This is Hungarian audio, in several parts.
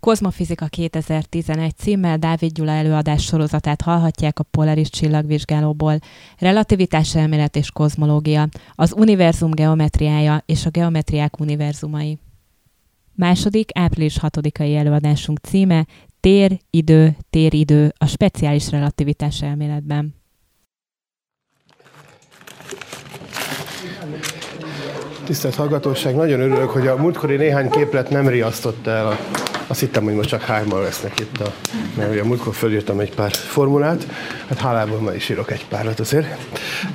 Kozmofizika 2011 címmel Dávid Gyula előadás sorozatát hallhatják a Polaris csillagvizsgálóból. Relativitás elmélet és kozmológia, az univerzum geometriája és a geometriák univerzumai. Második, április 6-ai előadásunk címe Tér, idő, téridő a speciális relativitás elméletben. Tisztelt hallgatóság, nagyon örülök, hogy a múltkori néhány képlet nem riasztotta el a azt hittem, hogy most csak hárman lesznek itt, a, mert ugye múltkor fölírtam egy pár formulát, hát hálából ma is írok egy párat azért.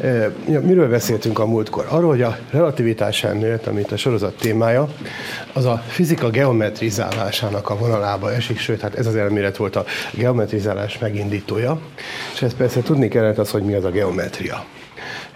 E, miről beszéltünk a múltkor? Arról, hogy a relativitás elmélet, amit a sorozat témája, az a fizika geometrizálásának a vonalába esik, sőt, hát ez az elmélet volt a geometrizálás megindítója, és ezt persze tudni kellett az, hogy mi az a geometria.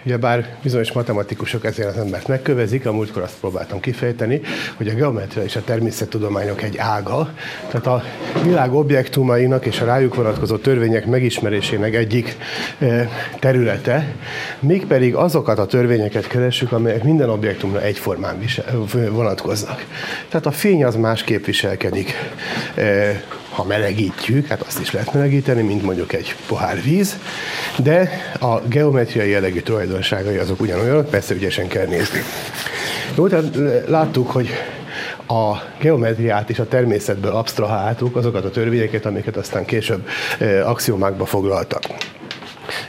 Ugye bár bizonyos matematikusok ezért az embert megkövezik, a múltkor azt próbáltam kifejteni, hogy a geometria és a természettudományok egy ága, tehát a világ objektumainak és a rájuk vonatkozó törvények megismerésének egyik e, területe, mégpedig azokat a törvényeket keresünk, amelyek minden objektumra egyformán visel, vonatkoznak. Tehát a fény az másképp viselkedik e, ha melegítjük, hát azt is lehet melegíteni, mint mondjuk egy pohár víz, de a geometriai jellegű tulajdonságai azok ugyanolyanok, persze ügyesen kell nézni. Jó, tehát láttuk, hogy a geometriát és a természetből absztraháltuk azokat a törvényeket, amiket aztán később axiomákba foglaltak.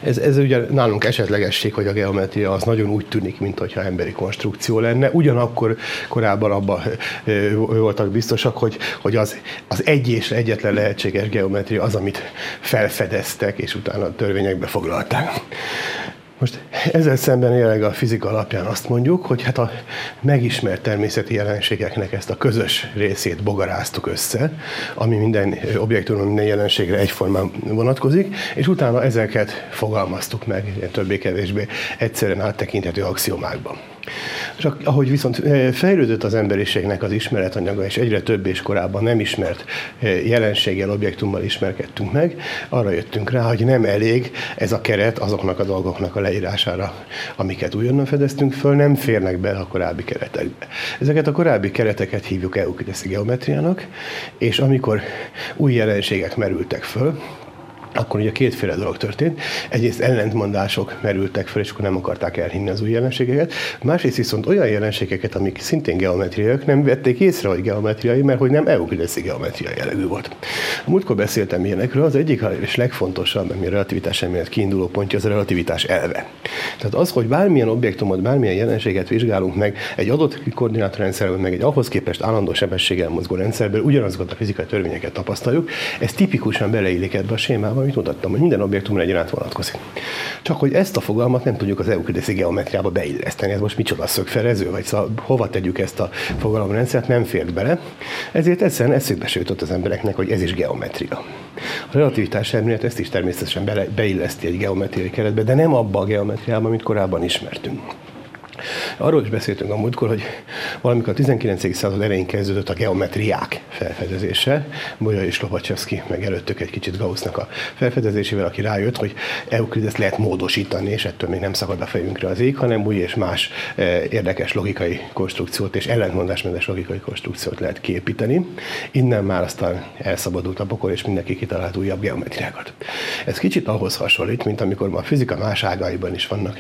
Ez, ez ugye nálunk esetlegesség, hogy a geometria az nagyon úgy tűnik, mintha emberi konstrukció lenne. Ugyanakkor korábban abban voltak biztosak, hogy, hogy az, az egy és egyetlen lehetséges geometria az, amit felfedeztek, és utána a törvényekbe foglalták. Most ezzel szemben jelenleg a fizika alapján azt mondjuk, hogy hát a megismert természeti jelenségeknek ezt a közös részét bogaráztuk össze, ami minden objektumon, minden jelenségre egyformán vonatkozik, és utána ezeket fogalmaztuk meg többé-kevésbé egyszerűen áttekinthető axiomákban. Csak ahogy viszont eh, fejlődött az emberiségnek az ismeretanyaga, és egyre több és korábban nem ismert eh, jelenséggel, objektummal ismerkedtünk meg, arra jöttünk rá, hogy nem elég ez a keret azoknak a dolgoknak a leírására, amiket újonnan fedeztünk föl, nem férnek bele a korábbi keretekbe. Ezeket a korábbi kereteket hívjuk euklideszi geometriának, és amikor új jelenségek merültek föl, akkor ugye kétféle dolog történt. Egyrészt ellentmondások merültek fel, és akkor nem akarták elhinni az új jelenségeket. Másrészt viszont olyan jelenségeket, amik szintén geometriaiak, nem vették észre, hogy geometriai, mert hogy nem euklideszi geometriai jellegű volt. A múltkor beszéltem ilyenekről, az egyik és legfontosabb, ami a relativitás elmélet kiinduló pontja, az a relativitás elve. Tehát az, hogy bármilyen objektumot, bármilyen jelenséget vizsgálunk meg egy adott koordinátorrendszerből, meg egy ahhoz képest állandó sebességgel mozgó rendszerből, ugyanazokat a fizikai törvényeket tapasztaljuk, ez tipikusan beleillik ebbe a sémába, amit mutattam, hogy minden objektumra egyaránt vonatkozik. Csak hogy ezt a fogalmat nem tudjuk az euklideszi geometriába beilleszteni. Ez most micsoda szögferező, vagy szóval hova tegyük ezt a fogalomrendszert, nem fért bele. Ezért egyszerűen eszükbe jutott az embereknek, hogy ez is geometria. A relativitás elmélet ezt is természetesen beilleszti egy geometriai keretbe, de nem abba a geometriába, amit korábban ismertünk. Arról is beszéltünk a múltkor, hogy valamikor a 19. század elején kezdődött a geometriák felfedezése. Bolya és Lovacsevszki meg előttük egy kicsit Gaussnak a felfedezésével, aki rájött, hogy Euklides lehet módosítani, és ettől még nem szakad a fejünkre az ég, hanem új és más eh, érdekes logikai konstrukciót és ellentmondásmentes logikai konstrukciót lehet képíteni. Innen már aztán elszabadult a pokol, és mindenki kitalált újabb geometriákat. Ez kicsit ahhoz hasonlít, mint amikor a fizika más ágaiban is vannak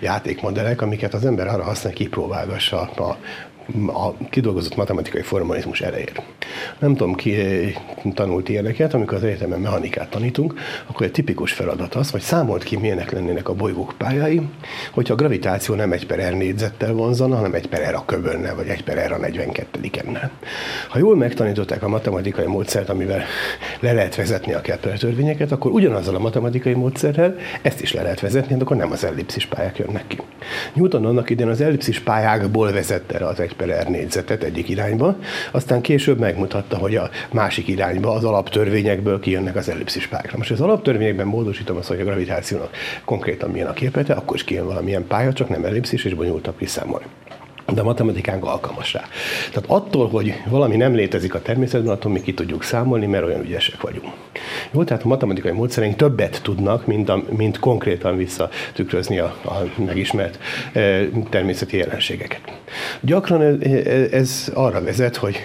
játékmodellek, amiket az ember arra használ, kipróbálgassa a, a kidolgozott matematikai formalizmus erejét. Nem tudom, ki tanult ilyeneket, amikor az egyetemen mechanikát tanítunk, akkor egy tipikus feladat az, hogy számolt ki, milyenek lennének a bolygók pályái, hogyha a gravitáció nem egy per R négyzettel vonzana, hanem egy per R a köbölne, vagy egy per R a 42 ennel. Ha jól megtanították a matematikai módszert, amivel le lehet vezetni a Kepler törvényeket, akkor ugyanazzal a matematikai módszerrel ezt is le lehet vezetni, de akkor nem az ellipszis pályák jönnek ki. Newton annak idén az ellipszis pályákból vezette az egy per R négyzetet egyik irányba, aztán később megmutatta, hogy a másik irányba az alaptörvényekből kijönnek az ellipszis pályákra. Most az alaptörvényekben módosítom azt, hogy a gravitációnak konkrétan milyen a képete, akkor is kijön valamilyen pálya, csak nem ellipszis, és bonyolultabb kiszámolni de a matematikánk alkalmas rá. Tehát attól, hogy valami nem létezik a természetben, attól mi ki tudjuk számolni, mert olyan ügyesek vagyunk. Jó, tehát a matematikai módszereink többet tudnak, mint, a, mint konkrétan visszatükrözni a, a megismert e, természeti jelenségeket. Gyakran ez, arra vezet, hogy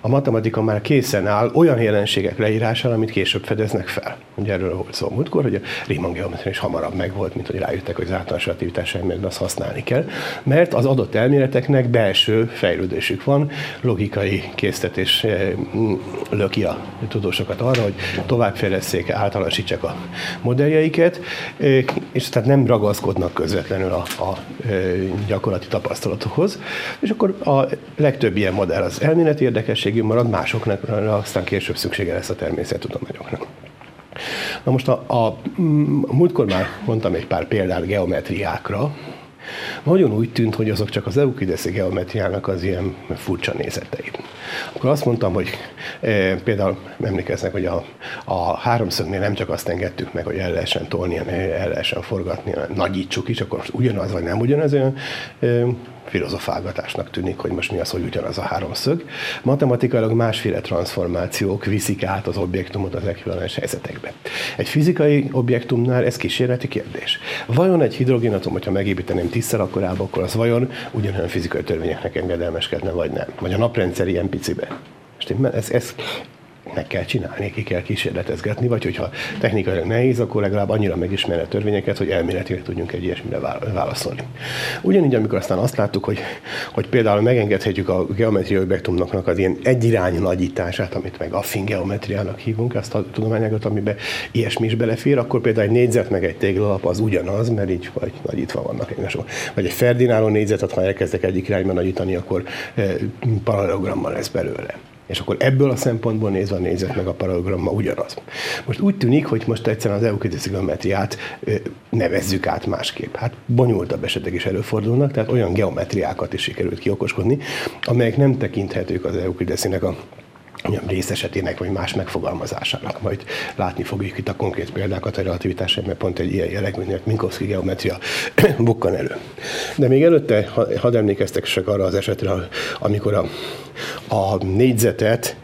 a matematika már készen áll olyan jelenségek leírására, amit később fedeznek fel. Ugye erről volt szó múltkor, hogy a Riemann geometria is hamarabb megvolt, mint hogy rájöttek, hogy az általános relativitás elméletben azt használni kell, mert az adott elméleteknek belső fejlődésük van, logikai késztetés eh, löki a tudósokat arra, hogy továbbfejleszék, általánosítsák a modelljeiket, eh, és tehát nem ragaszkodnak közvetlenül a, a eh, gyakorlati tapasztalatokhoz, és akkor a legtöbb ilyen modell az elméleti érdekességű marad, másoknak aztán később szüksége lesz a természettudományoknak. Na most a, a, a múltkor már mondtam egy pár példát geometriákra, nagyon úgy tűnt, hogy azok csak az eukideszi geometriának az ilyen furcsa nézetei. Akkor azt mondtam, hogy e, például emlékeznek, hogy a, a háromszögnél nem csak azt engedtük meg, hogy el lehessen tolni, el lehessen forgatni, nagyítsuk is, akkor ugyanaz vagy nem ugyanaz, olyan e, filozofálgatásnak tűnik, hogy most mi az, hogy ugyanaz a háromszög. Matematikailag másféle transformációk viszik át az objektumot az ekvivalens helyzetekbe. Egy fizikai objektumnál ez kísérleti kérdés. Vajon egy hidrogénatom, hogyha megépíteném tízszer akkorába, akkor az vajon ugyanolyan fizikai törvényeknek engedelmeskedne, vagy nem? Vagy a naprendszer ilyen picibe? És ez, ez meg kell csinálni, ki kell kísérletezgetni, vagy hogyha technikailag nehéz, akkor legalább annyira megismerni a törvényeket, hogy elméletileg tudjunk egy ilyesmire válaszolni. Ugyanígy, amikor aztán azt láttuk, hogy, hogy például megengedhetjük a geometriai objektumnak az ilyen egyirányú nagyítását, amit meg affin geometriának hívunk, azt a tudományágat, amiben ilyesmi is belefér, akkor például egy négyzet meg egy téglalap az ugyanaz, mert így vagy nagyítva vannak egymásról. Vagy egy ferdináló négyzetet, ha elkezdek egyik irányba nagyítani, akkor eh, paralelogrammal lesz belőle. És akkor ebből a szempontból nézve a nézet meg a paralogramma ugyanaz. Most úgy tűnik, hogy most egyszerűen az euklides geometriát nevezzük át másképp. Hát bonyolultabb esetek is előfordulnak, tehát olyan geometriákat is sikerült kiokoskodni, amelyek nem tekinthetők az euklideszinek a részesetének, vagy más megfogalmazásának. Majd látni fogjuk itt a konkrét példákat a relativitás, mert pont egy ilyen jellegű, Minkowski geometria bukkan elő. De még előtte hadd emlékeztek csak arra az esetre, amikor a, a négyzetet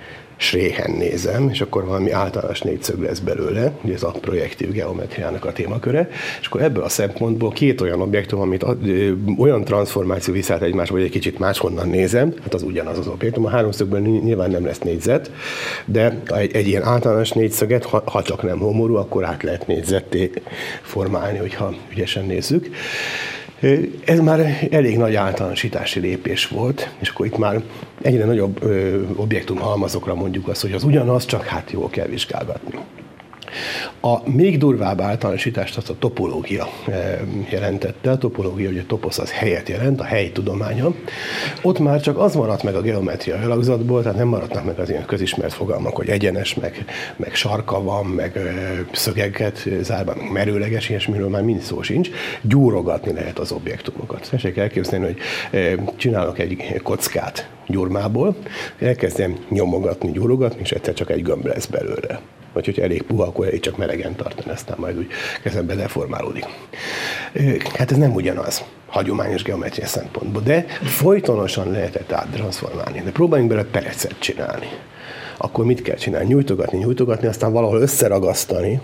sréhen nézem, és akkor valami általános négyszög lesz belőle, ugye ez a projektív geometriának a témaköre, és akkor ebből a szempontból két olyan objektum, amit olyan transformáció viszállt egymásba, hogy egy kicsit máshonnan nézem, hát az ugyanaz az objektum. A háromszögből nyilván nem lesz négyzet, de egy, egy ilyen általános négyszöget, ha, ha csak nem homorú, akkor át lehet négyzetté formálni, hogyha ügyesen nézzük. Ez már elég nagy általánosítási lépés volt, és akkor itt már egyre nagyobb objektum halmazokra mondjuk azt, hogy az ugyanaz, csak hát jól kell vizsgálgatni. A még durvább általánosítást azt a topológia eh, jelentette. A topológia, ugye a toposz az helyet jelent, a hely tudománya. Ott már csak az maradt meg a geometria alakzatból, tehát nem maradnak meg az ilyen közismert fogalmak, hogy egyenes, meg, meg sarka van, meg eh, szögeket zárban, meg merőleges, ilyesmiről már mind szó sincs. Gyúrogatni lehet az objektumokat. Tessék elképzelni, hogy eh, csinálok egy kockát gyurmából, elkezdem nyomogatni, gyúrogatni, és egyszer csak egy gömb lesz belőle vagy hogyha elég puha, akkor elég csak melegen tartani, aztán majd úgy kezembe deformálódik. Hát ez nem ugyanaz hagyományos geometria szempontból, de folytonosan lehetett áttransformálni. De próbáljunk bele perecet csinálni. Akkor mit kell csinálni? Nyújtogatni, nyújtogatni, aztán valahol összeragasztani,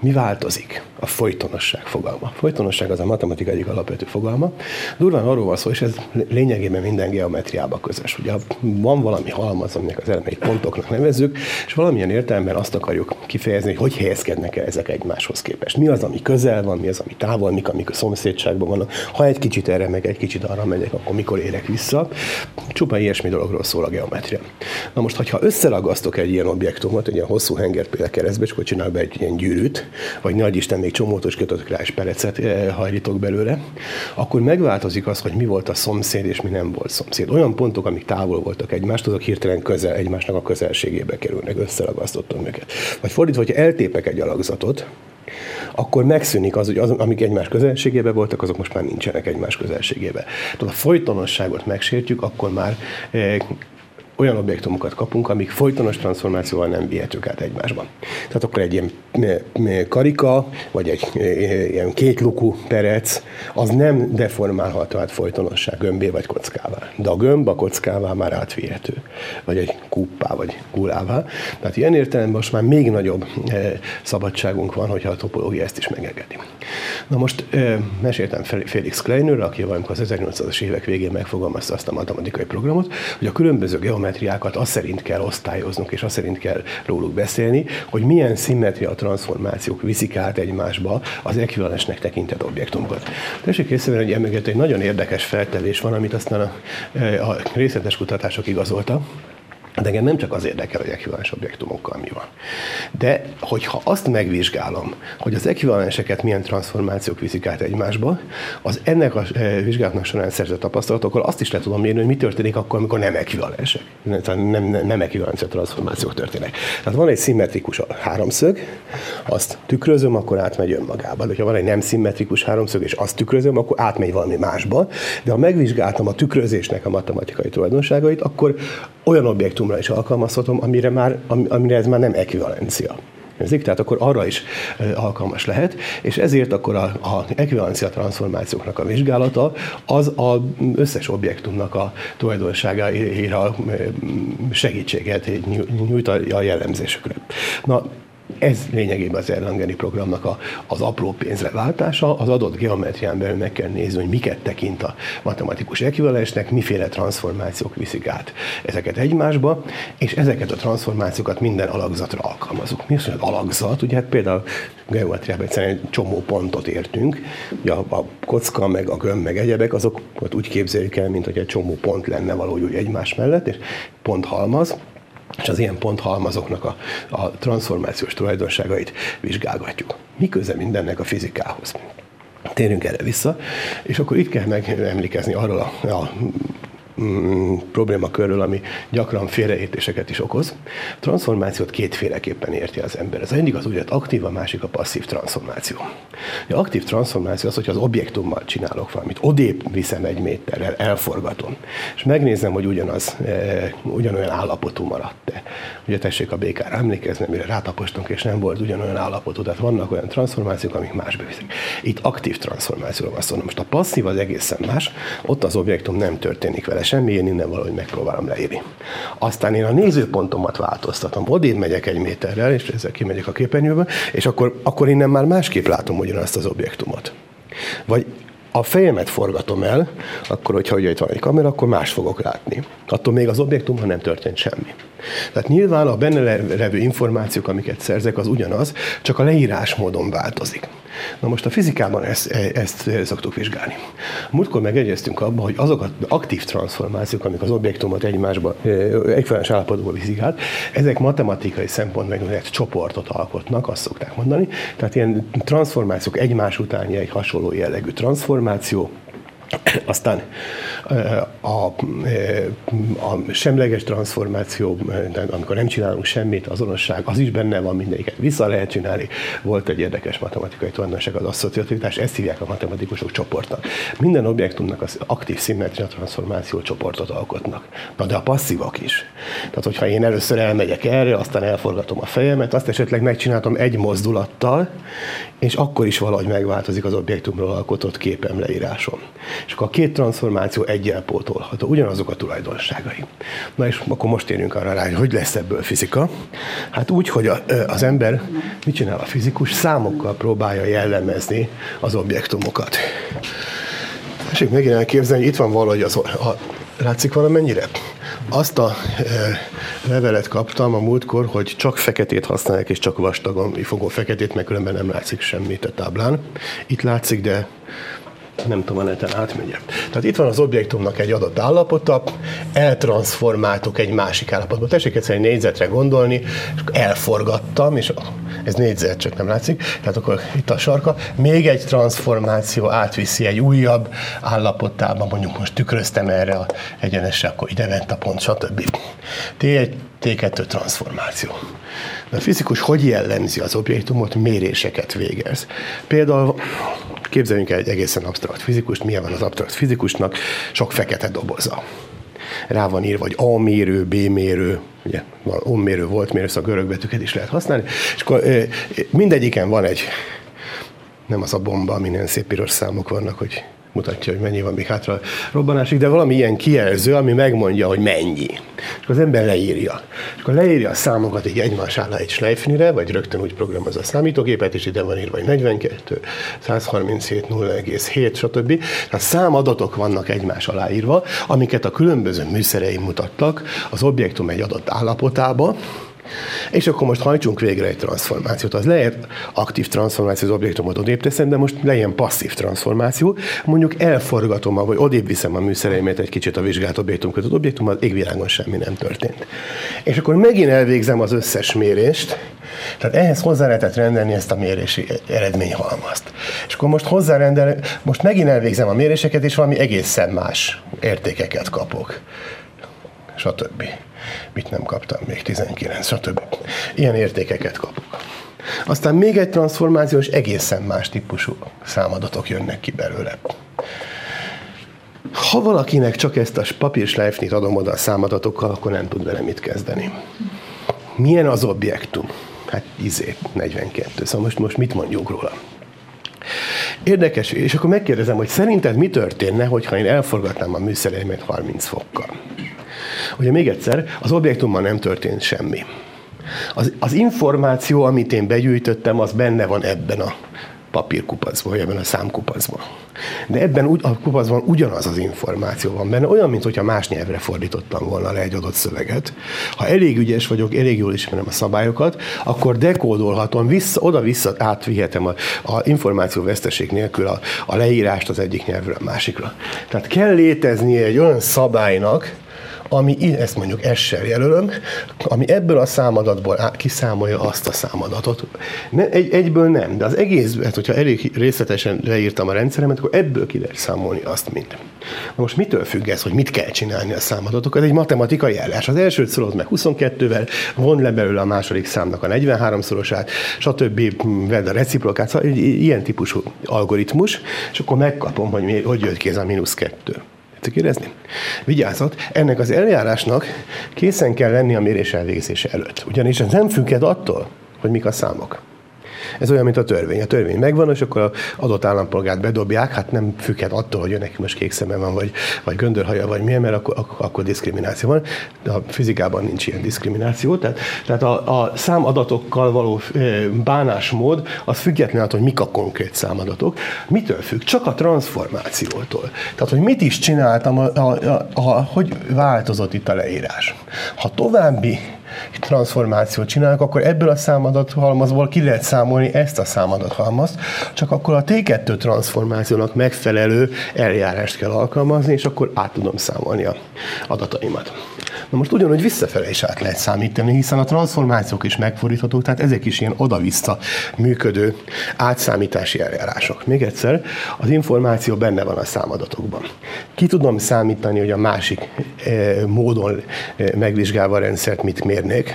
mi változik? A folytonosság fogalma. Folytonosság az a matematika egyik alapvető fogalma. Durván arról van szó, és ez lényegében minden geometriában közös. Ugye van valami halmaz, aminek az elemeit pontoknak nevezzük, és valamilyen értelemben azt akarjuk kifejezni, hogy hogy helyezkednek el ezek egymáshoz képest. Mi az, ami közel van, mi az, ami távol, mik, amik a szomszédságban vannak. Ha egy kicsit erre meg egy kicsit arra megyek, akkor mikor érek vissza. Csupa ilyesmi dologról szól a geometria. Na most, ha összeragasztok egy ilyen objektumot, egy ilyen hosszú henger például keresztbe, és akkor csinál be egy ilyen gyűrűt, vagy nagy Isten még csomótos kötött rá és perecet eh, hajlítok belőle, akkor megváltozik az, hogy mi volt a szomszéd és mi nem volt szomszéd. Olyan pontok, amik távol voltak egymást, azok hirtelen közel, egymásnak a közelségébe kerülnek, összeragasztottam őket. Vagy fordítva, hogyha eltépek egy alakzatot, akkor megszűnik az, hogy az, amik egymás közelségébe voltak, azok most már nincsenek egymás közelségébe. Tehát a folytonosságot megsértjük, akkor már eh, olyan objektumokat kapunk, amik folytonos transformációval nem vihetők át egymásban. Tehát akkor egy ilyen karika, vagy egy ilyen kétlukú perec, az nem deformálható át folytonossá gömbé vagy kockává. De a gömb a kockává már átvihető, vagy egy kuppá, vagy gulává. Tehát ilyen értelemben most már még nagyobb szabadságunk van, hogyha a topológia ezt is megengedi. Na most meséltem Felix Kleinről, aki valamikor az 1800-as évek végén megfogalmazta azt a matematikai programot, hogy a különböző geometriákat azt szerint kell osztályoznunk, és azt szerint kell róluk beszélni, hogy milyen szimmetria transformációk viszik át egymásba az ekvivalensnek tekintett objektumokat. Tessék észrevenni, hogy emögött egy nagyon érdekes feltevés van, amit aztán a, a részletes kutatások igazoltak, de engem nem csak az érdekel, hogy ekvivalens objektumokkal mi van. De hogyha azt megvizsgálom, hogy az ekvivalenseket milyen transformációk viszik át egymásba, az ennek a eh, vizsgálatnak során szerzett tapasztalatokkal azt is le tudom mérni, hogy mi történik akkor, amikor nem ekvivalensek. Nem, nem, nem ekvivalencia transformációk történnek. Tehát van egy szimmetrikus háromszög, azt tükrözöm, akkor átmegy önmagába. De ha van egy nem szimmetrikus háromszög, és azt tükrözöm, akkor átmegy valami másba. De ha megvizsgáltam a tükrözésnek a matematikai tulajdonságait, akkor olyan objektumra is alkalmazhatom, amire, már, amire ez már nem ekvivalencia. Érzik? Tehát akkor arra is alkalmas lehet, és ezért akkor a, a ekvivalencia transformációknak a vizsgálata az az összes objektumnak a tulajdonságaira segítséget nyújt a jellemzésükre. Na, ez lényegében az Erlangeni programnak a, az apró pénzre váltása. Az adott geometrián belül meg kell nézni, hogy miket tekint a matematikus ekvivalensnek, miféle transformációk viszik át ezeket egymásba, és ezeket a transformációkat minden alakzatra alkalmazunk. Mi az, hogy alakzat? Ugye hát például geometriában egyszerűen egy csomó pontot értünk, ugye a, a kocka, meg a gömb, meg egyebek, azok úgy képzeljük el, mint hogy egy csomó pont lenne valahogy egymás mellett, és ponthalmaz, és az ilyen ponthalmazoknak a, a transformációs tulajdonságait vizsgálgatjuk. Mi köze mindennek a fizikához? Térjünk erre vissza, és akkor itt kell megemlékezni arról a, a mm, problémakörről, ami gyakran félreértéseket is okoz. A transformációt kétféleképpen érti az ember. Ez egyik az úgynevezett aktív, a másik a passzív transformáció. A aktív transformáció az, hogy az objektummal csinálok valamit, odébb viszem egy méterrel, elforgatom, és megnézem, hogy ugyanaz, e, ugyanolyan állapotú maradt-e. Ugye tessék a békára emlékezni, mire rátapostunk, és nem volt ugyanolyan állapotú, tehát vannak olyan transformációk, amik másba viszik. Itt aktív transformációról van szó. Most a passzív az egészen más, ott az objektum nem történik vele semmi, én innen valahogy megpróbálom leírni. Aztán én a nézőpontomat változtatom, odébb megyek egy méterrel, és ezzel kimegyek a képernyőbe, és akkor, akkor innen már másképp látom ugyanazt az objektumot. Vagy a fejemet forgatom el, akkor, hogyha ugye itt van egy kamera, akkor más fogok látni. Attól még az objektumban nem történt semmi. Tehát nyilván a benne levő információk, amiket szerzek, az ugyanaz, csak a leírás módon változik. Na most a fizikában ezt, ezt szoktuk vizsgálni. Múltkor megegyeztünk abban, hogy azok az aktív transformációk, amik az objektumot egymásba, egyfelelős állapotba viszik át, ezek matematikai szempontból egy csoportot alkotnak, azt szokták mondani. Tehát ilyen transformációk egymás utáni egy hasonló jellegű transformáció, aztán a, a semleges transformáció, amikor nem csinálunk semmit, azonosság, az is benne van, mindegyiket vissza lehet csinálni. Volt egy érdekes matematikai tulajdonság, az asszociativitás, ezt hívják a matematikusok csoportnak. Minden objektumnak az aktív szimmetria transformáció csoportot alkotnak. Na de a passzívak is. Tehát, hogyha én először elmegyek erre, aztán elforgatom a fejemet, azt esetleg megcsináltam egy mozdulattal, és akkor is valahogy megváltozik az objektumról alkotott képem leírásom. És akkor a két transformáció egyel pótolható, ugyanazok a tulajdonságai. Na és akkor most érünk arra rá, hogy hogy lesz ebből fizika. Hát úgy, hogy a, az ember, mit csinál a fizikus? Számokkal próbálja jellemezni az objektumokat. És megint elképzelni, hogy itt van valahogy az, a, látszik valamennyire? Azt a e, levelet kaptam a múltkor, hogy csak feketét használják, és csak vastagon fogó feketét, mert különben nem látszik semmit a táblán. Itt látszik, de nem tudom, a neten átmegye. Tehát itt van az objektumnak egy adott állapota, eltranszformáltuk egy másik állapotba. Tessék egyszer egy négyzetre gondolni, és elforgattam, és ez négyzet, csak nem látszik, tehát akkor itt a sarka, még egy transformáció átviszi egy újabb állapotába, mondjuk most tükröztem erre a egyenesre, akkor ide ment a pont, stb. T1, T2 transformáció. De a fizikus hogy jellemzi az objektumot, méréseket végez. Például képzeljünk el egy egészen absztrakt fizikust, milyen van az absztrakt fizikusnak, sok fekete doboza. rá van írva, vagy A mérő, B mérő, ugye van mérő, volt mérő, szóval görögbetűket is lehet használni, és akkor mindegyiken van egy, nem az a bomba, amin szép piros számok vannak, hogy mutatja, hogy mennyi van még hátra robbanásig, de valami ilyen kijelző, ami megmondja, hogy mennyi. És akkor az ember leírja. És akkor leírja a számokat így egymás alá egy slejfnire, vagy rögtön úgy programozza a számítógépet, és ide van írva, hogy 42, 137, 0,7, stb. Tehát számadatok vannak egymás alá írva, amiket a különböző műszerei mutattak az objektum egy adott állapotába, és akkor most hajtsunk végre egy transformációt. Az lehet aktív transformáció az objektumot odébb teszem, de most legyen passzív transformáció. Mondjuk elforgatom, vagy odébb viszem a műszereimet egy kicsit a vizsgált objektum között. Objektum az égvilágon semmi nem történt. És akkor megint elvégzem az összes mérést, tehát ehhez hozzá lehetett rendelni ezt a mérési eredményhalmazt. És akkor most hozzárendel, most megint elvégzem a méréseket, és valami egészen más értékeket kapok. Stb mit nem kaptam még, 19, stb. Ilyen értékeket kapok. Aztán még egy transformációs egészen más típusú számadatok jönnek ki belőle. Ha valakinek csak ezt a papírslájfnit adom oda a számadatokkal, akkor nem tud vele mit kezdeni. Milyen az objektum? Hát izé, 42. Szóval most, most mit mondjuk róla? Érdekes, és akkor megkérdezem, hogy szerinted mi történne, hogyha én elforgatnám a műszereimet 30 fokkal? Ugye még egyszer, az objektummal nem történt semmi. Az, az információ, amit én begyűjtöttem, az benne van ebben a papírkupacban, vagy ebben a számkupacban. De ebben a kupacban ugyanaz az információ van benne, olyan, mintha más nyelvre fordítottam volna le egy adott szöveget. Ha elég ügyes vagyok, elég jól ismerem a szabályokat, akkor dekódolhatom, vissza, oda-vissza átvihetem a, a információ veszteség nélkül a, a leírást az egyik nyelvről a másikra. Tehát kell léteznie egy olyan szabálynak, ami, ezt mondjuk S-sel jelölöm, ami ebből a számadatból kiszámolja azt a számadatot. Ne, egy, egyből nem, de az egész, hát hogyha elég részletesen leírtam a rendszeremet, akkor ebből ki lehet számolni azt mind. Na most mitől függ ez, hogy mit kell csinálni a számadatok? Ez egy matematikai eljárás. Az elsőt szoroz meg 22-vel, von le belőle a második számnak a 43-szorosát, stb. vedd a reciprokát, szóval egy ilyen típusú algoritmus, és akkor megkapom, hogy hogy jött ki ez a mínusz kettő. Tudjuk érezni? Vigyázat, ennek az eljárásnak készen kell lenni a mérés elvégzése előtt. Ugyanis ez nem függed attól, hogy mik a számok. Ez olyan, mint a törvény. A törvény megvan, és akkor az adott állampolgárt bedobják, hát nem függhet attól, hogy neki most kék szeme van, vagy, vagy göndörhaja, vagy milyen, mert akkor, akkor, akkor diszkrimináció van. De a fizikában nincs ilyen diszkrimináció. Tehát, tehát a, a számadatokkal való bánásmód az független attól, hogy mik a konkrét számadatok. Mitől függ? Csak a transformációtól. Tehát, hogy mit is csináltam, a, a, a, a, hogy változott itt a leírás. Ha további transformációt csinálok, akkor ebből a számadathalmazból ki lehet számolni ezt a számadathalmazt, csak akkor a T2 transformációnak megfelelő eljárást kell alkalmazni, és akkor át tudom számolni a adataimat. Na most ugyanúgy visszafele is át lehet számítani, hiszen a transformációk is megfordíthatók, tehát ezek is ilyen oda-vissza működő átszámítási eljárások. Még egyszer, az információ benne van a számadatokban. Ki tudom számítani, hogy a másik eh, módon eh, megvizsgálva a rendszert mit mérnék,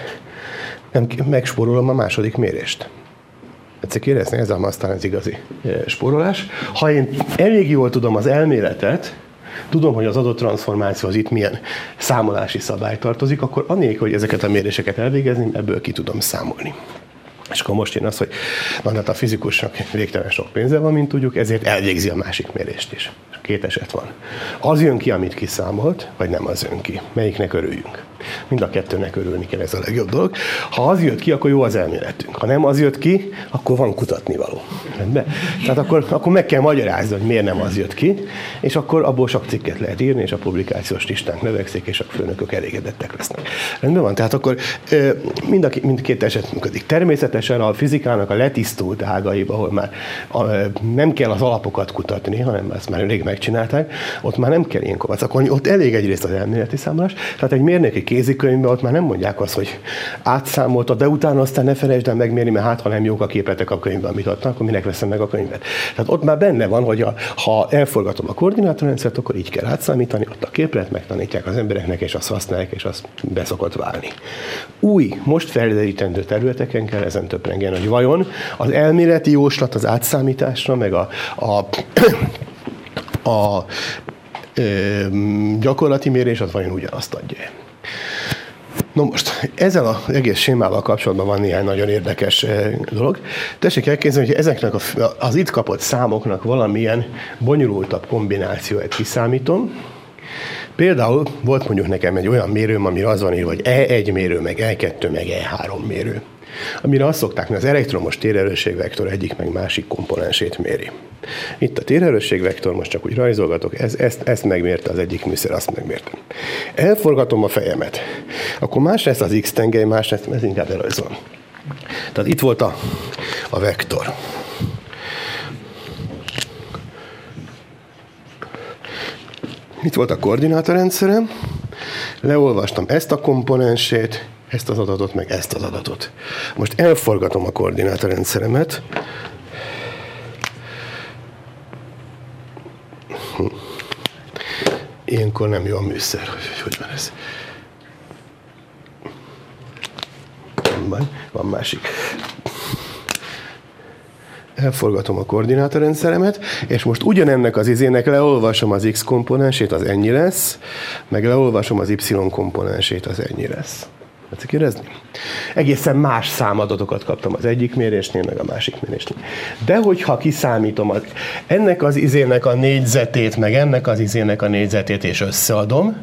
nem megspórolom a második mérést. Egyszer érezni, ez aztán az igazi eh, spórolás. Ha én elég jól tudom az elméletet, tudom, hogy az adott transformációhoz itt milyen számolási szabály tartozik, akkor anélkül, hogy ezeket a méréseket elvégezni, ebből ki tudom számolni. És akkor most jön az, hogy van hát a fizikusnak végtelen sok pénze van, mint tudjuk, ezért elvégzi a másik mérést is. Két eset van. Az jön ki, amit kiszámolt, vagy nem az jön ki. Melyiknek örüljünk? Mind a kettőnek örülni kell, ez a legjobb dolog. Ha az jött ki, akkor jó az elméletünk. Ha nem az jött ki, akkor van kutatni való. Rendben? Tehát akkor, akkor meg kell magyarázni, hogy miért nem az jött ki, és akkor abból sok cikket lehet írni, és a publikációs listánk növekszik, és a főnökök elégedettek lesznek. Rendben van? Tehát akkor mind a, mindkét eset működik. Természetesen a fizikának a letisztult ágaiba, ahol már nem kell az alapokat kutatni, hanem ezt már elég megcsinálták, ott már nem kell ilyen kovacakolni, ott elég egyrészt az elméleti számolás, tehát egy mérnöki kézikönyvben ott már nem mondják azt, hogy átszámolta, de utána aztán ne felejtsd el megmérni, mert hát ha nem jók a képetek a könyvben, amit adtak, akkor minek veszem meg a könyvet. Tehát ott már benne van, hogy a, ha elforgatom a koordinátorrendszert, akkor így kell átszámítani, ott a képlet megtanítják az embereknek, és azt használják, és az beszokott válni. Új, most felderítendő területeken kell ezen töprengen, hogy vajon az elméleti jóslat az átszámításra, meg a, a a gyakorlati mérés az vajon ugyanazt adja. No most, ezzel az egész sémával kapcsolatban van néhány nagyon érdekes dolog. Tessék elképzelni, hogy ezeknek az itt kapott számoknak valamilyen bonyolultabb kombinációt kiszámítom, Például volt mondjuk nekem egy olyan mérőm, ami az van írva, hogy E1 mérő, meg E2, meg E3 mérő. Amire azt szokták, hogy az elektromos térerősségvektor egyik meg másik komponensét méri. Itt a térerősségvektor, most csak úgy rajzolgatok, ez, ezt, ezt megmérte az egyik műszer, azt megmértem. Elforgatom a fejemet, akkor más lesz az x tengely, más lesz, ez inkább elrajzolom. Tehát itt volt a, a vektor. Itt volt a koordinátorrendszerem, leolvastam ezt a komponensét, ezt az adatot, meg ezt az adatot. Most elforgatom a koordinátorrendszeremet. Hm. Ilyenkor nem jó a műszer, hogy hogy van ez. Van, van másik elforgatom a koordinátorrendszeremet, és most ugyanennek az izének leolvasom az x komponensét, az ennyi lesz, meg leolvasom az y komponensét, az ennyi lesz. Tetszik érezni? Egészen más számadatokat kaptam az egyik mérésnél, meg a másik mérésnél. De hogyha kiszámítom az, ennek az izének a négyzetét, meg ennek az izének a négyzetét, és összeadom,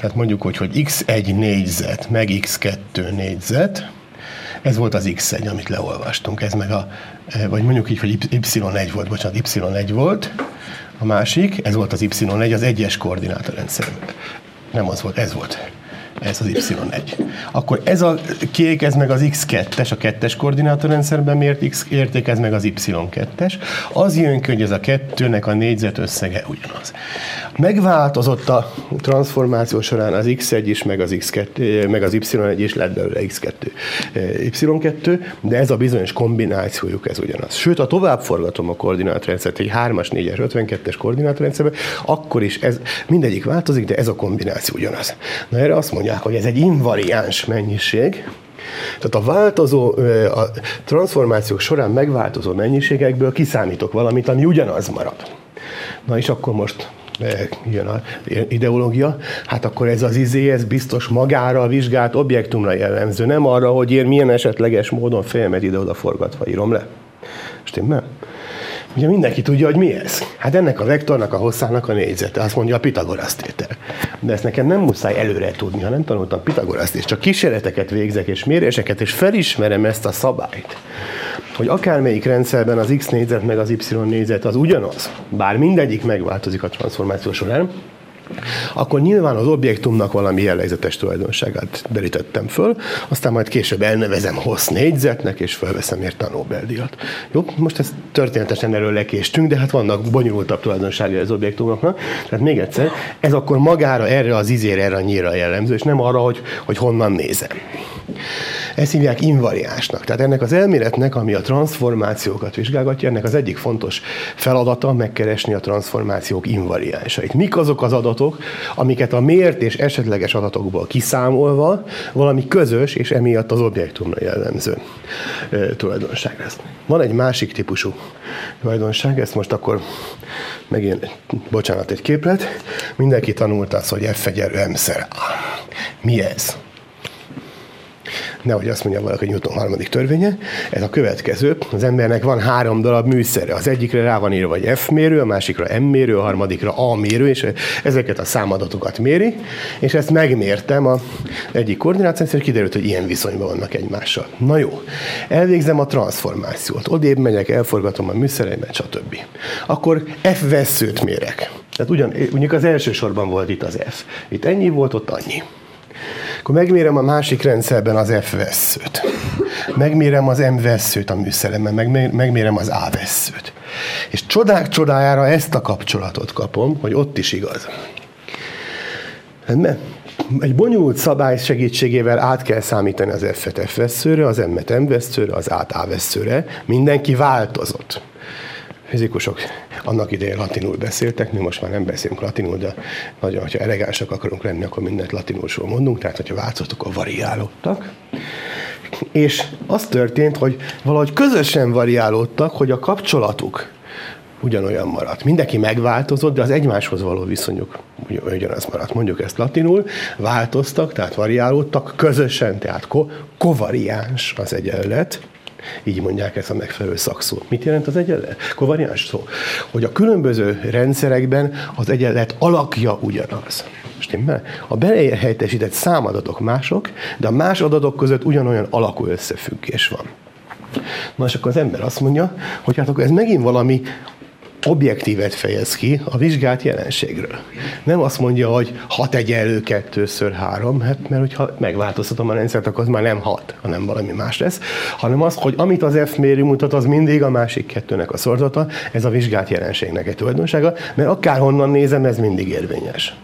tehát mondjuk, hogy, hogy x1 négyzet, meg x2 négyzet, ez volt az x1, amit leolvastunk, ez meg a, e, vagy mondjuk így, hogy y1 volt, bocsánat, y1 volt, a másik, ez volt az y1, az egyes koordinátorrendszer. Nem az volt, ez volt ez az Y1. Akkor ez a kék, ez meg az X2-es, a kettes koordinátorrendszerben mért X érték, ez meg az Y2-es. Az jön ki, hogy ez a kettőnek a négyzet összege ugyanaz. Megváltozott a transformáció során az X1 is, meg az, X2, meg az Y1 is, lett belőle X2, Y2, de ez a bizonyos kombinációjuk ez ugyanaz. Sőt, ha tovább forgatom a koordinátorrendszert egy 3-as, 4-es, 52-es koordinátorrendszerbe, akkor is ez mindegyik változik, de ez a kombináció ugyanaz. Na erre azt mondja, mondják, hogy ez egy invariáns mennyiség, tehát a változó, a transformációk során megváltozó mennyiségekből kiszámítok valamit, ami ugyanaz marad. Na és akkor most jön a ideológia, hát akkor ez az izé, ez biztos magára a vizsgált objektumra jellemző, nem arra, hogy én milyen esetleges módon fejemet ide-oda forgatva írom le. Stimmel? Ugye mindenki tudja, hogy mi ez. Hát ennek a vektornak a hosszának a négyzete, azt mondja a Pitagorasz tétel. De ezt nekem nem muszáj előre tudni, ha nem tanultam Pitagoraszt, és csak kísérleteket végzek, és méréseket, és felismerem ezt a szabályt, hogy akármelyik rendszerben az x négyzet meg az y négyzet az ugyanaz, bár mindegyik megváltozik a transformáció során, akkor nyilván az objektumnak valami jellegzetes tulajdonságát derítettem föl, aztán majd később elnevezem hossz négyzetnek, és felveszem érte a Nobel-díjat. Jó, most ezt történetesen erről lekéstünk, de hát vannak bonyolultabb tulajdonságai az objektumoknak. Tehát még egyszer, ez akkor magára erre az izére, erre a nyíra jellemző, és nem arra, hogy, hogy honnan nézem. Ezt hívják invariánsnak. Tehát ennek az elméletnek, ami a transformációkat vizsgálgatja, ennek az egyik fontos feladata megkeresni a transformációk invariánsait. Mik azok az adatok, amiket a mért és esetleges adatokból kiszámolva valami közös és emiatt az objektumra jellemző tulajdonság lesz. Van egy másik típusú tulajdonság, ezt most akkor megint, bocsánat, egy képlet. Mindenki tanult azt, hogy F egyenlő M Mi ez? Nehogy azt mondja valaki, hogy Newton harmadik törvénye. Ez a következő. Az embernek van három darab műszere. Az egyikre rá van írva, hogy F mérő, a másikra M mérő, a harmadikra A mérő, és ezeket a számadatokat méri, és ezt megmértem a egyik koordinációt, kiderült, hogy ilyen viszonyban vannak egymással. Na jó, elvégzem a transformációt. Odébb megyek, elforgatom a műszereimet, stb. Akkor F veszőt mérek. Tehát ugyan, mondjuk az első sorban volt itt az F. Itt ennyi volt, ott annyi. Akkor megmérem a másik rendszerben az F vesszőt. Megmérem az M vesszőt a műszeremben, meg, megmérem az A vesszőt. És csodák csodájára ezt a kapcsolatot kapom, hogy ott is igaz. Egy bonyolult szabály segítségével át kell számítani az F-et F veszőre, az M-et M veszőre, az A-t A veszőre. Mindenki változott fizikusok annak idején latinul beszéltek, mi most már nem beszélünk latinul, de nagyon, hogyha elegánsak akarunk lenni, akkor mindent latinulsról mondunk, tehát hogyha változtatok, a variálódtak. És az történt, hogy valahogy közösen variálódtak, hogy a kapcsolatuk ugyanolyan maradt. Mindenki megváltozott, de az egymáshoz való viszonyuk ugyanaz maradt. Mondjuk ezt latinul, változtak, tehát variálódtak közösen, tehát ko- kovariáns az egyenlet, így mondják ezt a megfelelő szakszó. Mit jelent az egyenlet? Kovariáns szó. Hogy a különböző rendszerekben az egyenlet alakja ugyanaz. Stimmel? A belehelyettesített számadatok mások, de a más adatok között ugyanolyan alakú összefüggés van. Na és akkor az ember azt mondja, hogy hát akkor ez megint valami objektívet fejez ki a vizsgált jelenségről. Nem azt mondja, hogy 6 egyenlő kettőször három, hát mert hogyha megváltoztatom a rendszert, akkor az már nem 6, hanem valami más lesz, hanem az, hogy amit az F mérő mutat, az mindig a másik kettőnek a szorzata, ez a vizsgált jelenségnek egy tulajdonsága, mert akárhonnan nézem, ez mindig érvényes.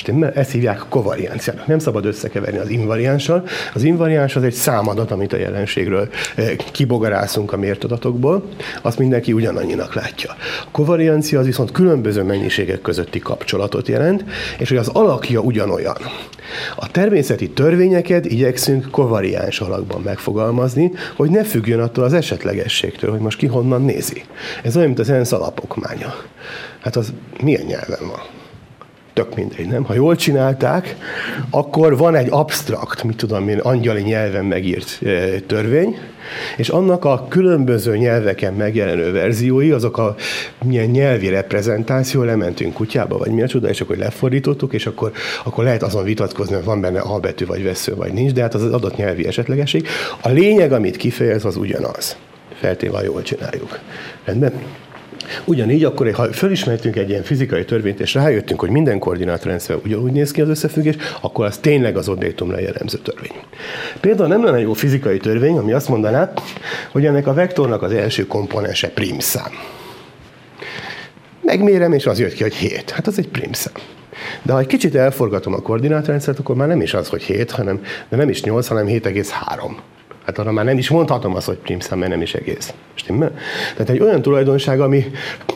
Stimmel? Ezt hívják kovarianciának. Nem szabad összekeverni az invariánssal. Az invariáns az egy számadat, amit a jelenségről eh, kibogarászunk a mért adatokból, azt mindenki ugyanannyinak látja. A kovariancia az viszont különböző mennyiségek közötti kapcsolatot jelent, és hogy az alakja ugyanolyan. A természeti törvényeket igyekszünk kovariáns alakban megfogalmazni, hogy ne függjön attól az esetlegességtől, hogy most ki honnan nézi. Ez olyan, mint az ENSZ alapokmánya. Hát az milyen nyelven van? Tök mindegy, nem? Ha jól csinálták, akkor van egy absztrakt, mit tudom én, angyali nyelven megírt eh, törvény, és annak a különböző nyelveken megjelenő verziói, azok a milyen nyelvi reprezentáció, lementünk kutyába, vagy mi a csoda, és akkor lefordítottuk, és akkor, akkor lehet azon vitatkozni, hogy van benne A betű, vagy vesző, vagy nincs, de hát az adott nyelvi esetlegesség. A lényeg, amit kifejez, az ugyanaz. Feltéve, jól csináljuk. Rendben? Ugyanígy akkor, ha fölismertünk egy ilyen fizikai törvényt, és rájöttünk, hogy minden koordinátorrendszer ugyanúgy néz ki az összefüggés, akkor az tényleg az objektumra jellemző törvény. Például nem lenne jó fizikai törvény, ami azt mondaná, hogy ennek a vektornak az első komponense primszám. Megmérem, és az jött ki, hogy 7. Hát az egy primszám. De ha egy kicsit elforgatom a koordinátorrendszert, akkor már nem is az, hogy 7, hanem, de nem is 8, hanem 7,3. Hát arra már nem is mondhatom azt, hogy primszám, mert nem is egész. Stimmel? Tehát egy olyan tulajdonság, ami,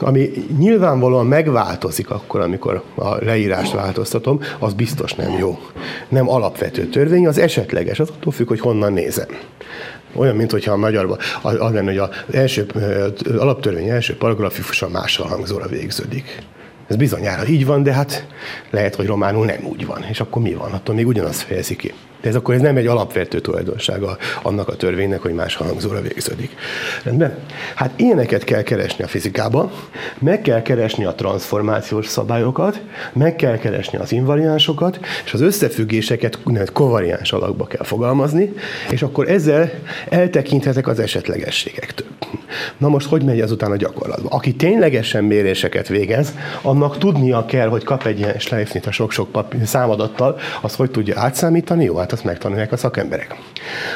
ami nyilvánvalóan megváltozik akkor, amikor a leírást változtatom, az biztos nem jó. Nem alapvető törvény, az esetleges, az attól függ, hogy honnan nézem. Olyan, mint hogyha a magyarban az lenne, hogy az első, alaptörvény első paragrafusa mással hangzóra végződik. Ez bizonyára így van, de hát lehet, hogy románul nem úgy van. És akkor mi van? Attól még ugyanaz fejezi ki. De ez akkor ez nem egy alapvető tulajdonsága annak a törvénynek, hogy más hangzóra végződik. Rendben? Hát ilyeneket kell keresni a fizikában, meg kell keresni a transformációs szabályokat, meg kell keresni az invariánsokat, és az összefüggéseket kovariáns alakba kell fogalmazni, és akkor ezzel eltekinthetek az esetlegességektől. Na most hogy megy azután a gyakorlatban? Aki ténylegesen méréseket végez, annak tudnia kell, hogy kap egy ilyen Schleifnit a sok-sok számadattal, azt hogy tudja átszámítani? Jó, hát azt megtanulják a szakemberek.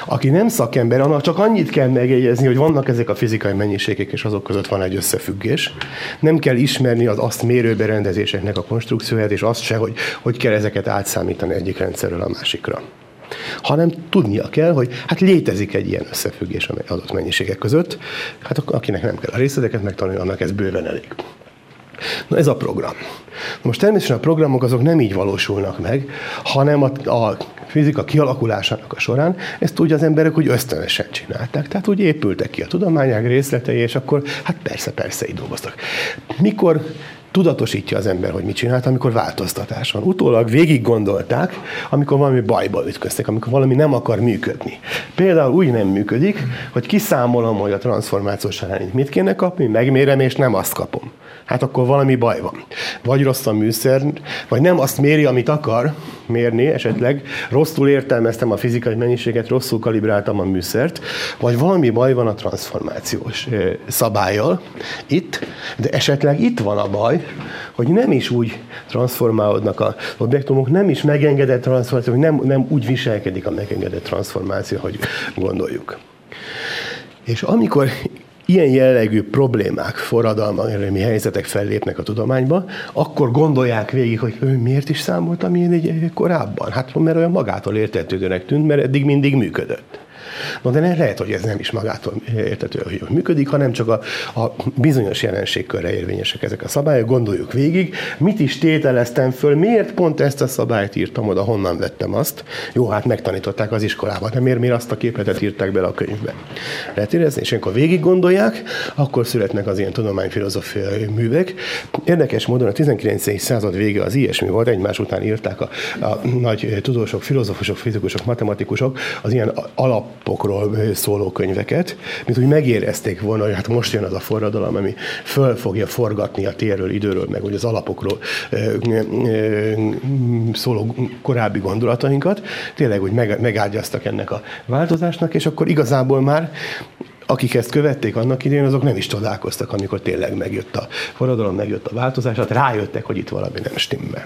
Aki nem szakember, annak csak annyit kell megjegyezni, hogy vannak ezek a fizikai mennyiségek, és azok között van egy összefüggés. Nem kell ismerni az azt mérő berendezéseknek a konstrukcióját, és azt se, hogy hogy kell ezeket átszámítani egyik rendszerről a másikra hanem tudnia kell, hogy hát létezik egy ilyen összefüggés az adott mennyiségek között. Hát akinek nem kell a részleteket megtanulni, annak ez bőven elég. Na ez a program. Most természetesen a programok azok nem így valósulnak meg, hanem a, a fizika kialakulásának a során ezt úgy az emberek úgy ösztönösen csinálták. Tehát úgy épültek ki a tudományág részletei, és akkor hát persze, persze így dolgoztak. Mikor tudatosítja az ember, hogy mit csinált, amikor változtatás van. Utólag végig gondolták, amikor valami bajba ütköztek, amikor valami nem akar működni. Például úgy nem működik, hogy kiszámolom, hogy a transformáció során mit kéne kapni, megmérem, és nem azt kapom hát akkor valami baj van. Vagy rossz a műszer, vagy nem azt méri, amit akar mérni, esetleg rosszul értelmeztem a fizikai mennyiséget, rosszul kalibráltam a műszert, vagy valami baj van a transformációs szabályjal itt, de esetleg itt van a baj, hogy nem is úgy transformálódnak az objektumok, nem is megengedett transformáció, hogy nem, nem úgy viselkedik a megengedett transformáció, hogy gondoljuk. És amikor ilyen jellegű problémák, forradalmi helyzetek fellépnek a tudományba, akkor gondolják végig, hogy ő miért is számoltam én egy korábban? Hát mert olyan magától értetődőnek tűnt, mert eddig mindig működött. No, de lehet, hogy ez nem is magától értető, hogy működik, hanem csak a, a bizonyos jelenségkörre érvényesek ezek a szabályok. Gondoljuk végig, mit is tételeztem föl, miért pont ezt a szabályt írtam oda, honnan vettem azt. Jó, hát megtanították az iskolában, de miért, miért azt a képletet írták bele a könyvbe. Lehet érezni, és amikor végig gondolják, akkor születnek az ilyen tudományfilozófiai művek. Érdekes módon a 19. század vége az ilyesmi volt, egymás után írták a, a nagy tudósok, filozófusok, fizikusok, matematikusok az ilyen alapokról szóló könyveket, mint úgy megérezték volna, hogy hát most jön az a forradalom, ami föl fogja forgatni a térről, időről, meg hogy az alapokról szóló korábbi gondolatainkat. Tényleg, hogy megágyaztak ennek a változásnak, és akkor igazából már akik ezt követték annak idején, azok nem is csodálkoztak, amikor tényleg megjött a forradalom, megjött a változás, hát rájöttek, hogy itt valami nem stimmel.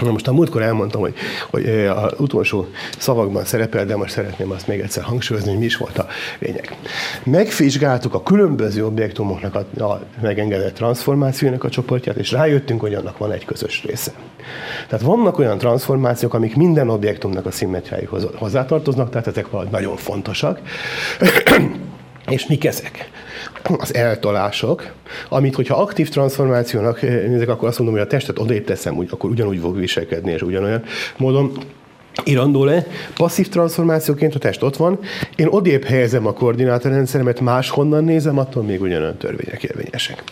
Na most a múltkor elmondtam, hogy, hogy az utolsó szavakban szerepel, de most szeretném azt még egyszer hangsúlyozni, hogy mi is volt a lényeg. Megvizsgáltuk a különböző objektumoknak a, a megengedett transformációnak a csoportját, és rájöttünk, hogy annak van egy közös része. Tehát vannak olyan transformációk, amik minden objektumnak a szimmetriáihoz hozzátartoznak, tehát ezek valahogy nagyon fontosak. És mik ezek? az eltolások, amit, hogyha aktív transformációnak nézek, akkor azt mondom, hogy a testet odébb teszem, úgy, akkor ugyanúgy fog viselkedni, és ugyanolyan módon irandó le, passzív transformációként a test ott van, én odébb helyezem a koordinátorrendszeremet, máshonnan nézem, attól még ugyanolyan törvények érvényesek.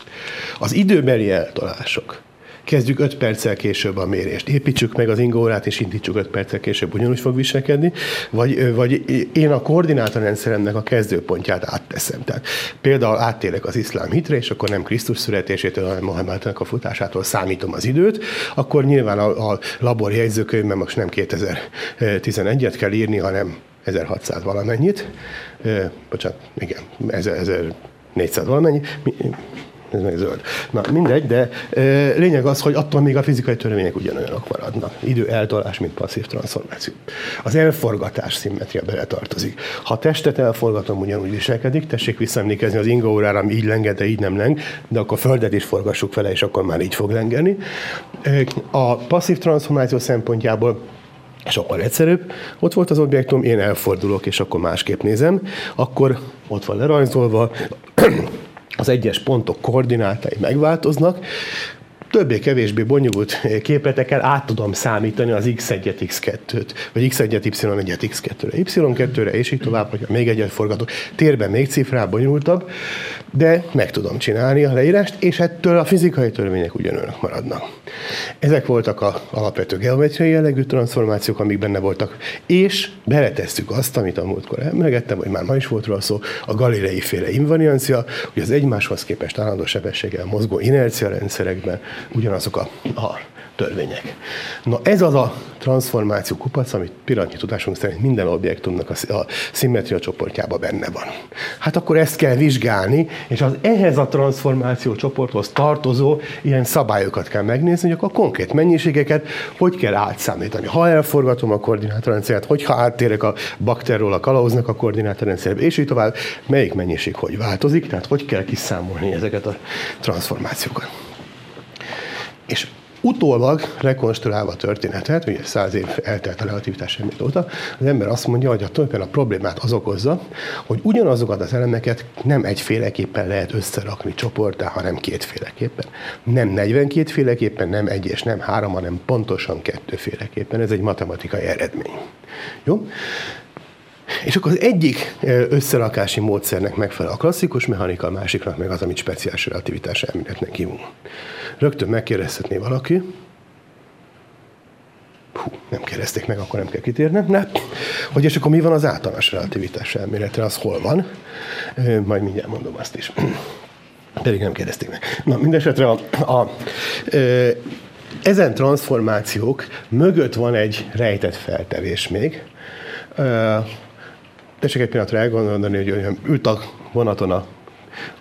Az időbeli eltolások, kezdjük 5 perccel később a mérést. Építsük meg az ingórát, és indítsuk 5 perccel később, ugyanúgy fog viselkedni, vagy, vagy én a koordinátorrendszeremnek a kezdőpontját átteszem. Tehát például áttérek az iszlám hitre, és akkor nem Krisztus születésétől, hanem Mohamednek a futásától számítom az időt, akkor nyilván a, a labor jegyzőkönyvben most nem 2011-et kell írni, hanem 1600 valamennyit. Bocsánat, igen, 1400 valamennyi ez meg zöld. Na, mindegy, de e, lényeg az, hogy attól még a fizikai törvények ugyanolyanok maradnak. Idő eltolás, mint passzív transformáció. Az elforgatás szimmetria beletartozik. Ha testet elforgatom, ugyanúgy viselkedik, tessék visszaemlékezni az inga órára, ami így lenged, de így nem leng, de akkor földet is forgassuk vele, és akkor már így fog lengeni. A passzív transformáció szempontjából sokkal egyszerűbb. Ott volt az objektum, én elfordulok, és akkor másképp nézem. Akkor ott van lerajzolva, az egyes pontok koordinátái megváltoznak, többé-kevésbé bonyolult képletekkel át tudom számítani az x1-et, x2-t, vagy x1-et, y1-et, x2-re, y2-re, és így tovább, hogy még egyet forgatok. Térben még cifrább, bonyolultabb, de meg tudom csinálni a leírást, és ettől a fizikai törvények ugyanolyanok maradnak. Ezek voltak a alapvető geometriai jellegű transformációk, amik benne voltak, és beletesztük azt, amit a múltkor emlegettem, vagy már ma is volt róla szó, a galilei féle invariancia, hogy az egymáshoz képest állandó sebességgel mozgó inercia rendszerekben ugyanazok a, a törvények. Na ez az a transformáció kupac, amit pillanatnyi tudásunk szerint minden objektumnak a, a szimmetria csoportjában benne van. Hát akkor ezt kell vizsgálni, és az ehhez a transformáció csoporthoz tartozó ilyen szabályokat kell megnézni, hogy akkor a konkrét mennyiségeket hogy kell átszámítani. Ha elforgatom a koordinátorrendszert, hogyha áttérek a bakterról a kalauznak a koordinátorrendszerbe, és így tovább, melyik mennyiség hogy változik, tehát hogy kell kiszámolni ezeket a transformációkat. És utólag rekonstruálva a történetet, ugye száz év eltelt a relativitás elmélet óta, az ember azt mondja, hogy a tulajdonképpen a problémát az okozza, hogy ugyanazokat az elemeket nem egyféleképpen lehet összerakni csoportá, hanem kétféleképpen. Nem 42 féleképpen, nem egy és nem három, hanem pontosan kettőféleképpen. Ez egy matematikai eredmény. Jó? És akkor az egyik összerakási módszernek megfelel a klasszikus mechanika, a másiknak meg az, amit speciális relativitás elméletnek hívunk. Rögtön megkérdezhetné valaki, Hú, nem kérdezték meg, akkor nem kell kitérnem, ne? Hogy és akkor mi van az általános relativitás elméletre, az hol van? Majd mindjárt mondom azt is. Pedig nem kérdezték meg. Na, mindesetre a, a, a, ezen transformációk mögött van egy rejtett feltevés még, tessék egy pillanatra elgondolni, hogy ült a vonaton a,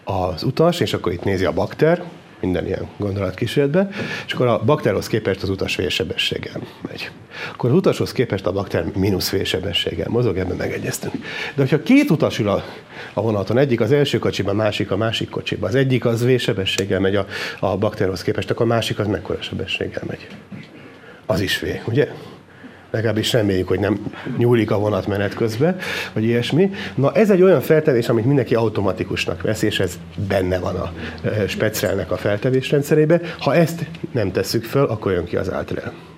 az utas, és akkor itt nézi a bakter, minden ilyen gondolatkísérletbe, és akkor a bakterhoz képest az utas vélsebességgel megy. Akkor az utashoz képest a bakter mínusz vélsebességgel mozog, ebben megegyeztünk. De hogyha két utas ül a, a vonaton, egyik az első kocsiba, másik a másik kocsiba, az egyik az vélsebességgel megy a, a bakterhoz képest, akkor a másik az mekkora sebességgel megy. Az is vé, ugye? Legalábbis reméljük, hogy nem nyúlik a vonat menet közben, vagy ilyesmi. Na ez egy olyan feltevés, amit mindenki automatikusnak vesz, és ez benne van a speciálnek a feltevés rendszerébe. Ha ezt nem tesszük föl, akkor jön ki az általán.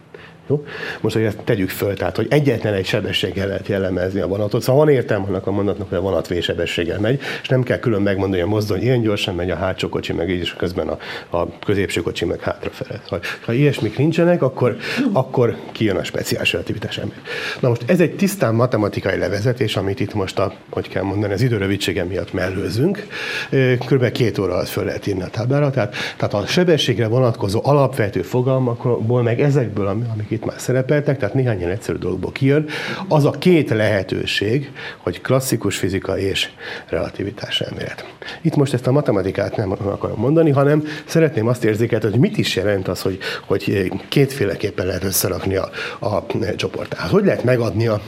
Jó? Most, hogy ezt tegyük föl, tehát, hogy egyetlen egy sebességgel lehet jellemezni a vonatot. Szóval van értelme annak a mondatnak, hogy a vonat sebességgel megy, és nem kell külön megmondani, hogy a mozdony ilyen gyorsan megy, a hátsó kocsi meg így, és közben a, a középső kocsi meg hátrafele. Ha, ha ilyesmik nincsenek, akkor, akkor kijön a speciális relativitás elmélet. Na most ez egy tisztán matematikai levezetés, amit itt most a, hogy kell mondani, az időrövidsége miatt mellőzünk. Körülbelül két óra alatt föl lehet írni a táblára. Tehát, tehát a sebességre vonatkozó alapvető fogalmakból, meg ezekből, amik itt már szerepeltek, tehát néhány ilyen egyszerű dologból kijön, az a két lehetőség, hogy klasszikus fizika és relativitás elmélet. Itt most ezt a matematikát nem akarom mondani, hanem szeretném azt érzékelni, hogy mit is jelent az, hogy, hogy kétféleképpen lehet összerakni a, a csoportát. Hogy lehet megadni a,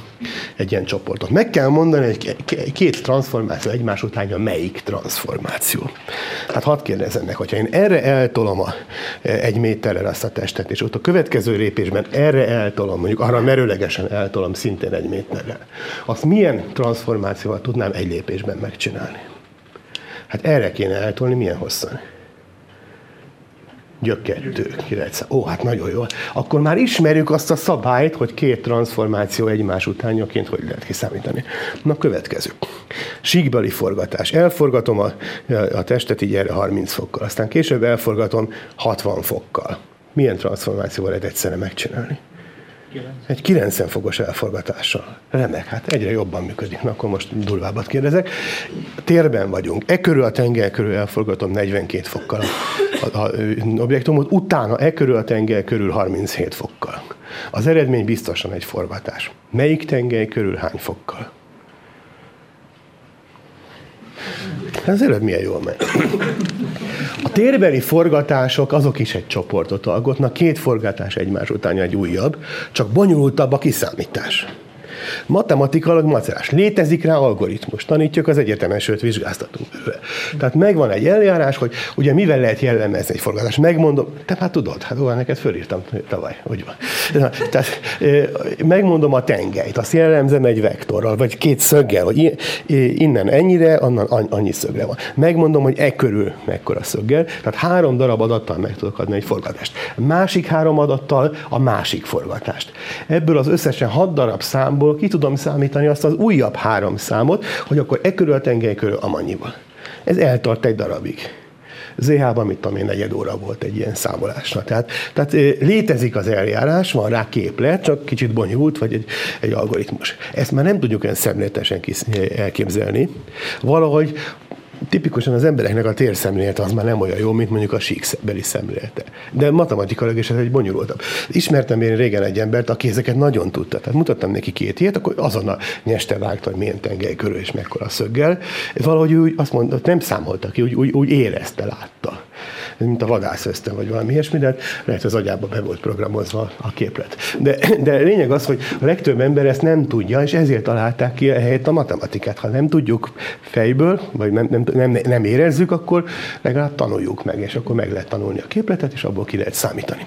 egy ilyen csoportot? Meg kell mondani, hogy két transformáció egymás után, melyik transformáció. Hát hadd kérdezzem meg, hogyha én erre eltolom a, egy méterrel azt a testet, és ott a következő lépésben erre eltolom, mondjuk arra merőlegesen eltolom szintén egy méterrel, azt milyen transformációval tudnám egy lépésben megcsinálni? Hát erre kéne eltolni milyen hosszan? Gyökettő, 900. Ó, hát nagyon jó. Akkor már ismerjük azt a szabályt, hogy két transformáció egymás utánjaként hogy lehet kiszámítani. Na, következő. Síkbeli forgatás. Elforgatom a, a testet így erre 30 fokkal, aztán később elforgatom 60 fokkal milyen transformációval lehet egyszerre megcsinálni? 90. Egy 90 fokos elforgatással. Remek, hát egyre jobban működik. Na, akkor most durvábbat kérdezek. Térben vagyunk. E körül a tenger körül elforgatom 42 fokkal a, a, a objektumot, utána e körül a tenger körül 37 fokkal. Az eredmény biztosan egy forgatás. Melyik tengely körül hány fokkal? Az előbb milyen jól megy. A térbeli forgatások azok is egy csoportot alkotnak, két forgatás egymás után egy újabb, csak bonyolultabb a kiszámítás. Matematikailag macerás. Létezik rá algoritmus. Tanítjuk az egyetemen, sőt vizsgáztatunk. Tehát megvan egy eljárás, hogy ugye mivel lehet jellemezni egy forgatást. Megmondom, te már tudod, hát olyan neked fölírtam tavaly, hogy van. Tehát megmondom a tengelyt, azt jellemzem egy vektorral, vagy két szöggel, hogy innen ennyire, annan annyi szögre van. Megmondom, hogy e körül mekkora szöggel, tehát három darab adattal meg tudok adni egy forgatást. Másik három adattal a másik forgatást. Ebből az összesen hat darab számból ki tudom számítani azt az újabb három számot, hogy akkor e körül a tengely körül amannyival. Ez eltart egy darabig. ZH-ban, mit tudom én, negyed óra volt egy ilyen számolásra. Tehát, tehát létezik az eljárás, van rá képlet, csak kicsit bonyolult, vagy egy, egy algoritmus. Ezt már nem tudjuk olyan szemléletesen elképzelni. Valahogy tipikusan az embereknek a térszemlélete az már nem olyan jó, mint mondjuk a síkbeli szemlélete. De matematikailag is ez egy bonyolultabb. Ismertem én régen egy embert, aki ezeket nagyon tudta. Tehát mutattam neki két ilyet, akkor azonnal nyeste vágta, hogy milyen tengely körül és mekkora szöggel. Valahogy úgy azt mondta, nem számolta ki, úgy, úgy, úgy érezte, látta mint a vadász ösztön, vagy valami ilyesmi, de lehet az agyába be volt programozva a képlet. De, de lényeg az, hogy a legtöbb ember ezt nem tudja, és ezért találták ki a helyet a matematikát. Ha nem tudjuk fejből, vagy nem, nem, nem, nem érezzük, akkor legalább tanuljuk meg, és akkor meg lehet tanulni a képletet, és abból ki lehet számítani.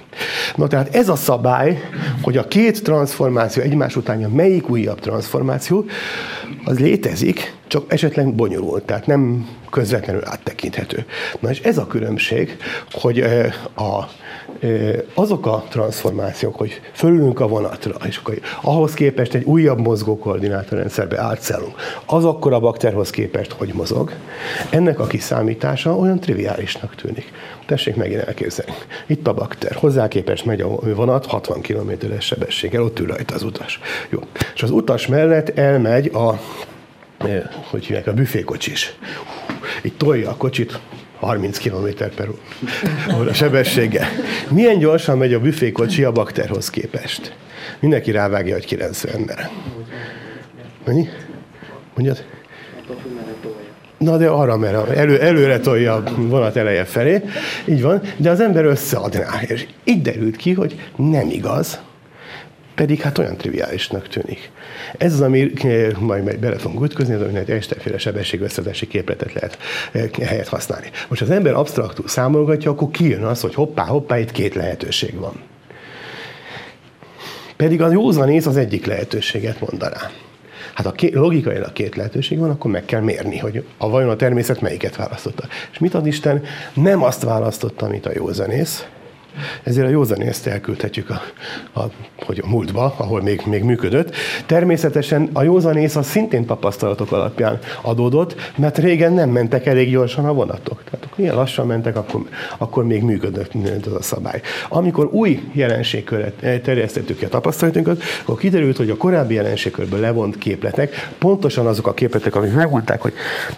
Na tehát ez a szabály, hogy a két transformáció egymás után melyik újabb transformáció, az létezik, csak esetleg bonyolult, tehát nem közvetlenül áttekinthető. Na és ez a különbség, hogy a, azok a transformációk, hogy fölülünk a vonatra, és akkor ahhoz képest egy újabb mozgó koordinátorrendszerbe átszállunk, az akkor a bakterhoz képest hogy mozog, ennek a kiszámítása olyan triviálisnak tűnik. Tessék megint elképzelni. Itt a bakter. Hozzá képest megy a vonat 60 km-es sebességgel, ott ül rajta az utas. Jó. És az utas mellett elmegy a hogy hívják, a büfékocsis. Itt tolja a kocsit 30 km per óra sebessége. Milyen gyorsan megy a büfékocsi a bakterhoz képest? Mindenki rávágja, hogy 90-nel. Mennyi? Mondjad? Na de arra, mert elő, előre tolja a vonat eleje felé, így van, de az ember összeadná. És így derült ki, hogy nem igaz, pedig hát olyan triviálisnak tűnik. Ez az, ami eh, majd bele fogunk ütközni, az, aminek Einstein-féle sebességvesztetési képletet lehet eh, helyet használni. Most az ember absztraktul számolgatja, akkor kijön az, hogy hoppá, hoppá, itt két lehetőség van. Pedig a józanész az egyik lehetőséget mondaná. Hát a két, logikailag két lehetőség van, akkor meg kell mérni, hogy a vajon a természet melyiket választotta. És mit ad Isten? Nem azt választotta, amit a józanész, ezért a józanészt elküldhetjük a, a, hogy a múltba, ahol még, még működött. Természetesen a józanész az szintén tapasztalatok alapján adódott, mert régen nem mentek elég gyorsan a vonatok. Tehát akkor ilyen lassan mentek, akkor, akkor még működött ez a szabály. Amikor új jelenségkörre terjesztettük ki a tapasztalatunkat, akkor kiderült, hogy a korábbi jelenségkörből levont képletek, pontosan azok a képletek, amik megmondták, hogy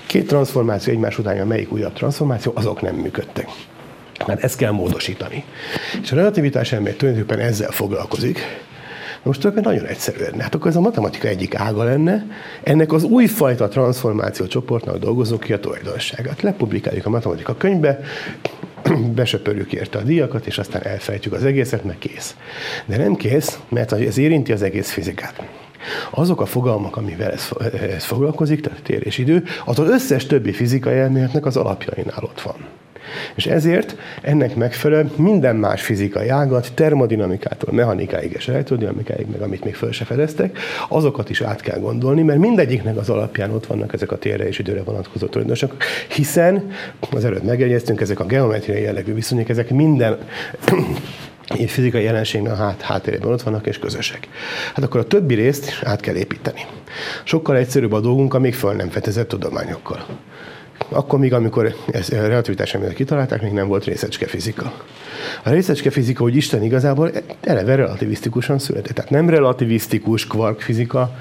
két transformáció egymás után, melyik újabb transformáció, azok nem működtek. Mert ezt kell módosítani. És a relativitás elmélet tulajdonképpen ezzel foglalkozik. Most tulajdonképpen nagyon egyszerű lenne. Hát akkor ez a matematika egyik ága lenne, ennek az újfajta transformáció csoportnak dolgozunk ki a tulajdonságát. Lepublikáljuk a matematika könyvbe, besöpörjük érte a díjakat, és aztán elfejtjük az egészet, meg kész. De nem kész, mert ez érinti az egész fizikát. Azok a fogalmak, amivel ez, ez foglalkozik, tehát tér és idő, az az összes többi fizikai elméletnek az alapjainál ott van. És ezért ennek megfelelően minden más fizikai ágat, termodinamikától mechanikáig és elektrodinamikáig, meg amit még föl se fedeztek, azokat is át kell gondolni, mert mindegyiknek az alapján ott vannak ezek a térre és időre vonatkozó tulajdonságok, hiszen az előtt megjegyeztünk, ezek a geometriai jellegű viszonyok, ezek minden fizikai jelenségnek a hát, háttérében ott vannak és közösek. Hát akkor a többi részt át kell építeni. Sokkal egyszerűbb a dolgunk a még föl nem fedezett tudományokkal. Akkor még, amikor ezt a relativitás elméletet kitalálták, még nem volt részecske fizika. A részecske fizika, hogy Isten igazából eleve relativisztikusan született. Tehát nem relativisztikus kvarkfizika,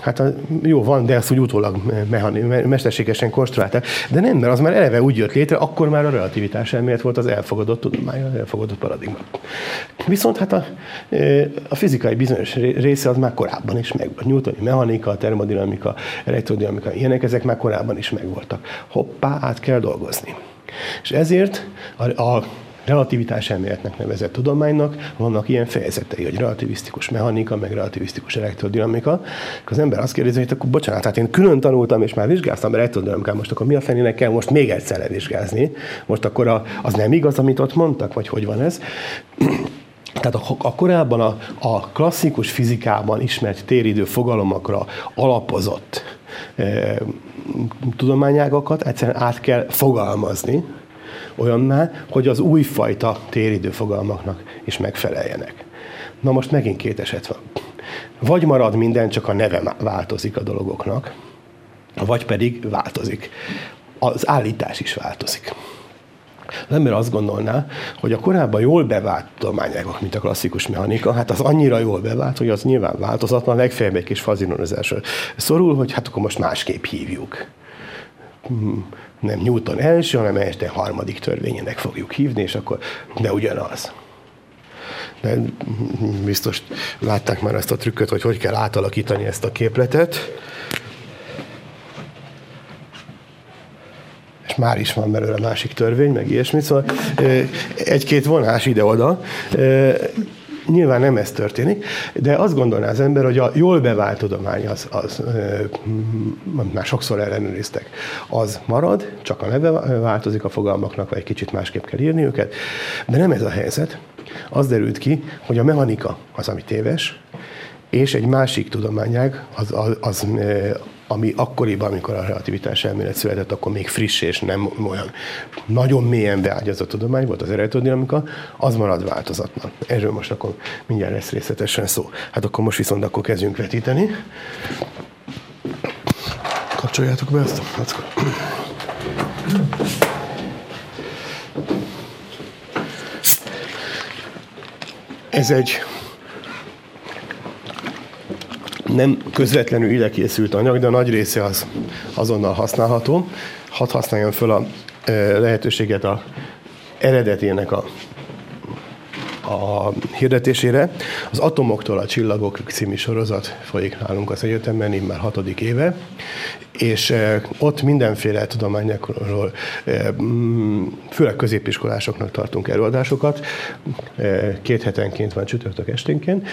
Hát a, jó, van, de ezt úgy utólag mechani, mesterségesen konstruálták. De nem, mert az már eleve úgy jött létre, akkor már a relativitás elmélet volt az elfogadott tudomány, az elfogadott paradigma. Viszont hát a, a fizikai bizonyos része az már korábban is megvolt. Newtoni mechanika, termodinamika, elektrodinamika, ilyenek, ezek már korábban is megvoltak. Hoppá, át kell dolgozni. És ezért a, a relativitás elméletnek nevezett tudománynak vannak ilyen fejezetei, hogy relativisztikus mechanika, meg relativisztikus elektrodinamika. Az ember azt kérdezi, hogy akkor bocsánat, hát én külön tanultam, és már vizsgáztam elektrodinamikát, most akkor mi a fenének kell most még egyszer levizsgázni? Most akkor a, az nem igaz, amit ott mondtak, vagy hogy van ez? Tehát a, a korábban a, a klasszikus fizikában ismert téridő fogalomokra alapozott e, tudományágakat egyszerűen át kell fogalmazni, olyanná, hogy az újfajta téridő fogalmaknak is megfeleljenek. Na most megint két eset van. Vagy marad minden, csak a neve változik a dologoknak, vagy pedig változik. Az állítás is változik. Az ember azt gondolná, hogy a korábban jól bevált tudományágok, mint a klasszikus mechanika, hát az annyira jól bevált, hogy az nyilván változatlan, legfeljebb egy kis fazinonozásra szorul, hogy hát akkor most másképp hívjuk. Nem Newton első, hanem Einstein harmadik törvényének fogjuk hívni, és akkor de ugyanaz. De biztos látták már ezt a trükköt, hogy hogy kell átalakítani ezt a képletet. És már is van belőle másik törvény, meg ilyesmi, szóval egy-két vonás ide-oda Nyilván nem ez történik, de azt gondolná az ember, hogy a jól bevált tudomány, az, az már sokszor ellenőriztek, az marad, csak a neve változik a fogalmaknak, vagy egy kicsit másképp kell írni őket, de nem ez a helyzet. Az derült ki, hogy a mechanika az, ami téves, és egy másik tudományág, az, az, az ami akkoriban, amikor a relativitás elmélet született, akkor még friss és nem olyan nagyon mélyen beágyazott tudomány volt az elektrodinamika, az marad változatlan. Erről most akkor mindjárt lesz részletesen szó. Hát akkor most viszont akkor kezdjünk vetíteni. Kapcsoljátok be ezt a. Ez egy nem közvetlenül ide készült anyag, de a nagy része az azonnal használható. Hadd használjam föl a lehetőséget a eredetének a a hirdetésére. Az Atomoktól a Csillagok című sorozat folyik nálunk az egyetemben, már hatodik éve, és ott mindenféle tudományokról, mm, főleg középiskolásoknak tartunk előadásokat, két hetenként van csütörtök esténként,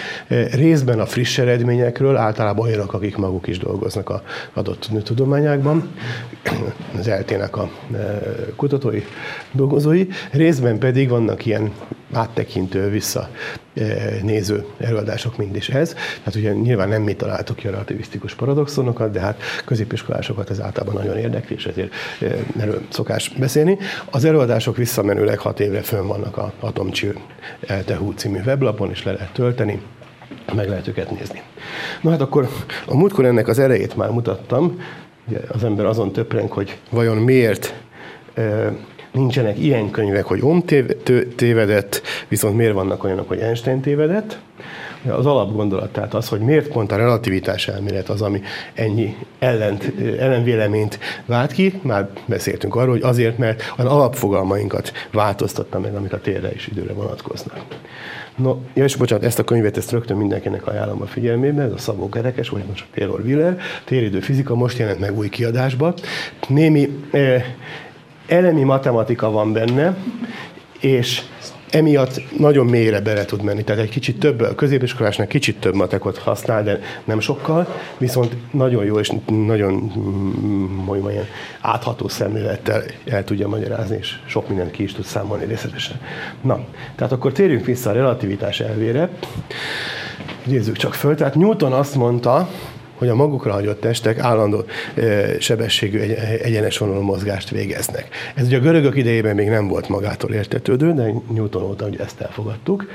részben a friss eredményekről, általában olyanok, akik maguk is dolgoznak a adott tudományákban, az eltének a kutatói dolgozói, részben pedig vannak ilyen áttekintő vissza néző előadások mind is ez. Tehát ugye nyilván nem mi találtuk ki a relativisztikus paradoxonokat, de hát középiskolásokat ez általában nagyon érdekli, és ezért erről szokás beszélni. Az előadások visszamenőleg hat évre fönn vannak a Atomcső Tehú című weblapon, és le lehet tölteni meg lehet őket nézni. Na hát akkor a múltkor ennek az erejét már mutattam, az ember azon töprenk, hogy vajon miért nincsenek ilyen könyvek, hogy Ohm tévedett, viszont miért vannak olyanok, hogy Einstein tévedett. Az alapgondolat tehát az, hogy miért pont a relativitás elmélet az, ami ennyi ellent, ellenvéleményt vált ki. Már beszéltünk arról, hogy azért, mert az alapfogalmainkat változtatta meg, amik a térre és időre vonatkoznak. No, ja, és bocsánat, ezt a könyvet ezt rögtön mindenkinek ajánlom a figyelmébe, ez a Szabó Kerekes, vagy most a Taylor Wheeler, téridő fizika, most jelent meg új kiadásba. Némi eh, elemi matematika van benne, és emiatt nagyon mélyre bele tud menni. Tehát egy kicsit több, a középiskolásnak kicsit több matekot használ, de nem sokkal, viszont nagyon jó és nagyon mondjam, ilyen átható szemlélettel el tudja magyarázni, és sok mindent ki is tud számolni részletesen. Na, tehát akkor térjünk vissza a relativitás elvére. Nézzük csak föl. Tehát Newton azt mondta, hogy a magukra hagyott testek állandó sebességű egyenes vonalú mozgást végeznek. Ez ugye a görögök idejében még nem volt magától értetődő, de Newton óta ugye ezt elfogadtuk.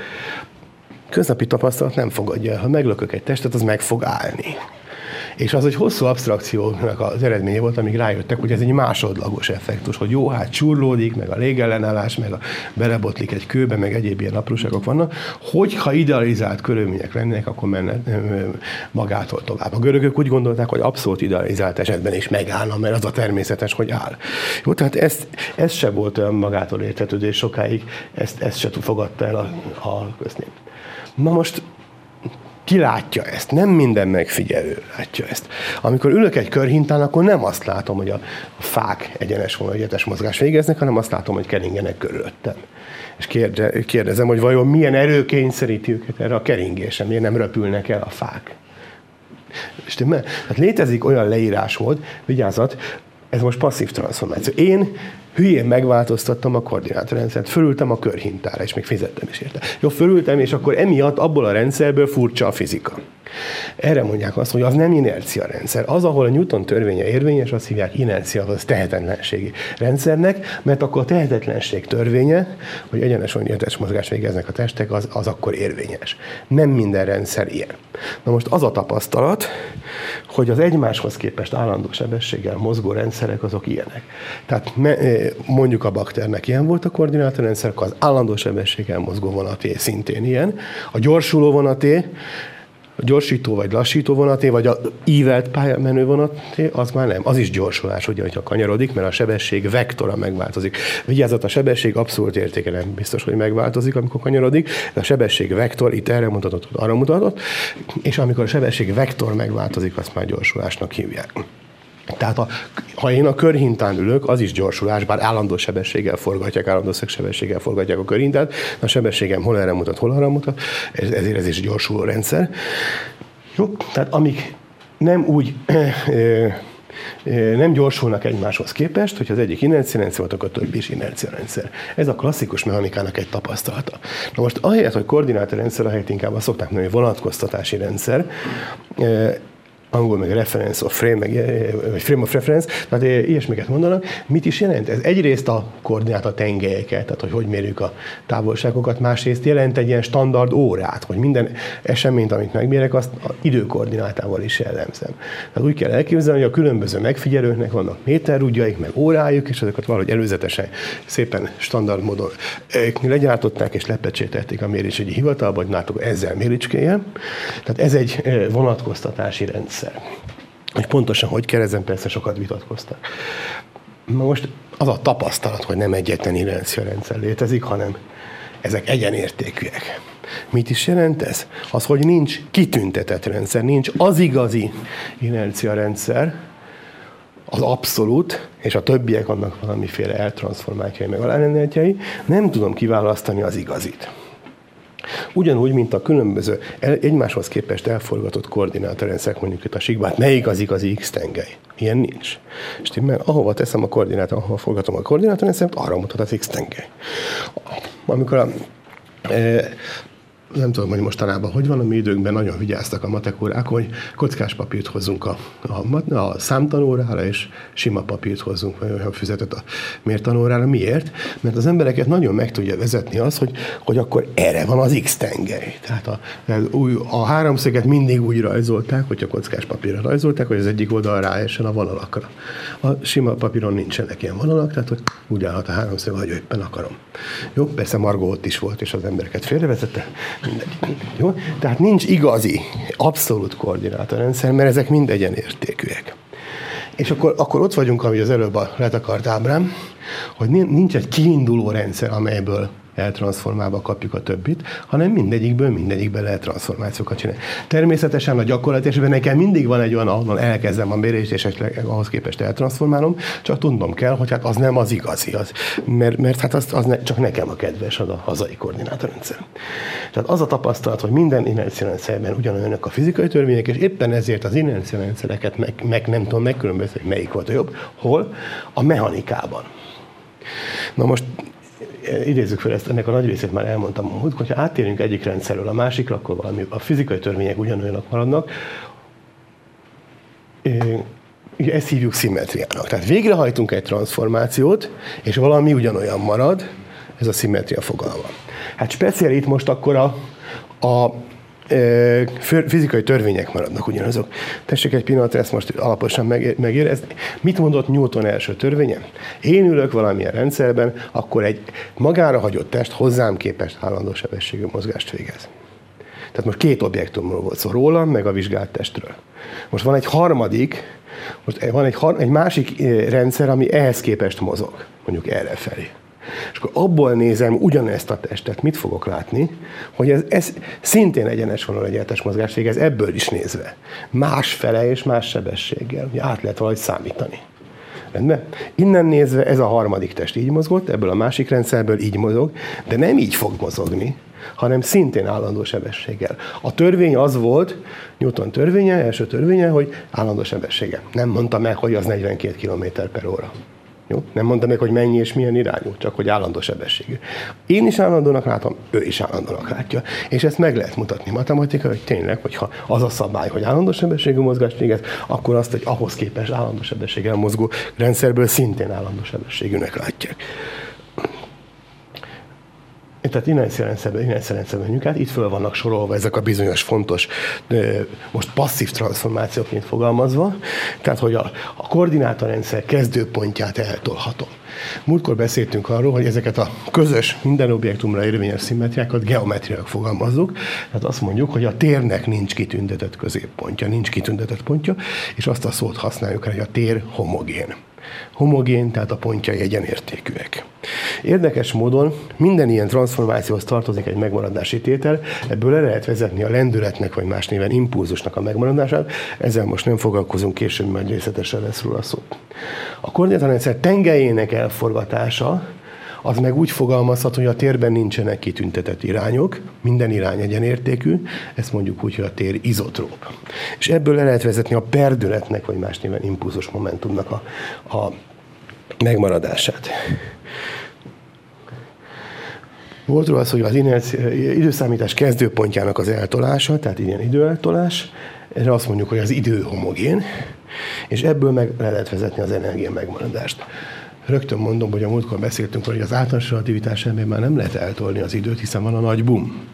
Köznapi tapasztalat nem fogadja el. Ha meglökök egy testet, az meg fog állni. És az egy hosszú abstrakciónak az eredménye volt, amíg rájöttek, hogy ez egy másodlagos effektus, hogy jó, hát csurlódik, meg a légellenállás, meg a belebotlik egy kőbe, meg egyéb ilyen apróságok vannak. Hogyha idealizált körülmények lennének, akkor menne magától tovább. A görögök úgy gondolták, hogy abszolút idealizált esetben is megállna, mert az a természetes, hogy áll. Jó, tehát ez, ez se volt olyan magától értetődő, és sokáig ezt, ezt se fogadta el a, a köznép. Na most ki látja ezt? Nem minden megfigyelő látja ezt. Amikor ülök egy körhintán, akkor nem azt látom, hogy a fák egyenes vagy egyetes mozgás végeznek, hanem azt látom, hogy keringenek körülöttem. És kérde, kérdezem, hogy vajon milyen erő kényszeríti őket erre a keringésre, miért nem röpülnek el a fák. Hát létezik olyan leírásmód, vigyázat, ez most passzív transformáció. Én hülyén megváltoztattam a koordinátorrendszert, fölültem a körhintára, és még fizettem is érte. Jó, fölültem, és akkor emiatt abból a rendszerből furcsa a fizika. Erre mondják azt, hogy az nem inercia rendszer. Az, ahol a Newton törvénye érvényes, azt hívják inercia, az tehetetlenségi rendszernek, mert akkor a tehetetlenség törvénye, hogy egyenes onyetes mozgás végeznek a testek, az, az akkor érvényes. Nem minden rendszer ilyen. Na most az a tapasztalat, hogy az egymáshoz képest állandó sebességgel mozgó rendszerek azok ilyenek. Tehát mondjuk a bakternek ilyen volt a koordinátorrendszer, az állandó sebességgel mozgó vonaté szintén ilyen. A gyorsuló vonaté gyorsító vagy lassító vonaté, vagy a ívelt pályamenő vonaté, az már nem. Az is gyorsulás, ugye, hogyha kanyarodik, mert a sebesség vektora megváltozik. Vigyázat, a sebesség abszolút értéke nem biztos, hogy megváltozik, amikor kanyarodik, de a sebesség vektor itt erre mutatott, arra mutatott, és amikor a sebesség vektor megváltozik, azt már gyorsulásnak hívják. Tehát a, ha én a körhintán ülök, az is gyorsulás, bár állandó sebességgel forgatják, állandó sebességgel forgatják a körhintát, a sebességem hol erre mutat, hol arra mutat, ez, ezért ez is gyorsuló rendszer. Jó, tehát amik nem úgy nem gyorsulnak egymáshoz képest, hogy az egyik inercia rendszer volt, akkor a többi is inercia rendszer. Ez a klasszikus mechanikának egy tapasztalata. Na most ahelyett, hogy koordinátorrendszer, ahelyett inkább azt szokták mondani, hogy vonatkoztatási rendszer, angol meg reference of frame, meg, vagy frame of reference, tehát ilyesmiket mondanak. Mit is jelent? Ez egyrészt a koordináta tengelyeket, tehát hogy hogy mérjük a távolságokat, másrészt jelent egy ilyen standard órát, hogy minden eseményt, amit megmérek, azt a időkoordinátával is jellemzem. Tehát úgy kell elképzelni, hogy a különböző megfigyelőknek vannak méterrúdjaik, meg órájuk, és ezeket valahogy előzetesen szépen standard módon legyártották és lepecsételték a mérésügyi hivatalba, hogy látok, ezzel méricskéje. Tehát ez egy vonatkoztatási rendszer rendszer. Hogy pontosan hogy kell, ezen persze sokat vitatkoztak. Na most az a tapasztalat, hogy nem egyetlen inercia rendszer létezik, hanem ezek egyenértékűek. Mit is jelent ez? Az, hogy nincs kitüntetett rendszer, nincs az igazi inercia rendszer, az abszolút, és a többiek annak valamiféle eltranszformáltjai, meg alárendeltjei, nem tudom kiválasztani az igazit. Ugyanúgy, mint a különböző egymáshoz képest elforgatott koordinátorrendszerek, mondjuk itt a sigmát, melyik az igazi x tengely? Ilyen nincs. És mert ahova teszem a koordinátor, ahova forgatom a koordinátorrendszert, arra mutat az x tengely. Amikor a, e, nem tudom, hogy mostanában hogy van, a mi időnkben nagyon vigyáztak a matekórák, hogy kockás papírt hozzunk a, a, a számtanórára, és sima papírt hozzunk, vagy olyan füzetet a mértanórára. Miért? Mert az embereket nagyon meg tudja vezetni az, hogy, hogy akkor erre van az X tengely. Tehát a, a háromszöget mindig úgy rajzolták, hogyha kockás papírra rajzolták, hogy az egyik oldal ráessen a vonalakra. A sima papíron nincsenek ilyen vonalak, tehát hogy úgy állhat a háromszög, hogy éppen akarom. Jó, persze Margó ott is volt, és az embereket félrevezette, mindegy. Jó? Tehát nincs igazi, abszolút koordinátorrendszer, mert ezek mind egyenértékűek. És akkor, akkor ott vagyunk, ami az előbb a letakart ábrám, hogy nincs egy kiinduló rendszer, amelyből eltranszformálva kapjuk a többit, hanem mindegyikből mindegyikbe lehet transformációkat csinálni. Természetesen a gyakorlat esetben nekem mindig van egy olyan, ahol elkezdem a mérést, és esetleg ahhoz képest eltranszformálom, csak tudnom kell, hogy hát az nem az igazi, az, mert, mert hát az, az ne, csak nekem a kedves az a hazai koordinátorrendszer. Tehát az a tapasztalat, hogy minden inerciarendszerben ugyanolyanok a fizikai törvények, és éppen ezért az inerciarendszereket meg, meg nem tudom megkülönböztetni, melyik volt a jobb, hol? A mechanikában. Na most idézzük fel ezt, ennek a nagy részét már elmondtam, hogy hogyha áttérünk egyik rendszerről a másikra, akkor valami, a fizikai törvények ugyanolyanok maradnak. Ugye ezt hívjuk szimmetriának. Tehát végrehajtunk egy transformációt, és valami ugyanolyan marad, ez a szimmetria fogalma. Hát speciál itt most akkor a, a fizikai törvények maradnak ugyanazok. Tessék egy pillanatra ezt most alaposan megérezni. Mit mondott Newton első törvénye? Én ülök valamilyen rendszerben, akkor egy magára hagyott test hozzám képest állandó sebességű mozgást végez. Tehát most két objektumról volt szó, rólam, meg a vizsgált testről. Most van egy harmadik, most van egy, egy másik rendszer, ami ehhez képest mozog, mondjuk erre felé. És akkor abból nézem ugyanezt a testet, mit fogok látni, hogy ez, ez szintén egyenes vonal egyenletes mozgás végez, ebből is nézve. Más fele és más sebességgel. Ugye át lehet valahogy számítani. Rendben? Innen nézve ez a harmadik test így mozgott, ebből a másik rendszerből így mozog, de nem így fog mozogni, hanem szintén állandó sebességgel. A törvény az volt, Newton törvénye, első törvénye, hogy állandó sebessége. Nem mondta meg, hogy az 42 km per óra. Jó? Nem mondta meg, hogy mennyi és milyen irányú, csak hogy állandó sebességű. Én is állandónak látom, ő is állandónak látja. És ezt meg lehet mutatni matematika, hogy tényleg, hogyha az a szabály, hogy állandó sebességű mozgást végez, akkor azt egy ahhoz képest állandó sebességgel mozgó rendszerből szintén állandó sebességűnek látják. Tehát inerciarendszerben, inerciarendszerben menjünk át, itt föl vannak sorolva ezek a bizonyos fontos, most passzív transformációként fogalmazva, tehát hogy a, a koordinátorrendszer kezdőpontját eltolhatom. Múltkor beszéltünk arról, hogy ezeket a közös, minden objektumra érvényes szimmetriákat geometriák fogalmazzuk, tehát azt mondjuk, hogy a térnek nincs kitüntetett középpontja, nincs kitüntetett pontja, és azt a szót használjuk hogy a tér homogén homogén, tehát a pontjai egyenértékűek. Érdekes módon minden ilyen transformációhoz tartozik egy megmaradási ítétel, ebből le lehet vezetni a lendületnek, vagy más néven impulzusnak a megmaradását, ezzel most nem foglalkozunk, később majd részletesen lesz róla szó. A koordinátorrendszer tengelyének elforgatása az meg úgy fogalmazhat, hogy a térben nincsenek kitüntetett irányok, minden irány egyenértékű, ezt mondjuk úgy, hogy a tér izotróp. És ebből le lehet vezetni a perdületnek, vagy más néven impulzus momentumnak a, a megmaradását. Volt róla az, hogy az időszámítás kezdőpontjának az eltolása, tehát ilyen időeltolás, erre azt mondjuk, hogy az idő homogén, és ebből meg le lehet vezetni az energia megmaradást. Rögtön mondom, hogy a múltkor beszéltünk, hogy az általános relativitás elmében már nem lehet eltolni az időt, hiszen van a nagy bum.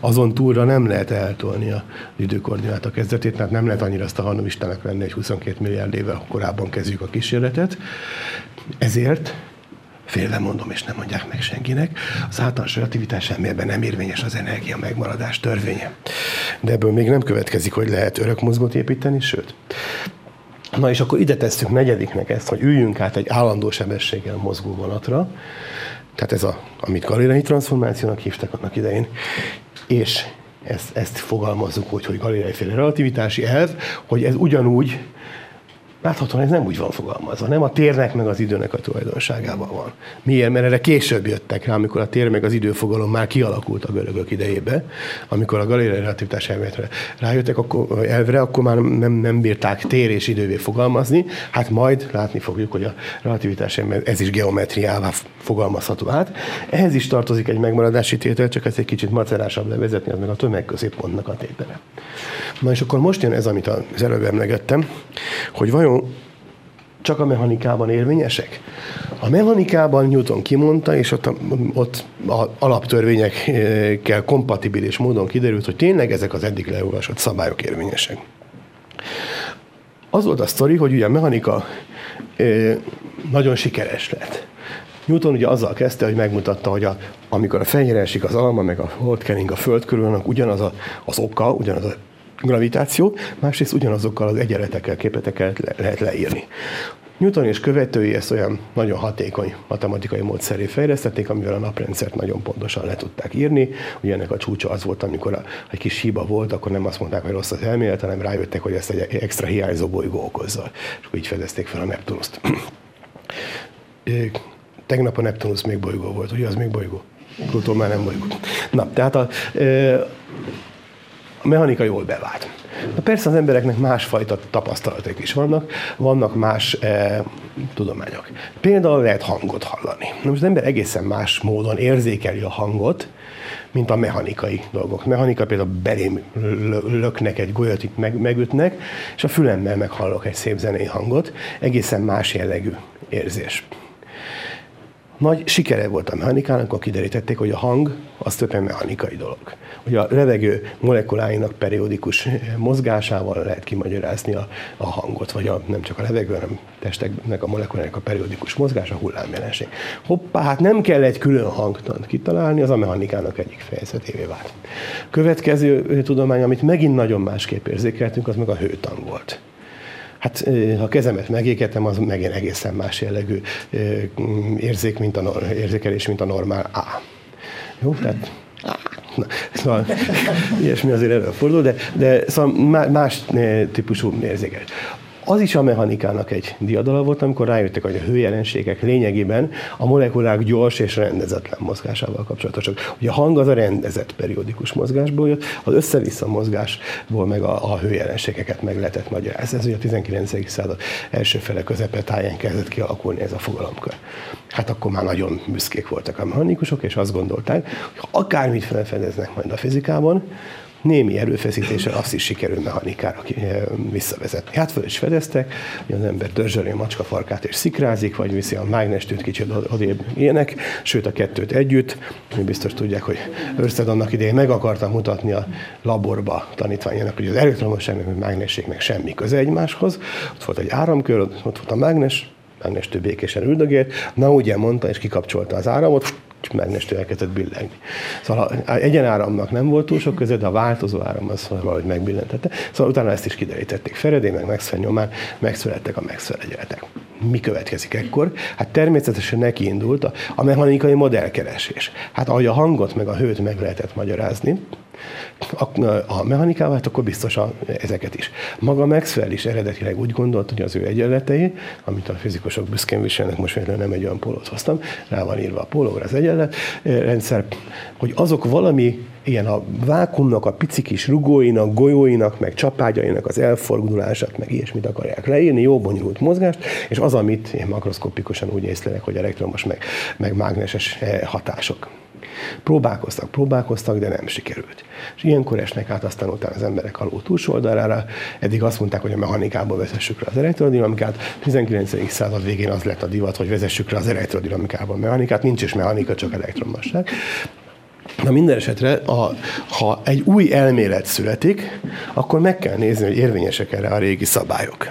Azon túlra nem lehet eltolni az időkoordináta kezdetét, mert nem lehet annyira azt a hanumistának lenni, hogy 22 milliárd éve korábban kezdjük a kísérletet. Ezért félve mondom, és nem mondják meg senkinek, az általános relativitás elmében nem érvényes az energia megmaradás törvénye. De ebből még nem következik, hogy lehet örök mozgót építeni, sőt, Na és akkor ide tesszük negyediknek ezt, hogy üljünk át egy állandó sebességgel mozgó vonatra, tehát ez a, amit galilei transformációnak hívtak annak idején, és ezt, ezt fogalmazzuk úgy, hogy galilei féle relativitási elv, hogy ez ugyanúgy Láthatóan ez nem úgy van fogalmazva, nem a térnek meg az időnek a tulajdonságában van. Miért? Mert erre később jöttek rá, amikor a tér meg az időfogalom már kialakult a görögök idejébe, amikor a galérai relativitás elméletre rájöttek, akkor, elvre, akkor már nem, nem bírták tér és idővé fogalmazni, hát majd látni fogjuk, hogy a relativitás ez is geometriává fogalmazható át. Ehhez is tartozik egy megmaradási tétel, csak ezt egy kicsit macerásabb levezetni, az meg a tömegközéppontnak a tétele. Na és akkor most jön ez, amit az előbb emlegettem, hogy vajon csak a mechanikában érvényesek? A mechanikában Newton kimondta, és ott, ott a alaptörvényekkel kompatibilis módon kiderült, hogy tényleg ezek az eddig leolvasott szabályok érvényesek. Az volt a sztori, hogy ugye a mechanika nagyon sikeres lett. Newton ugye azzal kezdte, hogy megmutatta, hogy a, amikor a fenyére esik az alma, meg a holdkering a föld körül, annak ugyanaz a, az oka, ugyanaz a gravitáció, másrészt ugyanazokkal az egyenletekkel, képetekkel le, lehet leírni. Newton és követői ezt olyan nagyon hatékony matematikai módszeré fejlesztették, amivel a naprendszert nagyon pontosan le tudták írni. Ugye ennek a csúcsa az volt, amikor a, egy kis hiba volt, akkor nem azt mondták, hogy rossz az elmélet, hanem rájöttek, hogy ezt egy extra hiányzó bolygó okozza. És akkor így fedezték fel a Neptunuszt. Tegnap a Neptunus még bolygó volt, ugye az még bolygó? Pluton már nem bolygó. Na, tehát a, a mechanika jól bevált. Na persze az embereknek másfajta tapasztalatok is vannak, vannak más e, tudományok. Például lehet hangot hallani. Na most az ember egészen más módon érzékeli a hangot, mint a mechanikai dolgok. A mechanika például belém löknek egy golyot, itt meg, megütnek, és a fülemmel meghallok egy szép zenei hangot, egészen más jellegű érzés. Nagy sikere volt a mechanikának, akkor kiderítették, hogy a hang az többen mechanikai dolog. Hogy a levegő molekuláinak periódikus mozgásával lehet kimagyarázni a, a hangot, vagy a, nem csak a levegő, hanem testeknek a molekulának a periódikus mozgása, hullámjelenség. Hoppá, hát nem kell egy külön hangtant kitalálni, az a mechanikának egyik fejezetévé vált. Következő tudomány, amit megint nagyon másképp érzékeltünk, az meg a hőtang volt. Hát ha kezemet megégetem, az megint egészen más jellegű érzék, mint a, érzékelés, mint a normál A. Jó, tehát Na, szóval ilyesmi azért előfordul, de, de szóval más típusú érzékelés. Az is a mechanikának egy diadala volt, amikor rájöttek, hogy a hőjelenségek lényegében a molekulák gyors és rendezetlen mozgásával kapcsolatosak. Ugye a hang az a rendezett periódikus mozgásból jött, az össze-vissza mozgásból meg a, a hőjelenségeket meg lehetett magyarázni. Ez ugye a 19. század első fele táján kezdett kialakulni ez a fogalomkör. Hát akkor már nagyon büszkék voltak a mechanikusok, és azt gondolták, hogy akármit felfedeznek majd a fizikában, némi erőfeszítéssel azt is sikerül mechanikára eh, visszavezetni. Hát föl is fedeztek, hogy az ember dörzsöli a macska farkát és szikrázik, vagy viszi a mágnestűt kicsit odébb ilyenek, sőt a kettőt együtt. Mi biztos tudják, hogy Örsted annak idején meg akarta mutatni a laborba tanítványának, hogy az elektromosságnak, a mágnességnek semmi köze egymáshoz. Ott volt egy áramkör, ott volt a mágnes, mágnestő békésen üldögélt, na ugye mondta, és kikapcsolta az áramot, mágnestől elkezdett billegni. Szóval egyenáramnak nem volt túl sok köze, de a változó áram az valahogy megbillentette. Szóval utána ezt is kiderítették. Feredé meg Maxwell nyomán megszülettek a Maxwell. Mi következik ekkor? Hát természetesen neki indult a, a mechanikai modellkeresés. Hát ahogy a hangot meg a hőt meg lehetett magyarázni, a, a mechanikával, hát akkor biztos a, ezeket is. Maga Maxwell is eredetileg úgy gondolt, hogy az ő egyenletei, amit a fizikusok büszkén viselnek, most nem egy olyan pólót hoztam, rá van írva a pólóra az egyenlet eh, rendszer, hogy azok valami ilyen a vákumnak, a pici kis rugóinak, golyóinak, meg csapágyainak az elfordulását, meg ilyesmit akarják leírni, jó bonyolult mozgást, és az, amit én makroszkopikusan úgy észlelek, hogy elektromos, meg, meg mágneses eh, hatások. Próbálkoztak, próbálkoztak, de nem sikerült. És ilyenkor esnek át aztán utána az emberek alul túlsó oldalára. Eddig azt mondták, hogy a mechanikából vezessük rá az elektrodinamikát. 19. század végén az lett a divat, hogy vezessük rá az elektrodinamikában mechanikát. Nincs is mechanika, csak elektromosság. Na minden esetre, a, ha egy új elmélet születik, akkor meg kell nézni, hogy érvényesek erre a régi szabályok.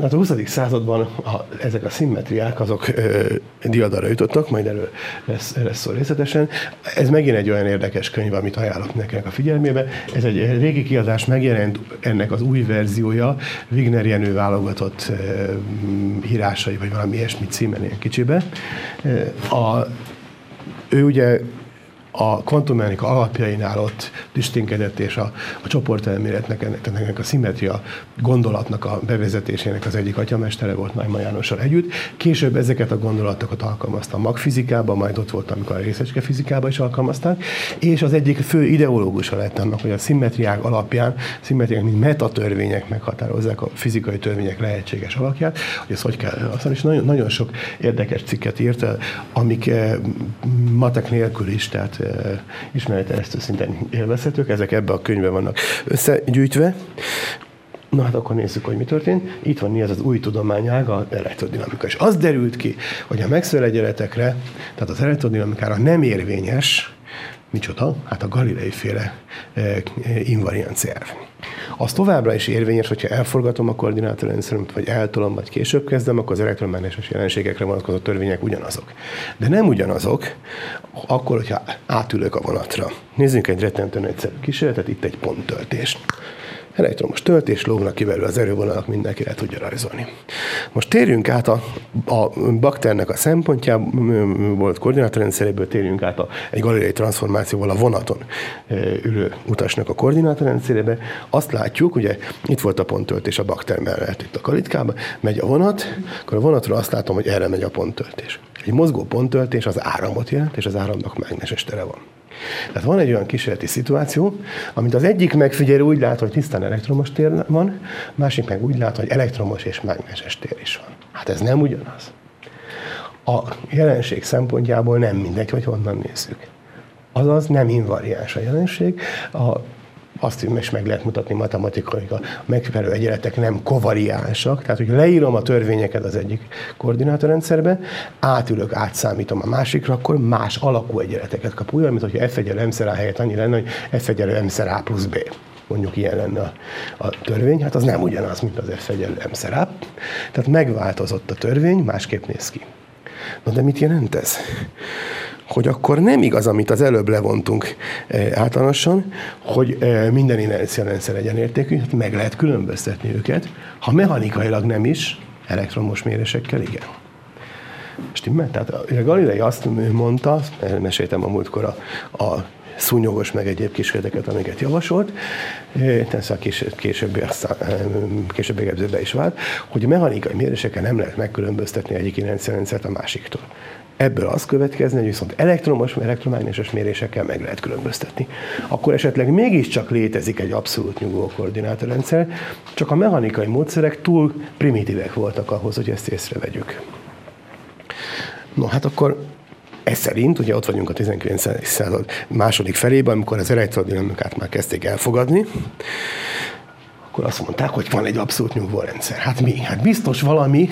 Hát a 20. században a, ezek a szimmetriák azok ö, diadara jutottak, majd erről lesz, lesz szó részletesen. Ez megint egy olyan érdekes könyv, amit ajánlok nekem a figyelmébe. Ez egy régi kiadás, megjelent ennek az új verziója, Wigner Jenő válogatott ö, írásai, vagy valami ilyesmi címen ilyen kicsibe. A, ő ugye a kvantummechanika alapjainál ott distinkedett, és a, a csoportelméletnek, ennek, a szimmetria gondolatnak a bevezetésének az egyik atyamestere volt Neumann Jánossal együtt. Később ezeket a gondolatokat alkalmazta a magfizikában, majd ott volt, amikor a részecske fizikában is alkalmazták, és az egyik fő ideológusa lett annak, hogy a szimmetriák alapján, szimmetriák, mint metatörvények meghatározzák a fizikai törvények lehetséges alakját, hogy ez hogy kell. Aztán is nagyon, nagyon sok érdekes cikket írt, amik eh, matek nélkül is, tehát ismeretterjesztő szinten élvezhetők, ezek ebbe a könyvben vannak összegyűjtve. Na hát akkor nézzük, hogy mi történt. Itt van ez az új tudományág, az elektrodinamika. És az derült ki, hogy a Maxwell egyenletekre, tehát az elektrodinamikára nem érvényes, micsoda? Hát a Galilei féle invariancia elv. Az továbbra is érvényes, hogyha elforgatom a koordinátorrendszeremet, vagy eltolom, vagy később kezdem, akkor az elektromágneses jelenségekre vonatkozó törvények ugyanazok. De nem ugyanazok, akkor, hogyha átülök a vonatra. Nézzünk egy rettentően egyszerű kísérletet, itt egy ponttöltés elektromos töltés, lógnak ki belőle az erővonalak, mindenki le tudja rajzolni. Most térjünk át a, a bakternek a szempontjából, koordinátorrendszeréből térjünk át a, egy galilei transformációval a vonaton ülő utasnak a koordinátorrendszerébe. Azt látjuk, ugye itt volt a ponttöltés a bakter mellett itt a kalitkában, megy a vonat, akkor a vonatról azt látom, hogy erre megy a ponttöltés. Egy mozgó ponttöltés az áramot jelent, és az áramnak mágneses tere van. Tehát van egy olyan kísérleti szituáció, amit az egyik megfigyelő úgy lát, hogy tisztán elektromos tér van, másik meg úgy lát, hogy elektromos és mágneses tér is van. Hát ez nem ugyanaz. A jelenség szempontjából nem mindegy, hogy honnan nézzük. Azaz nem invariáns a jelenség. A azt is meg lehet mutatni matematikai, a megfelelő egyenletek nem kovariánsak, tehát hogy leírom a törvényeket az egyik koordinátorrendszerbe, átülök, átszámítom a másikra, akkor más alakú egyenleteket kap. Olyan, mint hogyha f egyenlő m a helyett annyi lenne, hogy f egyenlő m a plusz b mondjuk ilyen lenne a, a törvény, hát az nem ugyanaz, mint az F egyenlő M Tehát megváltozott a törvény, másképp néz ki. Na de mit jelent ez? Hogy akkor nem igaz, amit az előbb levontunk e, általánosan, hogy e, minden inercia rendszer egyenértékű, hát meg lehet különböztetni őket, ha mechanikailag nem is, elektromos mérésekkel igen. Stimmel? Tehát a Galilei azt mondta, meséltem a múltkor a, a szúnyogos, meg egyéb kísérleteket, amiket javasolt, persze a későbbi, aztán, későbbi be is vált, hogy a mechanikai mérésekkel nem lehet megkülönböztetni egyik inerciarendszert a másiktól. Ebből az következne, hogy viszont elektromos, elektromágneses mérésekkel meg lehet különböztetni. Akkor esetleg mégiscsak létezik egy abszolút nyugvó koordinátorrendszer, csak a mechanikai módszerek túl primitívek voltak ahhoz, hogy ezt észrevegyük. No, hát akkor ez szerint, ugye ott vagyunk a 19. század második felében, amikor az elektrodinamikát már kezdték elfogadni, akkor azt mondták, hogy van egy abszolút nyugvó rendszer. Hát mi? Hát biztos valami,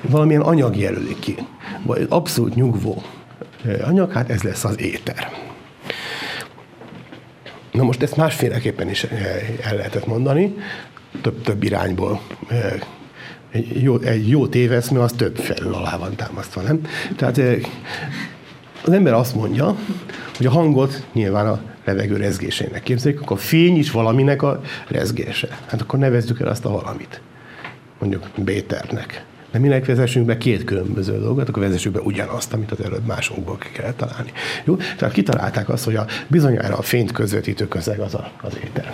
valamilyen anyag jelölik ki. Vagy abszolút nyugvó anyag, hát ez lesz az éter. Na most ezt másféleképpen is el lehetett mondani, több-több irányból. Egy jó, egy jó téveszmű az több felül alá van támasztva, nem? Tehát az ember azt mondja, hogy a hangot nyilván a levegő rezgésének képzeljük, akkor a fény is valaminek a rezgése. Hát akkor nevezzük el azt a valamit. Mondjuk Béternek. De minek vezessünk be két különböző dolgot, akkor vezessük be ugyanazt, amit az előbb másokból ki kell találni. Jó? Tehát kitalálták azt, hogy a bizonyára a fényt közvetítő közeg az a, az éter.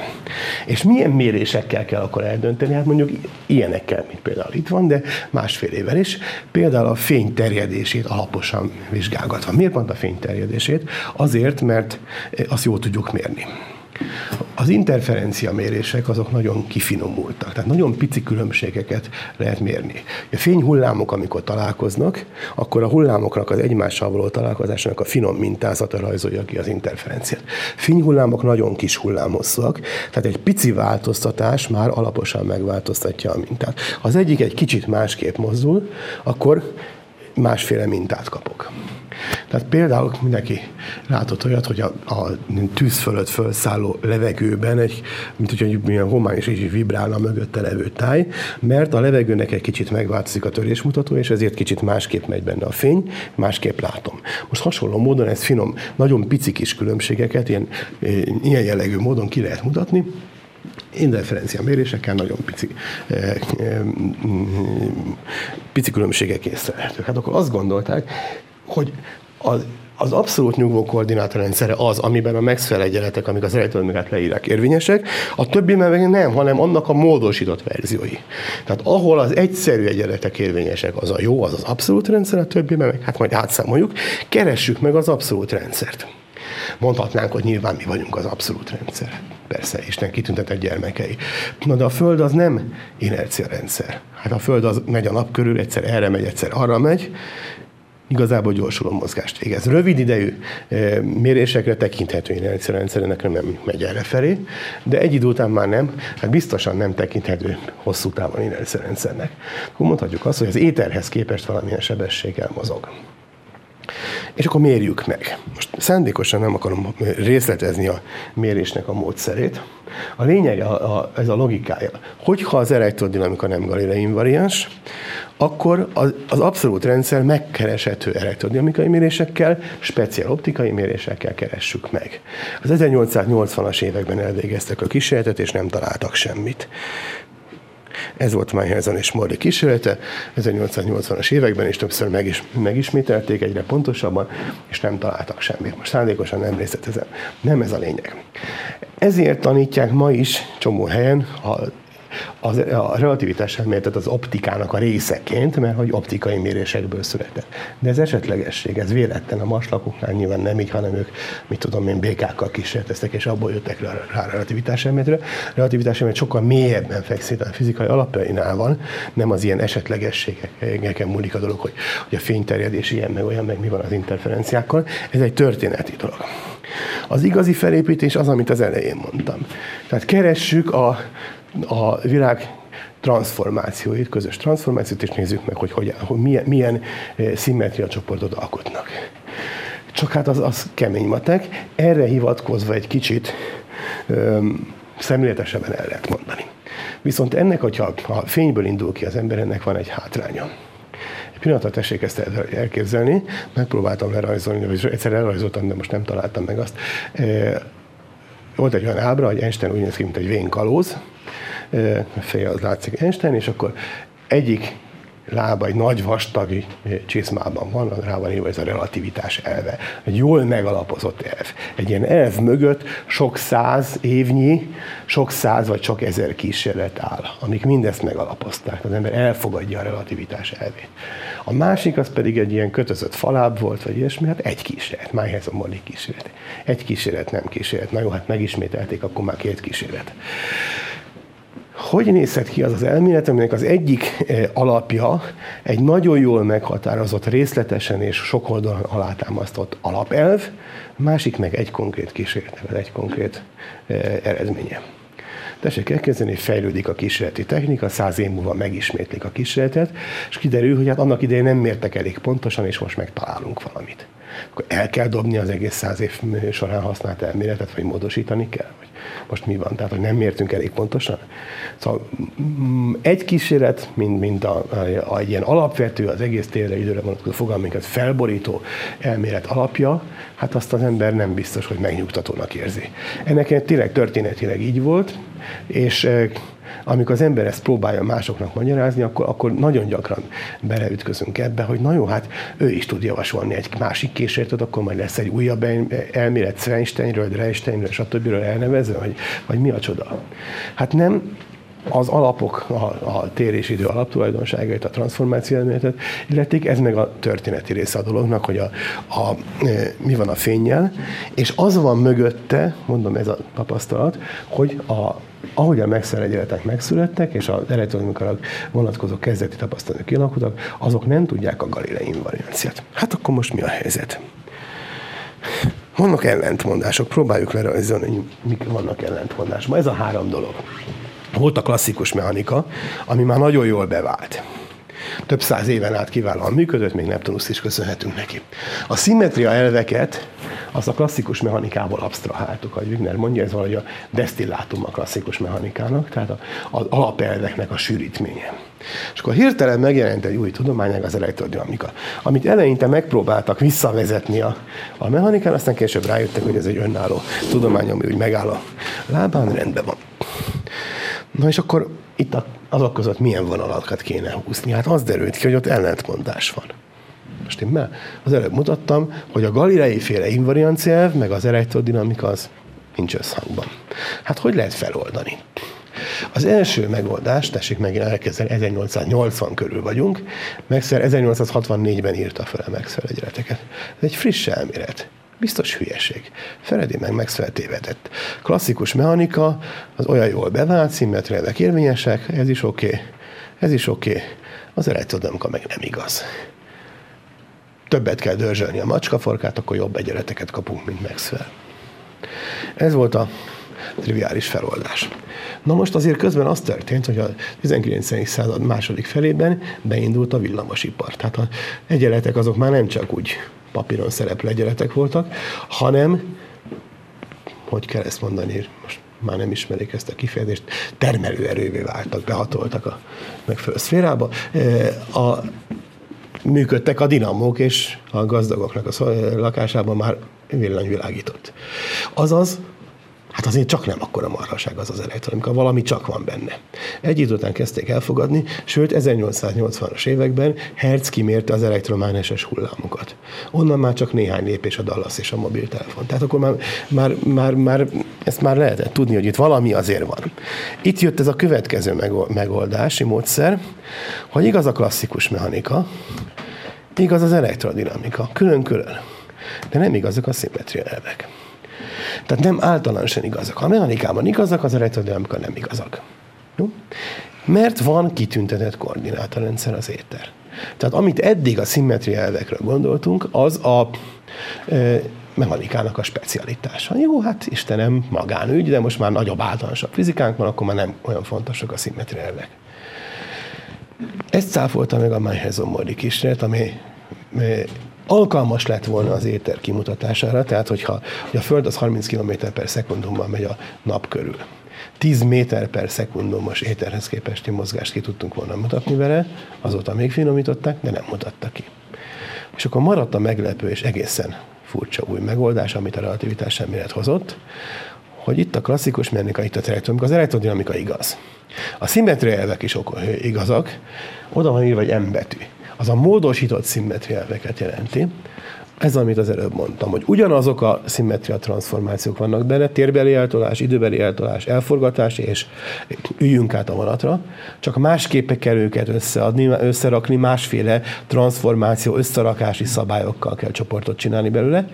És milyen mérésekkel kell akkor eldönteni? Hát mondjuk ilyenekkel, mint például itt van, de másfél is. Például a fény terjedését alaposan vizsgálgatva. Miért pont a fény terjedését? Azért, mert azt jól tudjuk mérni. Az interferencia mérések azok nagyon kifinomultak, tehát nagyon pici különbségeket lehet mérni. A fényhullámok, amikor találkoznak, akkor a hullámoknak az egymással való találkozásnak a finom mintázata rajzolja ki az interferenciát. Fényhullámok nagyon kis hullámosszak, tehát egy pici változtatás már alaposan megváltoztatja a mintát. Az egyik egy kicsit másképp mozdul, akkor másféle mintát kapok. Tehát például mindenki látott olyat, hogy a, a tűz fölött felszálló levegőben egy, mint hogyha milyen homály és így vibrálna a mögötte levő táj, mert a levegőnek egy kicsit megváltozik a törésmutató, és ezért kicsit másképp megy benne a fény, másképp látom. Most hasonló módon ez finom, nagyon pici kis különbségeket ilyen, ilyen jellegű módon ki lehet mutatni, interferencia mérésekkel nagyon pici, eh, eh, pici különbségek észrevehetők. Hát akkor azt gondolták, hogy az, az abszolút nyugvó koordinátorrendszere az, amiben a Maxwell egyenletek, amik az elektronikát leírják, érvényesek, a többi meg nem, hanem annak a módosított verziói. Tehát ahol az egyszerű egyenletek érvényesek, az a jó, az az abszolút rendszer, a többi meg, hát majd átszámoljuk, keressük meg az abszolút rendszert. Mondhatnánk, hogy nyilván mi vagyunk az abszolút rendszer. Persze, Isten kitüntetett gyermekei. Na de a Föld az nem inercia rendszer. Hát a Föld az megy a nap körül, egyszer erre megy, egyszer arra megy, igazából gyorsuló mozgást végez. Rövid idejű mérésekre tekinthető inercia rendszerének nem megy erre felé, de egy idő után már nem, hát biztosan nem tekinthető hosszú távon inercia rendszernek. Akkor mondhatjuk azt, hogy az éterhez képest valamilyen sebességgel mozog. És akkor mérjük meg. Most szándékosan nem akarom részletezni a mérésnek a módszerét. A lényeg, a, a, ez a logikája. Hogyha az elektrodinamika nem Galilei invariáns, akkor az, az abszolút rendszer megkereshető elektrodinamikai mérésekkel, speciál optikai mérésekkel keressük meg. Az 1880-as években elvégeztek a kísérletet, és nem találtak semmit. Ez volt Meyerson és Morley kísérlete, 1880-as években is többször meg is, megismételték egyre pontosabban, és nem találtak semmit. Most szándékosan nem részletezem. Nem ez a lényeg. Ezért tanítják ma is csomó helyen a az, a relativitás elméletet az optikának a részeként, mert hogy optikai mérésekből született. De ez esetlegesség, ez véletlen. A maslakoknál nyilván nem így, hanem ők, mit tudom én, békákkal kísérleteztek, és abból jöttek rá, rá a relativitás elméletre. Relativitás elmélet sokkal mélyebben fekszik, a fizikai alapjainál van, nem az ilyen esetlegességeken múlik a dolog, hogy, hogy a fényterjedés ilyen, meg olyan, meg mi van az interferenciákkal. Ez egy történeti dolog. Az igazi felépítés az, amit az elején mondtam. Tehát keressük a, a világ transformációit, közös transformációt, és nézzük meg, hogy, hogy, hogy milyen, milyen eh, szimmetria csoportot alkotnak. Csak hát az, az kemény matek, erre hivatkozva egy kicsit öm, szemléletesebben el lehet mondani. Viszont ennek, hogyha a fényből indul ki az ember, ennek van egy hátránya. Egy pillanatra tessék ezt elképzelni, megpróbáltam lerajzolni, vagy egyszer elrajzoltam, de most nem találtam meg azt. Volt egy olyan ábra, hogy Einstein úgy néz ki, mint egy vén kalóz, feje az látszik Einstein, és akkor egyik lába egy nagy vastag csizmában van, rá van írva ez a relativitás elve. Egy jól megalapozott elv. Egy ilyen elv mögött sok száz évnyi, sok száz vagy sok ezer kísérlet áll, amik mindezt megalapozták. Az ember elfogadja a relativitás elvét. A másik az pedig egy ilyen kötözött faláb volt, vagy ilyesmi, hát egy kísérlet, májhez a Molly kísérlet. Egy kísérlet, nem kísérlet. Na jó, hát megismételték, akkor már két kísérlet. Hogy nézhet ki az az elmélet, aminek az egyik eh, alapja egy nagyon jól meghatározott, részletesen és sok oldalon alátámasztott alapelv, másik meg egy konkrét kísérlet, egy konkrét eh, eredménye. Tessék elkezdeni, fejlődik a kísérleti technika, száz év múlva megismétlik a kísérletet, és kiderül, hogy hát annak idején nem mértek elég pontosan, és most megtalálunk valamit. Akkor el kell dobni az egész száz év során használt elméletet, vagy módosítani kell? Vagy most mi van? Tehát, hogy nem mértünk elég pontosan? Szóval mm, egy kísérlet, mint, mint a, a, a, egy ilyen alapvető, az egész térre időre vonatkozó fogalminkat felborító elmélet alapja, hát azt az ember nem biztos, hogy megnyugtatónak érzi. Ennek tényleg történetileg így volt, és amikor az ember ezt próbálja másoknak magyarázni, akkor, akkor nagyon gyakran beleütközünk ebbe, hogy na jó, hát ő is tud javasolni egy másik kísérletet, akkor majd lesz egy újabb elmélet Sveinsteinről, Dreisteinről, stb. elnevezve, vagy, vagy mi a csoda. Hát nem, az alapok, a, a tér és idő alaptulajdonságait, a transformáció elméletet illették, ez meg a történeti része a dolognak, hogy a, a, e, mi van a fényjel, és az van mögötte, mondom ez a tapasztalat, hogy a, ahogy a megszeregyeletek megszülettek, és az elektronikára vonatkozó kezdeti tapasztalatok kialakultak, azok nem tudják a Galilei invarianciát. Hát akkor most mi a helyzet? Vannak ellentmondások, próbáljuk lerajzolni, hogy mik vannak ellentmondások. Ez a három dolog. Volt a klasszikus mechanika, ami már nagyon jól bevált. Több száz éven át kiválóan működött, még Neptunus is köszönhetünk neki. A szimmetria elveket az a klasszikus mechanikából absztraháltuk, ahogy Wigner mondja, ez valahogy a desztillátum a klasszikus mechanikának, tehát az alapelveknek a sűrítménye. És akkor hirtelen megjelent egy új tudományág, az elektrodinamika, amit eleinte megpróbáltak visszavezetni a, a mechanikán, aztán később rájöttek, hogy ez egy önálló tudomány, ami úgy megáll a lábán, rendben van. Na és akkor itt azok között milyen vonalakat kéne húzni? Hát az derült ki, hogy ott ellentmondás van. Stimmel? Az előbb mutattam, hogy a galilei féle invariancia meg az elektrodinamika az nincs összhangban. Hát hogy lehet feloldani? Az első megoldás, tessék megint elkezdeni, 1880 körül vagyunk, Maxwell 1864-ben írta fel a Maxwell egyenleteket. Ez egy friss elmélet. Biztos hülyeség. Feredi meg Maxwell tévedett. Klasszikus mechanika, az olyan jól bevált, szimmetriák érvényesek, ez is oké, okay. ez is oké. Okay. Az elektrodinamika meg nem igaz. Többet kell dörzsölni a macskaforkát, akkor jobb egyenleteket kapunk, mint Maxwell. Ez volt a triviális feloldás. Na most azért közben az történt, hogy a 19. század második felében beindult a villamosipar. Tehát a egyenletek azok már nem csak úgy papíron szereplő egyenletek voltak, hanem, hogy kell ezt mondani, most már nem ismerik ezt a kifejezést, termelőerővé váltak, behatoltak a megfelelő szférába. A, működtek a dinamók, és a gazdagoknak a lakásában már villanyvilágított. Azaz Hát azért csak nem akkora marhaság az az elektronika, valami csak van benne. Egy idő után kezdték elfogadni, sőt 1880-as években Hertz kimérte az elektromágneses hullámokat. Onnan már csak néhány lépés a Dallas és a mobiltelefon. Tehát akkor már, már, már, már ezt már lehetett tudni, hogy itt valami azért van. Itt jött ez a következő megoldási módszer, hogy igaz a klasszikus mechanika, igaz az elektrodinamika, külön-külön. De nem igazak a szimmetria elvek. Tehát nem általánosan igazak. A mechanikában igazak, az elektrodinamika nem igazak. Jó? Mert van kitüntetett koordinátorrendszer az éter. Tehát amit eddig a szimmetria elvekről gondoltunk, az a e, mechanikának a specialitása. Jó, hát Istenem, magánügy, de most már nagyobb általánosabb fizikánk van, akkor már nem olyan fontosak a szimmetria elvek. Ezt cáfolta meg a Meyhezon kísérlet, ami alkalmas lett volna az éter kimutatására, tehát hogyha hogy a Föld az 30 km per szekundumban megy a nap körül. 10 méter per szekundumos éterhez képesti mozgást ki tudtunk volna mutatni vele, azóta még finomították, de nem mutattak ki. És akkor maradt a meglepő és egészen furcsa új megoldás, amit a relativitás elmélet hozott, hogy itt a klasszikus mechanika, itt a elektrodinamika, az elektrodinamika igaz. A szimmetria elvek is igazak, oda van írva, hogy M betű az a módosított szimmetria elveket jelenti. Ez, amit az előbb mondtam, hogy ugyanazok a szimmetria transformációk vannak benne, térbeli eltolás, időbeli eltolás, elforgatás, és üljünk át a vonatra, csak másképpen kell őket összeadni, összerakni, másféle transformáció, összerakási szabályokkal kell csoportot csinálni belőle,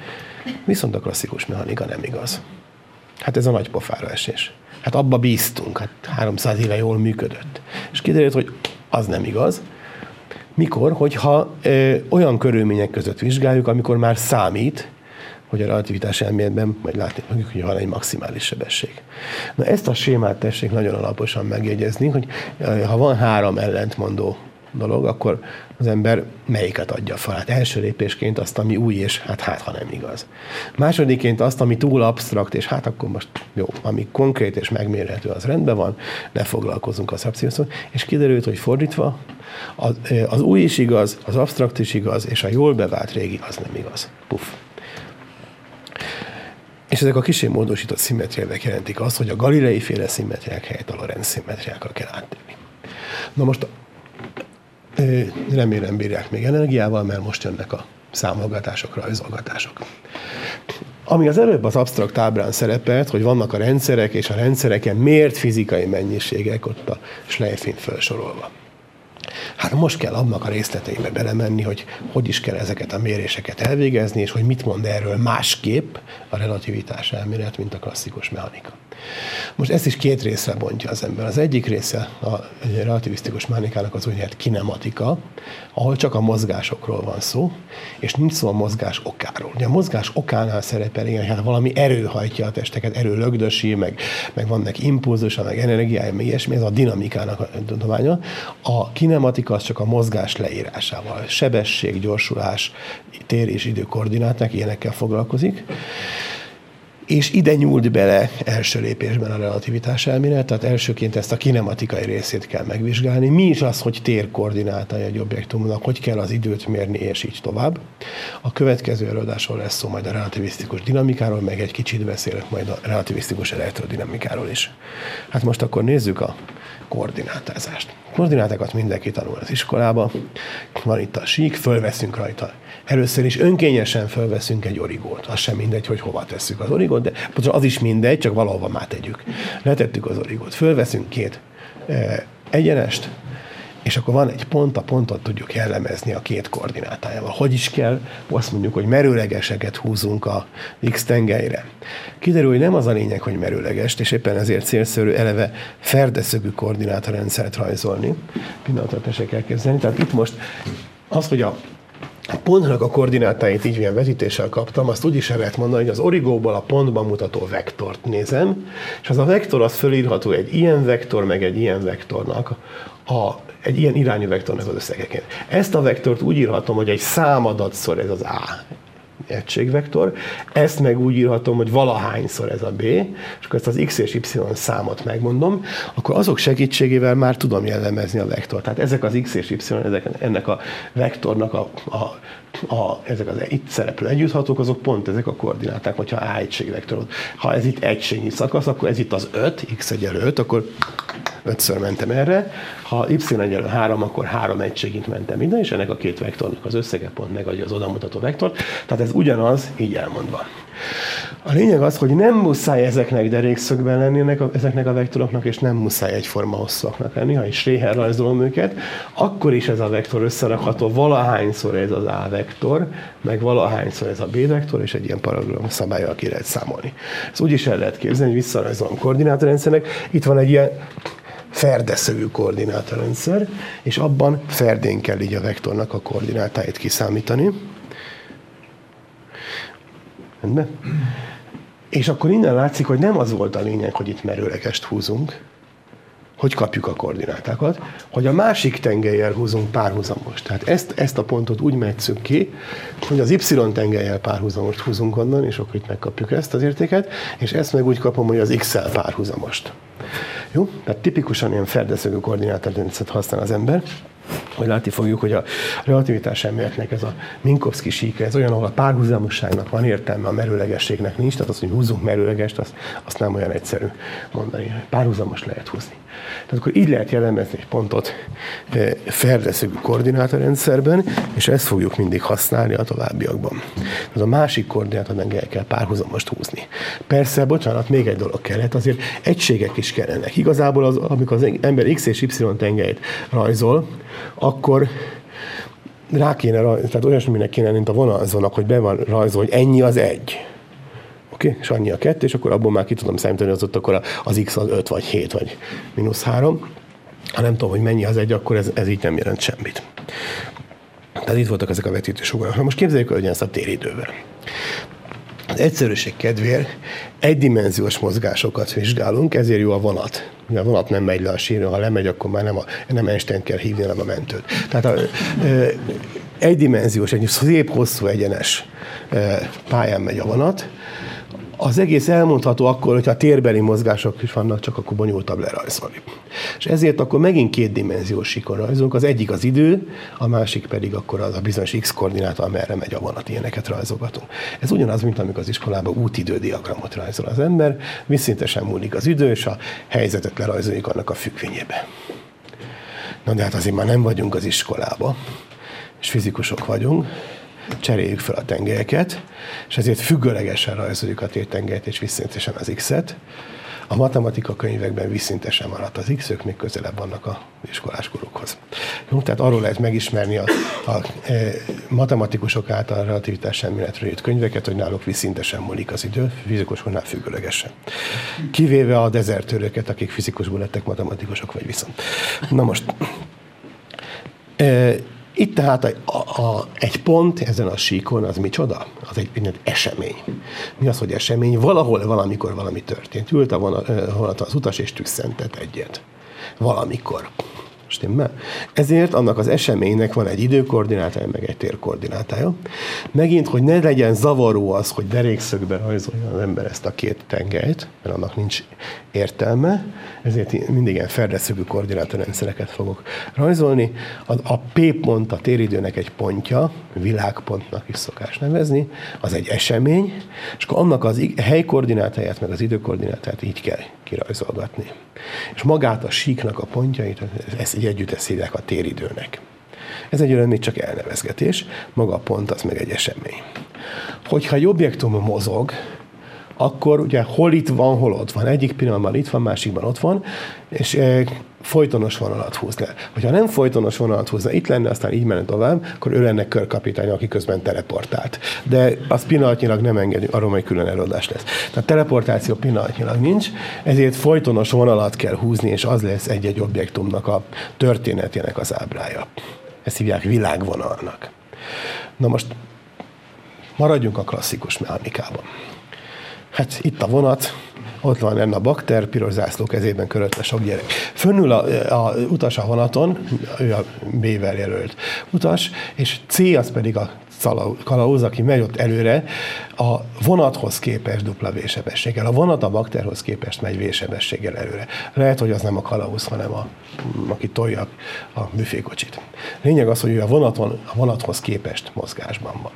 viszont a klasszikus mechanika nem igaz. Hát ez a nagy pofára esés. Hát abba bíztunk, hát 300 éve jól működött. És kiderült, hogy az nem igaz, mikor? Hogyha ö, olyan körülmények között vizsgáljuk, amikor már számít, hogy a relativitás elméletben majd látni fogjuk, hogy van egy maximális sebesség. Na ezt a sémát tessék nagyon alaposan megjegyezni, hogy ha van három ellentmondó dolog, akkor az ember melyiket adja fel. Hát első lépésként azt, ami új, és hát hát, ha nem igaz. Másodiként azt, ami túl absztrakt, és hát akkor most jó, ami konkrét és megmérhető, az rendben van, ne foglalkozunk az absztrakcióval. És kiderült, hogy fordítva, az, az új is igaz, az absztrakt is igaz, és a jól bevált régi az nem igaz. Puff. És ezek a kisé módosított szimmetriák jelentik azt, hogy a galilei féle szimmetriák helyett a Lorenz szimmetriákra kell áttérni. Na most remélem bírják még energiával, mert most jönnek a számolgatások, rajzolgatások. Ami az előbb az absztrakt ábrán szerepelt, hogy vannak a rendszerek, és a rendszereken mért fizikai mennyiségek ott a Schleifin felsorolva. Hát most kell annak a részleteibe belemenni, hogy hogy is kell ezeket a méréseket elvégezni, és hogy mit mond erről másképp a relativitás elmélet, mint a klasszikus mechanika. Most ezt is két részre bontja az ember. Az egyik része a relativisztikus mechanikának az úgynevezett kinematika, ahol csak a mozgásokról van szó, és nincs szó a mozgás okáról. Ugye a mozgás okánál szerepel, igen, hát valami erő hajtja a testeket, erő lögdösi, meg, meg vannak impulzusa, meg energiája, meg ilyesmi, ez a dinamikának a tudománya. A kinematika az csak a mozgás leírásával, sebesség, gyorsulás, tér és idő koordináták, ilyenekkel foglalkozik és ide nyúlt bele első lépésben a relativitás elmélet, tehát elsőként ezt a kinematikai részét kell megvizsgálni. Mi is az, hogy tér koordinátai egy objektumnak, hogy kell az időt mérni, és így tovább. A következő előadásról lesz szó majd a relativisztikus dinamikáról, meg egy kicsit beszélek majd a relativisztikus elektrodinamikáról is. Hát most akkor nézzük a koordinátázást. Koordinátákat mindenki tanul az iskolába. Van itt a sík, fölveszünk rajta. Először is önkényesen fölveszünk egy origót. Az sem mindegy, hogy hova tesszük az origót, de az is mindegy, csak valahova már tegyük. Letettük az origót. Fölveszünk két e, egyenest, és akkor van egy pont, a pontot tudjuk jellemezni a két koordinátájával. Hogy is kell? Azt mondjuk, hogy merőlegeseket húzunk a x tengelyre. Kiderül, hogy nem az a lényeg, hogy merőlegest, és éppen ezért célszerű eleve ferdeszögű koordinátorrendszert rajzolni. Pillanatra tessék elképzelni. Tehát itt most az, hogy a a pontnak a koordinátáit így ilyen vetítéssel kaptam, azt úgy is el lehet mondani, hogy az origóból a pontban mutató vektort nézem, és az a vektor az fölírható egy ilyen vektor, meg egy ilyen vektornak a egy ilyen irányú vektornak az összegeként. Ezt a vektort úgy írhatom, hogy egy számadatszor ez az A egységvektor, ezt meg úgy írhatom, hogy valahányszor ez a B, és akkor ezt az x és y számot megmondom, akkor azok segítségével már tudom jellemezni a vektort. Tehát ezek az x és y, ezek, ennek a vektornak a, a a, ezek az itt szereplő együtthatók, azok pont ezek a koordináták, hogyha A egységvektor. Ha ez itt egységnyi szakasz, akkor ez itt az 5, x egyenlő 5, akkor ötször mentem erre. Ha y egyenlő 3, akkor három egységint mentem ide, és ennek a két vektornak az összege pont megadja az odamutató vektort. Tehát ez ugyanaz, így elmondva. A lényeg az, hogy nem muszáj ezeknek derékszögben lenni ezeknek a vektoroknak, és nem muszáj egyforma hosszúaknak lenni. Ha is Schreher rajzolom őket, akkor is ez a vektor összerakható valahányszor ez az A vektor, meg valahányszor ez a B vektor, és egy ilyen paragram szabályal ki lehet számolni. Ez úgy is el lehet képzelni, hogy visszarajzolom koordinátorrendszernek. Itt van egy ilyen ferdeszögű koordinátorrendszer, és abban ferdén kell így a vektornak a koordinátáit kiszámítani. Rendben? És akkor innen látszik, hogy nem az volt a lényeg, hogy itt merőlegest húzunk, hogy kapjuk a koordinátákat, hogy a másik tengelyel húzunk párhuzamos. Tehát ezt, ezt a pontot úgy metszünk ki, hogy az y tengelyel párhuzamost húzunk onnan, és akkor itt megkapjuk ezt az értéket, és ezt meg úgy kapom, hogy az x-el párhuzamost. Jó? Tehát tipikusan ilyen ferdeszögű koordinátorrendszert használ az ember hogy látni fogjuk, hogy a relativitás elméletnek ez a Minkowski síke, ez olyan, ahol a párhuzamosságnak van értelme, a merőlegességnek nincs, tehát az, hogy húzzunk merőlegest, azt, azt nem olyan egyszerű mondani. Párhuzamos lehet húzni. Tehát akkor így lehet jellemezni egy pontot ferdeszögű koordinátorrendszerben, és ezt fogjuk mindig használni a továbbiakban. Tehát a másik koordinátorrendel kell párhuzamost húzni. Persze, bocsánat, még egy dolog kellett, azért egységek is kellenek. Igazából az, amikor az ember x és y tengelyt rajzol, akkor rá kéne, tehát olyasminek kéne, mint a vonalzónak, hogy be van rajzol, hogy ennyi az egy. Oké, okay? és annyi a kettő, és akkor abból már ki tudom számítani, az ott akkor az x az 5 vagy 7 vagy mínusz 3. Ha nem tudom, hogy mennyi az egy, akkor ez, ez így nem jelent semmit. Tehát itt voltak ezek a vetítősugarak. Most képzeljük, hogy ezt a téridővel. Az egyszerűség kedvéért egydimenziós mozgásokat vizsgálunk, ezért jó a vonat. Ugye a vonat nem megy le a sírra, ha lemegy, akkor már nem, a, nem Einstein kell hívni, hanem a mentőt. Tehát a, ö, egydimenziós, egy szép, hosszú, egyenes pályán megy a vonat, az egész elmondható akkor, hogyha térbeli mozgások is vannak, csak akkor bonyolultabb lerajzolni. És ezért akkor megint két dimenziós síkon rajzolunk. Az egyik az idő, a másik pedig akkor az a bizonyos x koordináta, amerre megy a vonat, ilyeneket rajzolgatunk. Ez ugyanaz, mint amikor az iskolában útidődiagramot rajzol az ember, visszintesen múlik az idő, és a helyzetet lerajzoljuk annak a függvényébe. Na de hát azért már nem vagyunk az iskolába, és fizikusok vagyunk, cseréljük fel a tengelyeket, és ezért függőlegesen rajzoljuk a tértengelyt és visszintesen az x-et. A matematika könyvekben visszintesen maradt az x-ök, még közelebb vannak a iskoláskorukhoz. Jó, tehát arról lehet megismerni a, a e, matematikusok által relativitás elméletről jött könyveket, hogy náluk visszintesen múlik az idő, fizikusoknál függőlegesen. Kivéve a dezertőröket, akik fizikusból lettek matematikusok, vagy viszont. Na most, e, itt tehát a, a, egy pont ezen a síkon az micsoda? Az egy, egy esemény. Mi az, hogy esemény? Valahol, valamikor valami történt. Ült a vonat, az utas és tüsszentett egyet. Valamikor. Stimmel? Ezért annak az eseménynek van egy időkoordinátája, meg egy térkoordinátája. Megint, hogy ne legyen zavaró az, hogy derékszögbe rajzolja az ember ezt a két tengelyt, mert annak nincs értelme, ezért mindig ilyen ferdeszögű koordinátorrendszereket fogok rajzolni. A, a P pont a téridőnek egy pontja, világpontnak is szokás nevezni, az egy esemény, és akkor annak az helykoordinátáját, meg az időkoordinátáját így kell kirajzolgatni. És magát a síknak a pontjait, ezt így együtt a téridőnek. Ez egy olyan még csak elnevezgetés, maga a pont az meg egy esemény. Hogyha egy objektum mozog, akkor ugye hol itt van, hol ott van. Egyik pillanatban itt van, másikban ott van, és e, folytonos vonalat húz le. Hogyha nem folytonos vonalat húzna, itt lenne, aztán így menne tovább, akkor ő lenne körkapitány, aki közben teleportált. De az pillanatnyilag nem engedünk, arról majd külön előadás lesz. Tehát teleportáció pillanatnyilag nincs, ezért folytonos vonalat kell húzni, és az lesz egy-egy objektumnak a történetének az ábrája. Ezt hívják világvonalnak. Na most maradjunk a klasszikus mechanikában. Hát itt a vonat, ott van ennek a bakter, piros zászló kezében körötte sok gyerek. Fönnül a, a utas a vonaton, ő a B-vel jelölt utas, és C az pedig a kalauz, aki megy ott előre, a vonathoz képest dupla vésebességgel. A vonat a bakterhoz képest megy vésebességgel előre. Lehet, hogy az nem a kalauz, hanem a, aki tolja a büfékocsit. Lényeg az, hogy ő a, vonaton, a vonathoz képest mozgásban van.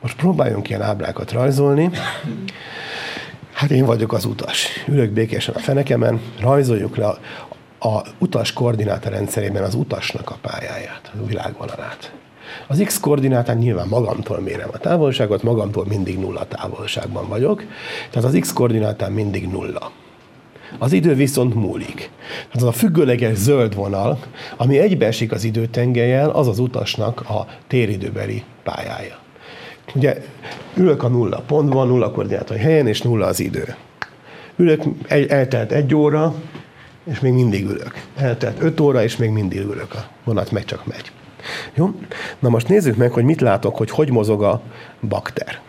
Most próbáljunk ilyen ábrákat rajzolni. Hát én vagyok az utas. Ülök békésen a fenekemen, rajzoljuk le a, a utas koordináta rendszerében az utasnak a pályáját, a világvonalát. Az x koordinátán nyilván magamtól mérem a távolságot, magamtól mindig nulla távolságban vagyok, tehát az x koordinátán mindig nulla. Az idő viszont múlik. Tehát az a függőleges zöld vonal, ami egybeesik az időtengelyel, az az utasnak a téridőbeli pályája. Ugye ülök a nulla pontban, nulla koordinátai helyen, és nulla az idő. Ülök, eltelt egy óra, és még mindig ülök. Eltelt öt óra, és még mindig ülök. A vonat meg csak megy. Jó? Na most nézzük meg, hogy mit látok, hogy hogy mozog a bakter.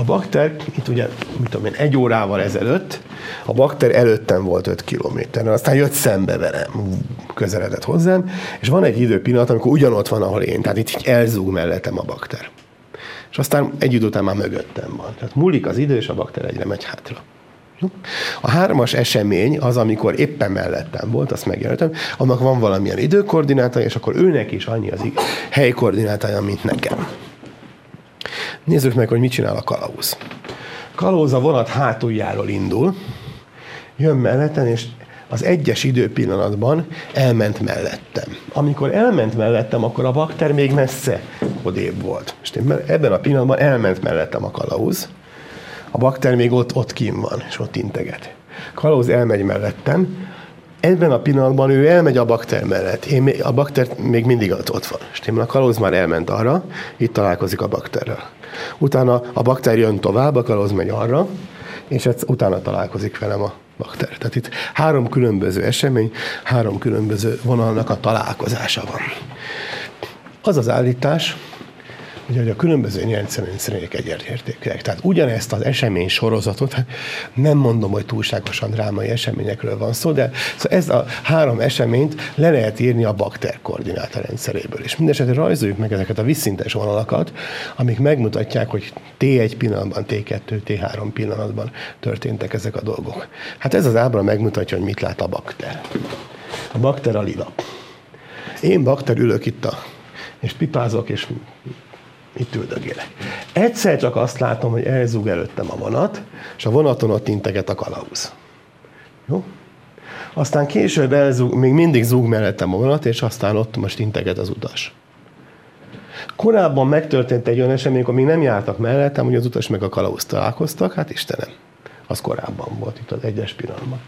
A bakter, itt ugye, mit tudom én, egy órával ezelőtt, a bakter előttem volt 5 kilométeren, aztán jött szembe velem, közeledett hozzám, és van egy időpillanat, amikor ugyanott van, ahol én, tehát itt elzúg mellettem a bakter és aztán egy idő után már mögöttem van. Tehát múlik az idő, és a bakter egyre megy hátra. A hármas esemény az, amikor éppen mellettem volt, azt megjelöltem, annak van valamilyen időkoordinátája, és akkor őnek is annyi az helykoordinátája, mint nekem. Nézzük meg, hogy mit csinál a kalauz. Kalauz a vonat hátuljáról indul, jön melletten, és az egyes időpillanatban elment mellettem. Amikor elment mellettem, akkor a bakter még messze odébb volt. És ebben a pillanatban elment mellettem a kalauz, a bakter még ott, ott kín van, és ott integet. Kalauz elmegy mellettem, ebben a pillanatban ő elmegy a bakter mellett. Én, a bakter még mindig ott, van. És a kalauz már elment arra, itt találkozik a bakterrel. Utána a bakter jön tovább, a kalauz megy arra, és ez, utána találkozik velem a bakter. Tehát itt három különböző esemény, három különböző vonalnak a találkozása van. Az az állítás, hogy a különböző nyelvszerűek egyértékűek. Tehát ugyanezt az esemény sorozatot, hát nem mondom, hogy túlságosan drámai eseményekről van szó, de szóval ez a három eseményt le lehet írni a bakter koordináta rendszeréből. És mindesetre rajzoljuk meg ezeket a visszintes vonalakat, amik megmutatják, hogy T1 pillanatban, T2, T3 pillanatban történtek ezek a dolgok. Hát ez az ábra megmutatja, hogy mit lát a bakter. A bakter a lila. Én bakter ülök itt a és pipázok, és itt üldögélek. Egyszer csak azt látom, hogy elzúg előttem a vonat, és a vonaton ott integet a kalauz. Jó? Aztán később elzúg, még mindig zúg mellettem a vonat, és aztán ott most integet az utas. Korábban megtörtént egy olyan esemény, amikor még nem jártak mellettem, hogy az utas meg a kalauz találkoztak, hát Istenem, az korábban volt itt az egyes pillanatban.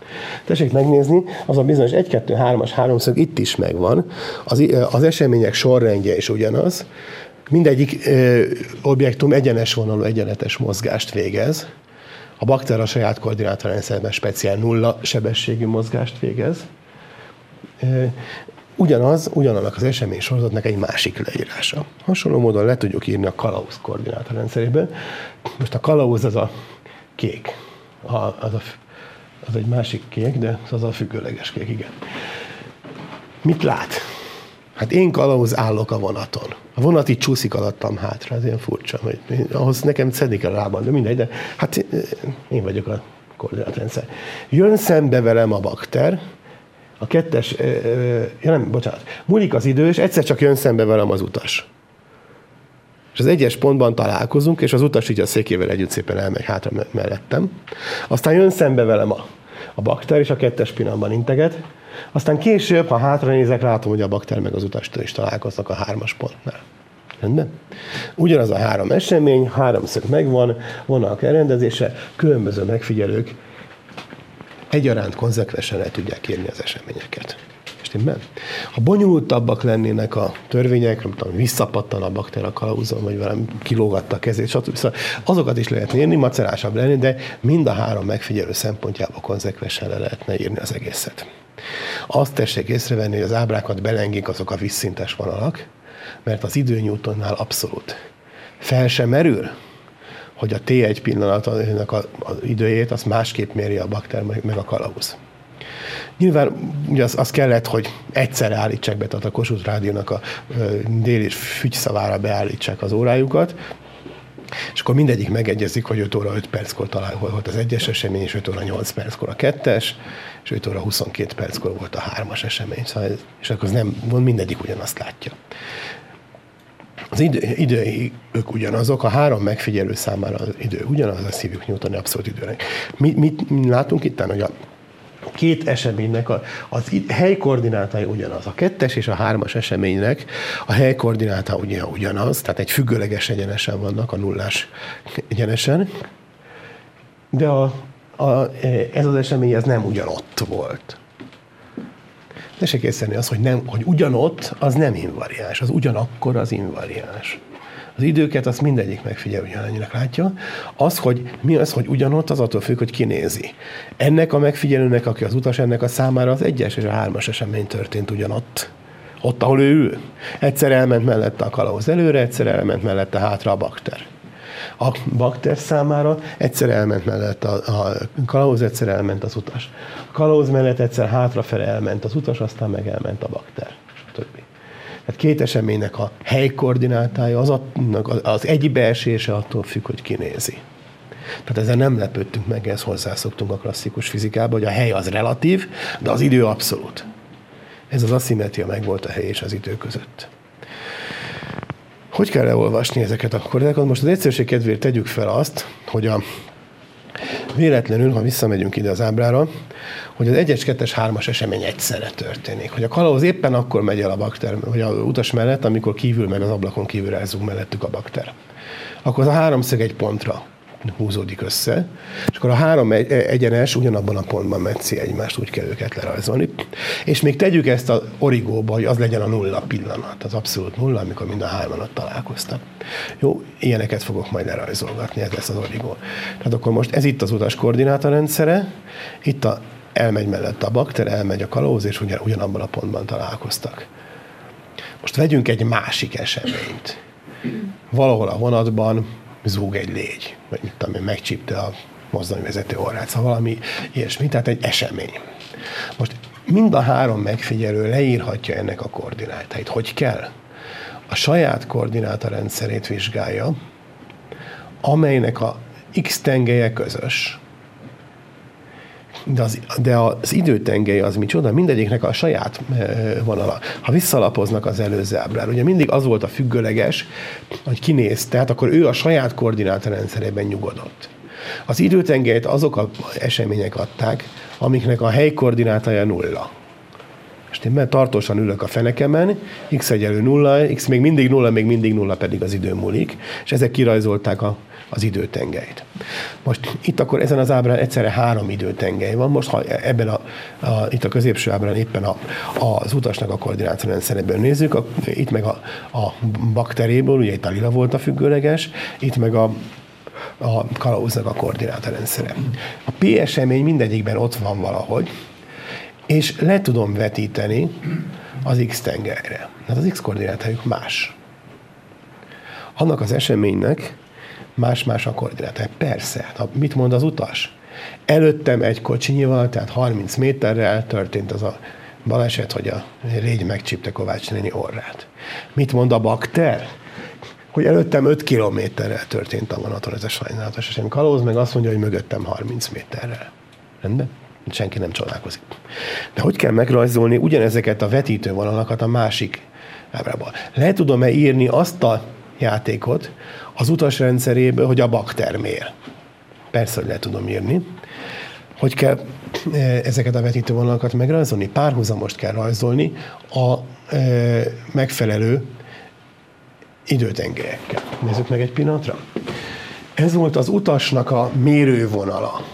Tessék megnézni, az a bizonyos 1-2-3-as háromszög itt is megvan, az, az események sorrendje is ugyanaz, Mindegyik ö, objektum egyenes vonalú, egyenletes mozgást végez. A bakter a saját koordinátorrendszerben speciál nulla sebességű mozgást végez. Ö, ugyanaz, ugyanannak az esemény sorozatnak egy másik leírása. Hasonló módon le tudjuk írni a kalauz koordinátorrendszerében. Most a kalauz az a kék. A, az, a, az egy másik kék, de az a függőleges kék, igen. Mit lát? Hát én kalauz állok a vonaton. A vonat így csúszik alattam hátra, ez ilyen furcsa, hogy ahhoz nekem szedni kell a lábam, de mindegy, de hát én vagyok a koordinátrendszer. Jön szembe velem a bakter, a kettes, ja nem, bocsánat, múlik az idő, és egyszer csak jön szembe velem az utas. És az egyes pontban találkozunk, és az utas így a székével együtt szépen elmegy hátra mellettem. Aztán jön szembe velem a, a bakter, és a kettes pillanatban integet. Aztán később, ha hátra nézek, látom, hogy a bakter meg az utastól is találkoznak a hármas pontnál. Rendben? Ugyanaz a három esemény, háromszög megvan, vonalak elrendezése, különböző megfigyelők egyaránt konzekvensen el tudják írni az eseményeket. Stimmel? Ha bonyolultabbak lennének a törvények, nem tudom, visszapattan a bakter a kalauzon, vagy valami kilógatta a kezét, stb. Szóval azokat is lehet írni, macerásabb lenni, de mind a három megfigyelő szempontjából konzekvensen le lehetne írni az egészet. Azt tessék észrevenni, hogy az ábrákat belengik azok a vízszintes vonalak, mert az idő Newtonnál abszolút. Fel sem merül, hogy a T1 pillanatnak az időjét, azt másképp méri a bakter meg a kalauz. Nyilván ugye az, az kellett, hogy egyszerre állítsák be, tehát a Kossuth Rádiónak a déli fügyszavára beállítsák az órájukat, és akkor mindegyik megegyezik, hogy 5 óra 5 perckor talál volt az egyes esemény, és 5 óra 8 perckor a kettes, és 5 óra 22 perckor volt a hármas esemény. Szóval ez, és akkor az nem, mindegyik ugyanazt látja. Az idő, idők ugyanazok, a három megfigyelő számára az idő ugyanaz, a szívjuk Newtoni abszolút időnek. Mit, mit látunk itt, hogy a két eseménynek a, az helykoordinátája ugyanaz. A kettes és a hármas eseménynek a helykoordináta ugye ugyanaz, tehát egy függőleges egyenesen vannak, a nullás egyenesen, de a, a, ez az esemény ez nem ugyanott volt. Tessék észrevenni az, hogy, nem, hogy ugyanott, az nem invariáns, az ugyanakkor az invariáns. Az időket azt mindegyik megfigyel, ugyanannyinak látja. Az, hogy mi az, hogy ugyanott, az attól függ, hogy kinézi. Ennek a megfigyelőnek, aki az utas, ennek a számára az egyes és a hármas esemény történt ugyanott. Ott, ahol ő ül. Egyszer elment mellette a kalauz előre, egyszer elment mellette hátra a bakter. A bakter számára egyszer elment mellett a, a kalauz, egyszer elment az utas. A kalauz mellett egyszer hátrafele elment az utas, aztán meg elment a bakter. Tehát két eseménynek a helykoordinátája, az, az egybeesése attól függ, hogy kinézi. Tehát ezzel nem lepődtünk meg, ezt hozzászoktunk a klasszikus fizikába, hogy a hely az relatív, de az idő abszolút. Ez az aszimetria meg volt a hely és az idő között. Hogy kell leolvasni ezeket a koordinákat? Most az egyszerűség kedvéért tegyük fel azt, hogy a véletlenül, ha visszamegyünk ide az ábrára, hogy az 1-es, 2-es, 3-as esemény egyszerre történik. Hogy a kalauz éppen akkor megy el a bakter, vagy a utas mellett, amikor kívül meg az ablakon kívül elzúg mellettük a bakter. Akkor az a háromszög egy pontra húzódik össze, és akkor a három egyenes ugyanabban a pontban metszi egymást, úgy kell őket lerajzolni. És még tegyük ezt az origóba, hogy az legyen a nulla pillanat, az abszolút nulla, amikor mind a hárman ott találkoztak. Jó, ilyeneket fogok majd lerajzolgatni, ez lesz az origó. Tehát akkor most ez itt az utas koordináta rendszere, itt a, elmegy mellett a bakter, elmegy a kalóz, és ugyan, ugyanabban a pontban találkoztak. Most vegyünk egy másik eseményt. Valahol a vonatban zúg egy légy, vagy mit tudom én, megcsípte a mozdonyvezető orrát, szóval valami ilyesmi, tehát egy esemény. Most mind a három megfigyelő leírhatja ennek a koordinátáit. Hogy kell? A saját koordináta rendszerét vizsgálja, amelynek a x tengelye közös, de az, de az időtengely az micsoda? Mindegyiknek a saját vonala. Ha visszalapoznak az előző ábrára, ugye mindig az volt a függőleges, hogy kinéz, tehát akkor ő a saját koordinátorrendszerében nyugodott. Az időtengelyt azok az események adták, amiknek a hely koordinátája nulla. Most én tartósan ülök a fenekemen, x egyelő nulla, x még mindig nulla, még mindig nulla pedig az idő múlik, és ezek kirajzolták a az időtengelyt. Most itt akkor ezen az ábrán egyszerre három időtengely van. Most ha ebben a, a itt a középső ábrán éppen a, az utasnak a koordinátorrendszeréből nézzük, a, itt meg a, a bakteréből, ugye itt a lila volt a függőleges, itt meg a a kalauznak a koordinátorrendszere. A P esemény mindegyikben ott van valahogy, és le tudom vetíteni az X tengelyre. Hát az X koordinátájuk más. Annak az eseménynek más-más a koordinátája. Persze, hát mit mond az utas? Előttem egy kocsinyival, tehát 30 méterrel történt az a Baleset, hogy a régy megcsípte Kovács néni orrát. Mit mond a bakter? Hogy előttem 5 kilométerrel történt a vonaton ez a sajnálatos esemény. Kalóz meg azt mondja, hogy mögöttem 30 méterrel. Rendben? Senki nem csodálkozik. De hogy kell megrajzolni ugyanezeket a vetítővonalakat a másik ábrában? Le tudom-e írni azt a játékot az utasrendszeréből, hogy a bakter mér? Persze, hogy le tudom írni. Hogy kell e, ezeket a vetítővonalakat megrajzolni? Párhuzamost kell rajzolni a e, megfelelő időtengelyekkel. Nézzük meg egy pillanatra. Ez volt az utasnak a mérővonala.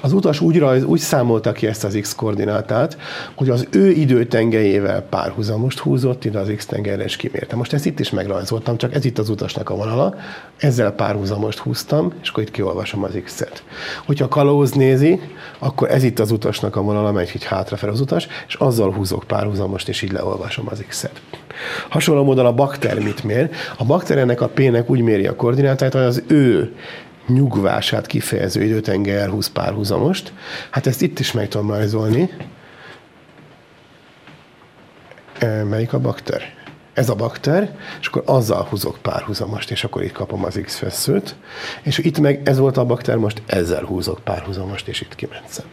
Az utas úgy, rajz, úgy számolta ki ezt az x koordinátát, hogy az ő időtengelyével párhuzamost húzott ide az x tengelyre, és kimérte. Most ezt itt is megrajzoltam, csak ez itt az utasnak a vonala, ezzel párhuzamost húztam, és akkor itt kiolvasom az x-et. Hogyha kalóz nézi, akkor ez itt az utasnak a vonala, megy így hátrafelé az utas, és azzal húzok párhuzamost, és így leolvasom az x-et. Hasonló módon a bakter mit mér? A bakter ennek a p-nek úgy méri a koordinátáját, hogy az ő nyugvását kifejező időtengely elhúz párhuzamost. Hát ezt itt is meg tudom rajzolni. Melyik a bakter? Ez a bakter, és akkor azzal húzok párhuzamost, és akkor itt kapom az x feszőt. És itt meg ez volt a bakter, most ezzel húzok párhuzamost, és itt kimencem.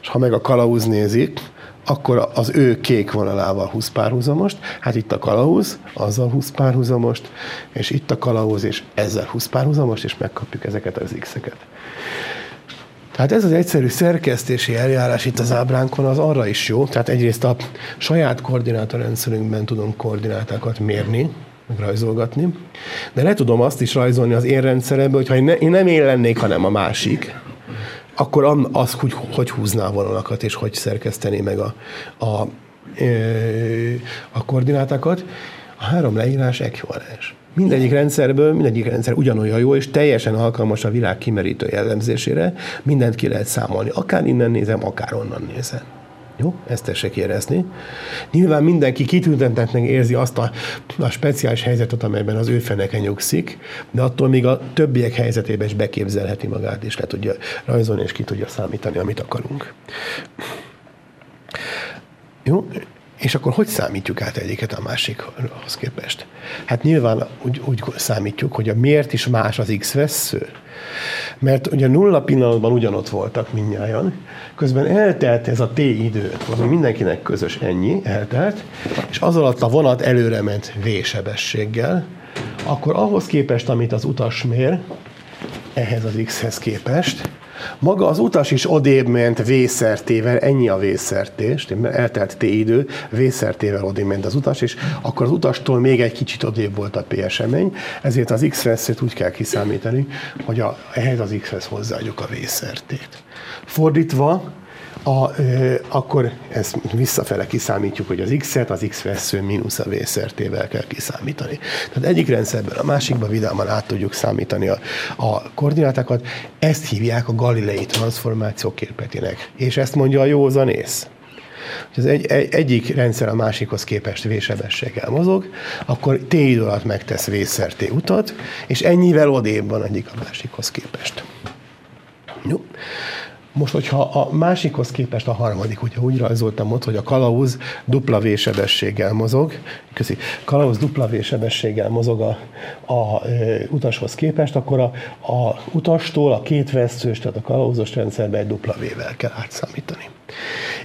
És ha meg a kalauz nézik, akkor az ő kék vonalával 20 párhuzamost, hát itt a kalauz, azzal 20 párhuzamost, és itt a kalauz, és ezzel 20 párhuzamost, és megkapjuk ezeket az x-eket. Tehát ez az egyszerű szerkesztési eljárás itt az ábránkon az arra is jó, tehát egyrészt a saját koordinátorrendszerünkben tudom koordinátákat mérni, meg rajzolgatni, de le tudom azt is rajzolni az én rendszeremben, hogyha én nem én lennék, hanem a másik, akkor az, hogy, hogy húzná vonalakat, és hogy szerkesztené meg a, a, a koordinátákat. A három leírás ekvivalens. Mindegyik rendszerből, mindegyik rendszer ugyanolyan jó, és teljesen alkalmas a világ kimerítő jellemzésére. Mindent ki lehet számolni. Akár innen nézem, akár onnan nézem. Jó? Ezt tessék érezni. Nyilván mindenki kitüntetetnek érzi azt a, a speciális helyzetet, amelyben az ő feneke nyugszik, de attól még a többiek helyzetében is beképzelheti magát, és le tudja rajzolni, és ki tudja számítani, amit akarunk. Jó? És akkor hogy számítjuk át egyiket a másikhoz képest? Hát nyilván úgy, úgy számítjuk, hogy a miért is más az x vesző. Mert ugye nulla pillanatban ugyanott voltak mindnyájan, közben eltelt ez a t idő, ami mindenkinek közös ennyi, eltelt, és az alatt a vonat előre ment v-sebességgel, akkor ahhoz képest, amit az utas mér, ehhez az x-hez képest, maga az utas is odébb ment vészertével, ennyi a vészertés, eltelt T idő, vészertével odébb ment az utas, és akkor az utastól még egy kicsit odébb volt a P esemény, ezért az x úgy kell kiszámítani, hogy a, ehhez az x-hez hozzáadjuk a vészertét. Fordítva, a, e, akkor ezt visszafele kiszámítjuk, hogy az x-et, az x vesző mínusz a v-szertével kell kiszámítani. Tehát egyik rendszerben a másikba vidáman át tudjuk számítani a, a koordinátákat. Ezt hívják a galilei transformáció képletének. És ezt mondja a józanész. Hogy az egy, egy, egyik rendszer a másikhoz képest vésebességgel mozog, akkor t idő alatt megtesz v utat, és ennyivel odébb van egyik a másikhoz képest. Jó. Most, hogyha a másikhoz képest a harmadik, ugye úgy rajzoltam ott, hogy a kalauz dupla vésebességgel mozog, köszi, kalauz dupla vésebességgel mozog a, a e, utashoz képest, akkor a, a utastól a két veszős, tehát a kalauzos rendszerbe egy dupla vével kell átszámítani.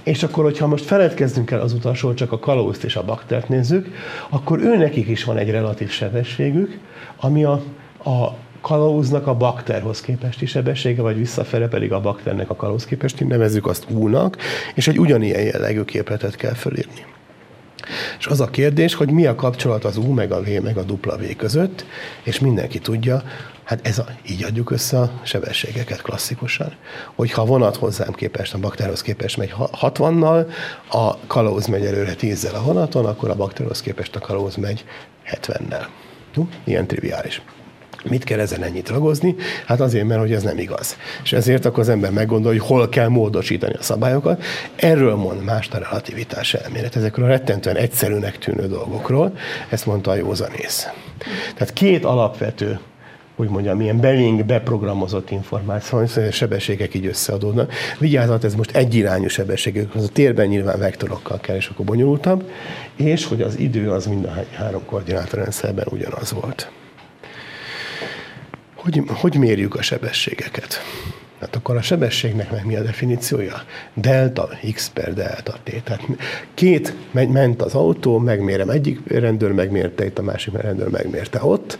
És akkor, hogyha most feledkezzünk el az utasról, csak a kalauzt és a baktert nézzük, akkor ő nekik is van egy relatív sebességük, ami a, a kalauznak a bakterhoz képesti sebessége, vagy visszafele pedig a bakternek a kalauz képesti, nevezzük azt U-nak, és egy ugyanilyen jellegű képletet kell fölírni. És az a kérdés, hogy mi a kapcsolat az U, meg a V, meg a W között, és mindenki tudja, hát ez a, így adjuk össze a sebességeket klasszikusan. Hogyha a vonat hozzám képest, a bakterhoz képest megy 60-nal, a kalauz megy előre 10 a vonaton, akkor a bakterhoz képest a kalauz megy 70-nel. Ilyen triviális. Mit kell ezen ennyit ragozni? Hát azért, mert hogy ez nem igaz. És ezért akkor az ember meggondolja, hogy hol kell módosítani a szabályokat. Erről mond más a relativitás elmélet, ezekről a rettentően egyszerűnek tűnő dolgokról. Ezt mondta a józanész. Tehát két alapvető hogy mondjam, ilyen belénk beprogramozott információ, hogy sebességek így összeadódnak. Vigyázat, ez most egyirányú sebességek, az a térben nyilván vektorokkal kell, és akkor bonyolultabb, és hogy az idő az mind a három koordinátorrendszerben ugyanaz volt. Hogy, hogy mérjük a sebességeket? Hát akkor a sebességnek meg mi a definíciója? Delta x per delta t. Tehát két ment az autó, megmérem egyik rendőr megmérte, itt a másik rendőr megmérte ott,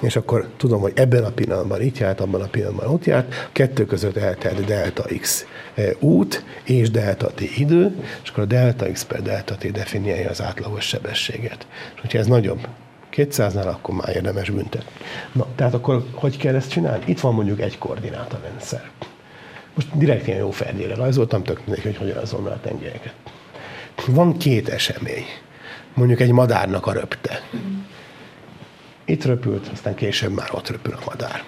és akkor tudom, hogy ebben a pillanatban itt járt, abban a pillanatban ott járt, kettő között eltelt delta x e, út és delta t idő, és akkor a delta x per delta t definiálja az átlagos sebességet. És hogyha ez nagyobb, 200-nál, akkor már érdemes büntetni. Na, tehát akkor hogy kell ezt csinálni? Itt van mondjuk egy koordinátarendszer. Most direkt ilyen jó ferdére rajzoltam, tök mindegy, hogy hogyan rajzolom a tengelyeket. Van két esemény. Mondjuk egy madárnak a röpte. Itt röpült, aztán később már ott röpül a madár.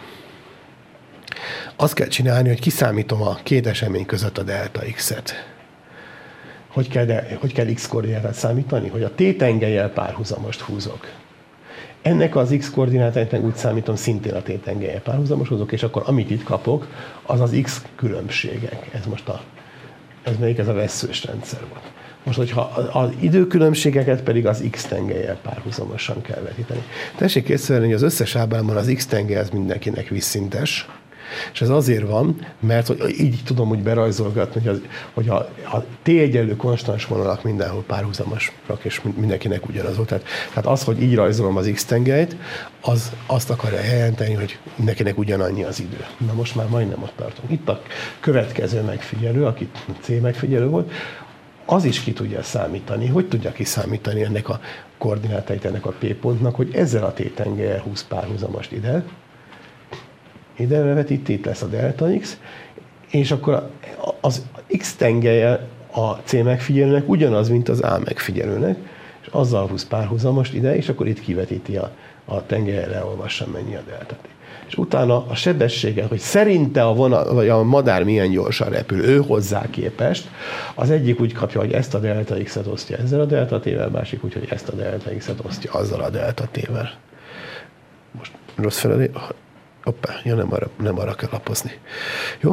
Azt kell csinálni, hogy kiszámítom a két esemény között a delta x-et. Hogy kell, de, hogy kell x koordinátát számítani? Hogy a t tengelyel párhuzamost húzok ennek az x koordinátáját úgy számítom szintén a tétengelye párhuzamosozok, és akkor amit itt kapok, az az x különbségek. Ez most a, ez melyik ez a veszős rendszer volt. Most, hogyha az időkülönbségeket pedig az x tengelyel párhuzamosan kell vetíteni. Tessék észrevenni, hogy az összes ábrában az x tengely az mindenkinek vízszintes, és ez azért van, mert hogy így tudom úgy berajzolgatni, hogy, az, hogy a, a T egyenlő konstans vonalak mindenhol párhuzamosak, és mindenkinek ugyanaz volt. Tehát, tehát az, hogy így rajzolom az X tengelyt, az azt akarja jelenteni, hogy mindenkinek ugyanannyi az idő. Na most már majdnem ott tartunk. Itt a következő megfigyelő, aki C megfigyelő volt, az is ki tudja számítani, hogy tudja kiszámítani ennek a koordinátait ennek a P pontnak, hogy ezzel a T tengelyel 20 párhuzamost ide, ide vetít, itt lesz a delta x, és akkor az x tengelye a C megfigyelőnek ugyanaz, mint az A megfigyelőnek, és azzal húz párhuzamost ide, és akkor itt kivetíti a, a tengelyre, olvassa mennyi a delta t. És utána a sebessége, hogy szerinte a, vonal, vagy a madár milyen gyorsan repül, ő hozzá képest, az egyik úgy kapja, hogy ezt a delta x-et osztja ezzel a delta t-vel, másik úgy, hogy ezt a delta x-et osztja azzal a delta t-vel. Most rossz felelé, Hoppá, ja, nem arra, nem arra kell lapozni. Jó?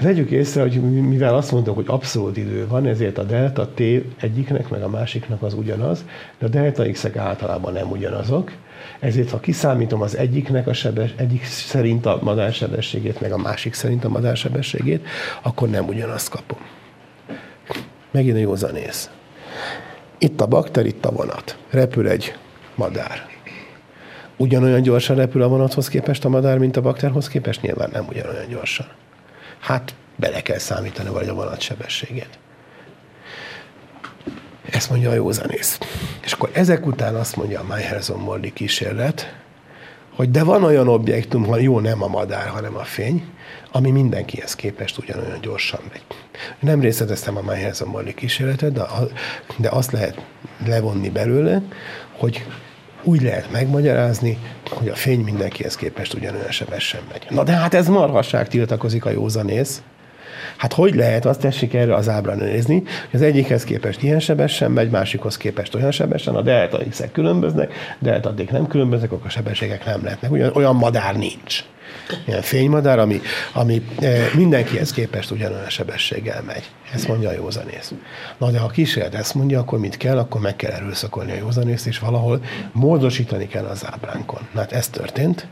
Vegyük észre, hogy mivel azt mondom, hogy abszolút idő van, ezért a delta t egyiknek, meg a másiknak az ugyanaz, de a delta x-ek általában nem ugyanazok. Ezért, ha kiszámítom az egyiknek a sebes, egyik szerint a madársebességét, meg a másik szerint a madársebességét, akkor nem ugyanazt kapom. Megint a józanész. Itt a bakter, itt a vonat. Repül egy madár ugyanolyan gyorsan repül a vonathoz képest a madár, mint a bakterhoz képest? Nyilván nem ugyanolyan gyorsan. Hát bele kell számítani vagy a vonat sebességét. Ezt mondja a józanész. És akkor ezek után azt mondja a Meyerson-Morley kísérlet, hogy de van olyan objektum, ha jó nem a madár, hanem a fény, ami mindenkihez képest ugyanolyan gyorsan megy. Nem részleteztem a Meyerson-Morley kísérletet, de, de azt lehet levonni belőle, hogy úgy lehet megmagyarázni, hogy a fény mindenkihez képest ugyanolyan sebesen megy. Na de hát ez marhasság, tiltakozik a józanész. Hát hogy lehet, azt tessék erre az ábra nézni, hogy az egyikhez képest ilyen sebesen megy, másikhoz képest olyan sebesen, a delta x-ek különböznek, delta d nem különböznek, akkor a sebességek nem lehetnek. Ugyan, olyan madár nincs ilyen fénymadár, ami, ami eh, mindenkihez képest ugyanolyan sebességgel megy. Ezt mondja a józanész. Na de ha a kísérlet ezt mondja, akkor mit kell? Akkor meg kell erőszakolni a józanészt, és valahol módosítani kell az ábránkon. Na hát ez történt.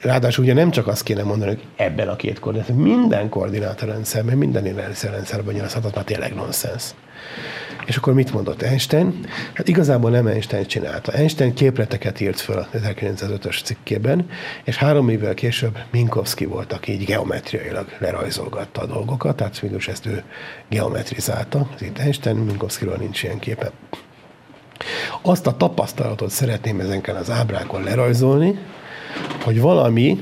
Ráadásul ugye nem csak azt kéne mondani, hogy ebben a két koordinátor, minden koordinátorrendszerben, minden rendszerben ugyanaz, hát tényleg nonsens. És akkor mit mondott Einstein? Hát igazából nem Einstein csinálta. Einstein képleteket írt föl 1905-ös cikkében, és három évvel később Minkowski volt, aki így geometriailag lerajzolgatta a dolgokat, tehát mégis ezt ő geometrizálta. Ez itt Einstein, Minkowskiról nincs ilyen képe. Azt a tapasztalatot szeretném ezenken az ábrákon lerajzolni, hogy valami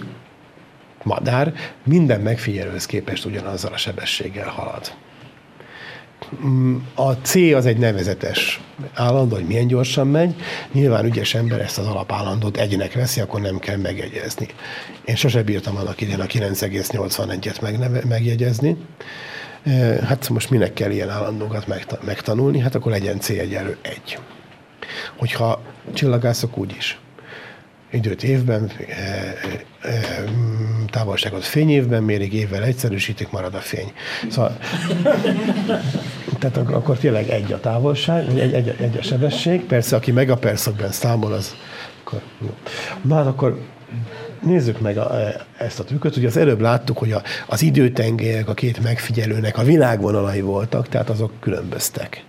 madár minden megfigyelőhöz képest ugyanazzal a sebességgel halad. A C az egy nevezetes állandó, hogy milyen gyorsan megy. Nyilván ügyes ember ezt az alapállandót egynek veszi, akkor nem kell megjegyezni. Én sose bírtam annak idén a 9,81-et megneve, megjegyezni. Hát most minek kell ilyen állandókat megtanulni? Hát akkor legyen C egyenlő egy. Hogyha csillagászok úgy is. Időt évben, távolságot fényévben mérik, évvel egyszerűsítik, marad a fény. Szóval, tehát akkor tényleg egy a távolság, egy, egy, egy a sebesség. Persze, aki megaperszokben számol, az akkor jó. Na hát akkor nézzük meg a, ezt a trükköt. Ugye az előbb láttuk, hogy a, az időtengelyek a két megfigyelőnek a világvonalai voltak, tehát azok különböztek.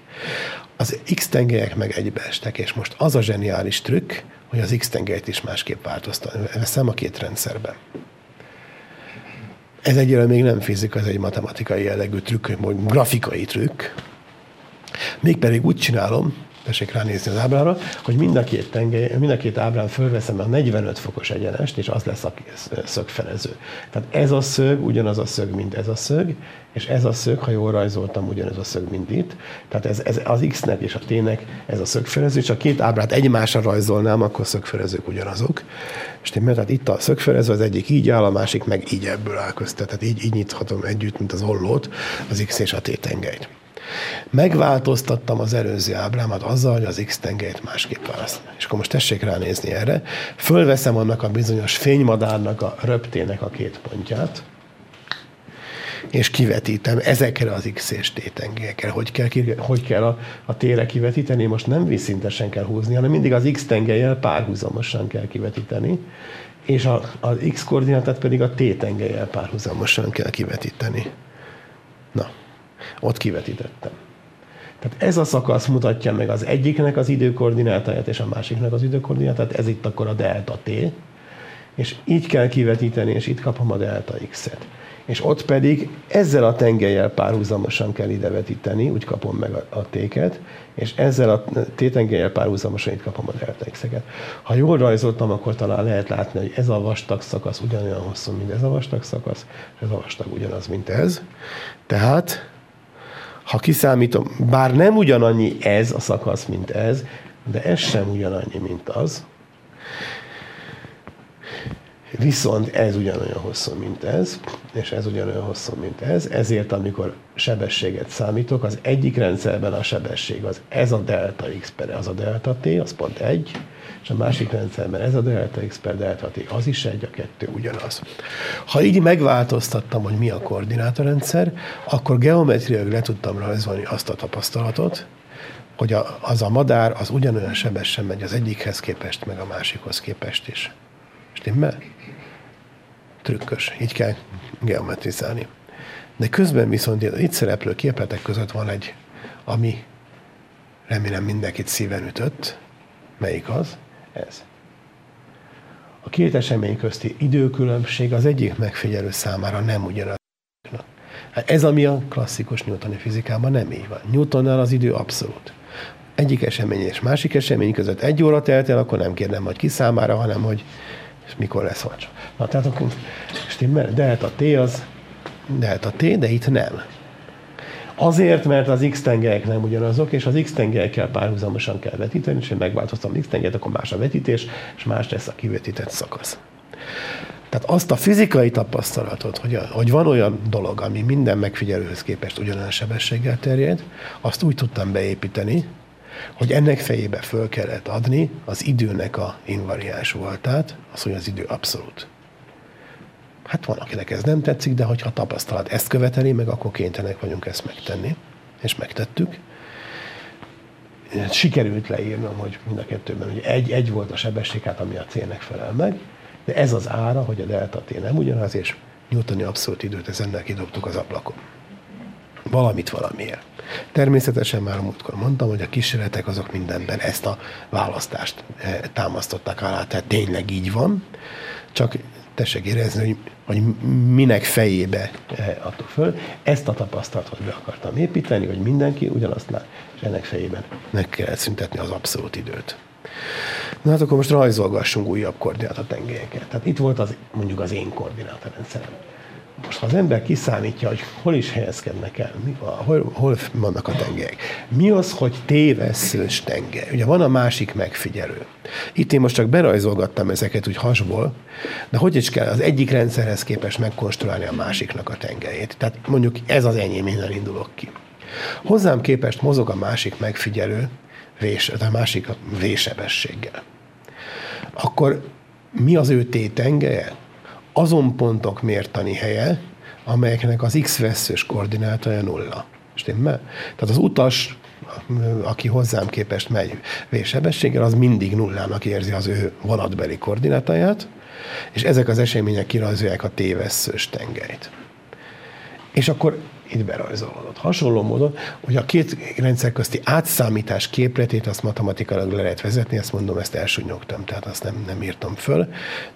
Az X-tengelyek meg egybeestek, és most az a zseniális trükk, hogy az X-tengelyt is másképp veszem a két rendszerben. Ez egyre még nem fizika, ez egy matematikai jellegű trükk, vagy grafikai trükk. Mégpedig úgy csinálom, tessék ránézni az ábrára, hogy mind a két, tengely, mind a két ábrán fölveszem a 45 fokos egyenest, és az lesz a szögfelező. Tehát ez a szög ugyanaz a szög, mint ez a szög, és ez a szög, ha jól rajzoltam, ugyanez a szög, mint itt. Tehát ez, ez az X-nek és a T-nek ez a szögfelező, és a két ábrát egymásra rajzolnám, akkor szögfelezők ugyanazok. És én, tehát itt a szögfelező, az egyik így áll, a másik meg így ebből áll közte. Tehát így, így nyithatom együtt, mint az ollót, az X és a T tengelyt. Megváltoztattam az előző ábrámat azzal, hogy az X tengelyt másképp választom. És akkor most tessék ránézni erre. Fölveszem annak a bizonyos fénymadárnak a röptének a két pontját, és kivetítem ezekre az X és T tengelyekre. Hogy kell, hogy kell a, a tére kivetíteni? Most nem vízszintesen kell húzni, hanem mindig az X tengelyel párhuzamosan kell kivetíteni, és a, az X koordinátát pedig a T tengelyel párhuzamosan kell kivetíteni. Na, ott kivetítettem. Tehát ez a szakasz mutatja meg az egyiknek az időkoordinátáját és a másiknak az időkoordinátát, ez itt akkor a delta t, és így kell kivetíteni, és itt kapom a delta x-et. És ott pedig ezzel a tengelyel párhuzamosan kell idevetíteni, úgy kapom meg a, a t-ket, és ezzel a t-tengelyel párhuzamosan itt kapom a delta x-eket. Ha jól rajzoltam, akkor talán lehet látni, hogy ez a vastag szakasz ugyanolyan hosszú, mint ez a vastag szakasz, és ez a vastag ugyanaz, mint ez. Tehát ha kiszámítom, bár nem ugyanannyi ez a szakasz, mint ez, de ez sem ugyanannyi, mint az. Viszont ez ugyanolyan hosszú, mint ez, és ez ugyanolyan hosszú, mint ez, ezért amikor sebességet számítok, az egyik rendszerben a sebesség az. Ez a delta x per az a delta t, az pont egy, és a másik rendszerben ez a delta x per delta t, az is egy, a kettő ugyanaz. Ha így megváltoztattam, hogy mi a koordinátorrendszer, akkor geometriailag le tudtam rajzolni azt a tapasztalatot, hogy a, az a madár az ugyanolyan sebesen megy az egyikhez képest, meg a másikhoz képest is. Stimmel? Trükkös. Így kell geometrizálni. De közben viszont itt szereplő képletek között van egy, ami remélem mindenkit szíven ütött. Melyik az? Ez. A két esemény közti időkülönbség az egyik megfigyelő számára nem ugyanaz. Hát ez, ami a klasszikus newtoni fizikában nem így van. Newtonnál az idő abszolút. Egyik esemény és másik esemény között egy óra telt el, akkor nem kérdem, hogy ki számára, hanem hogy és mikor lesz vacsora. Na, tehát akkor stimmel, de hát a T az, de hát a T, de itt nem. Azért, mert az X tengelyek nem ugyanazok, és az X tengelyekkel párhuzamosan kell vetíteni, és én megváltoztam X tengelyet, akkor más a vetítés, és más lesz a kivetített szakasz. Tehát azt a fizikai tapasztalatot, hogy, a, hogy van olyan dolog, ami minden megfigyelőhöz képest ugyanolyan sebességgel terjed, azt úgy tudtam beépíteni, hogy ennek fejébe föl kellett adni az időnek a invariáns voltát, az, hogy az idő abszolút. Hát van, akinek ez nem tetszik, de hogyha a tapasztalat ezt követeli, meg akkor kénytelenek vagyunk ezt megtenni. És megtettük. Sikerült leírnom, hogy mind a kettőben hogy egy, egy volt a sebesség, hát ami a célnek felel meg, de ez az ára, hogy a delta t nem ugyanaz, és Newtoni abszolút időt ezennel kidobtuk az ablakon. Valamit valamiért. Természetesen már múltkor mondtam, hogy a kísérletek azok mindenben ezt a választást eh, támasztották alá, tehát tényleg így van, csak tessék érezni, hogy, hogy minek fejébe eh, adtuk föl. Ezt a tapasztalatot be akartam építeni, hogy mindenki ugyanazt lát, és ennek fejében meg kell szüntetni az abszolút időt. Na hát akkor most rajzolgassunk újabb koordinátatengelyeket. Tehát itt volt az, mondjuk az én koordinátorrendszerem. Most ha az ember kiszámítja, hogy hol is helyezkednek el, mi, hol, hol vannak a tengelyek. Mi az, hogy téveszős tengely? Ugye van a másik megfigyelő. Itt én most csak berajzolgattam ezeket úgy hasból, de hogy is kell az egyik rendszerhez képest megkonstruálni a másiknak a tengelyét. Tehát mondjuk ez az enyém, innen indulok ki. Hozzám képest mozog a másik megfigyelő, vés, a másik a vésebességgel. Akkor mi az ő tétengeje? Azon pontok mértani helye, amelyeknek az x veszős koordinátája nulla. Stimmel? Tehát az utas, aki hozzám képest megy végsebességgel, az mindig nullának érzi az ő vonatbeli koordinátáját, és ezek az események kirajzolják a tévesszős tengelyt. És akkor itt berajzolódott. Hasonló módon, hogy a két rendszer közti átszámítás képletét azt matematikailag le lehet vezetni, ezt mondom, ezt elsúnyogtam, tehát azt nem, nem írtam föl.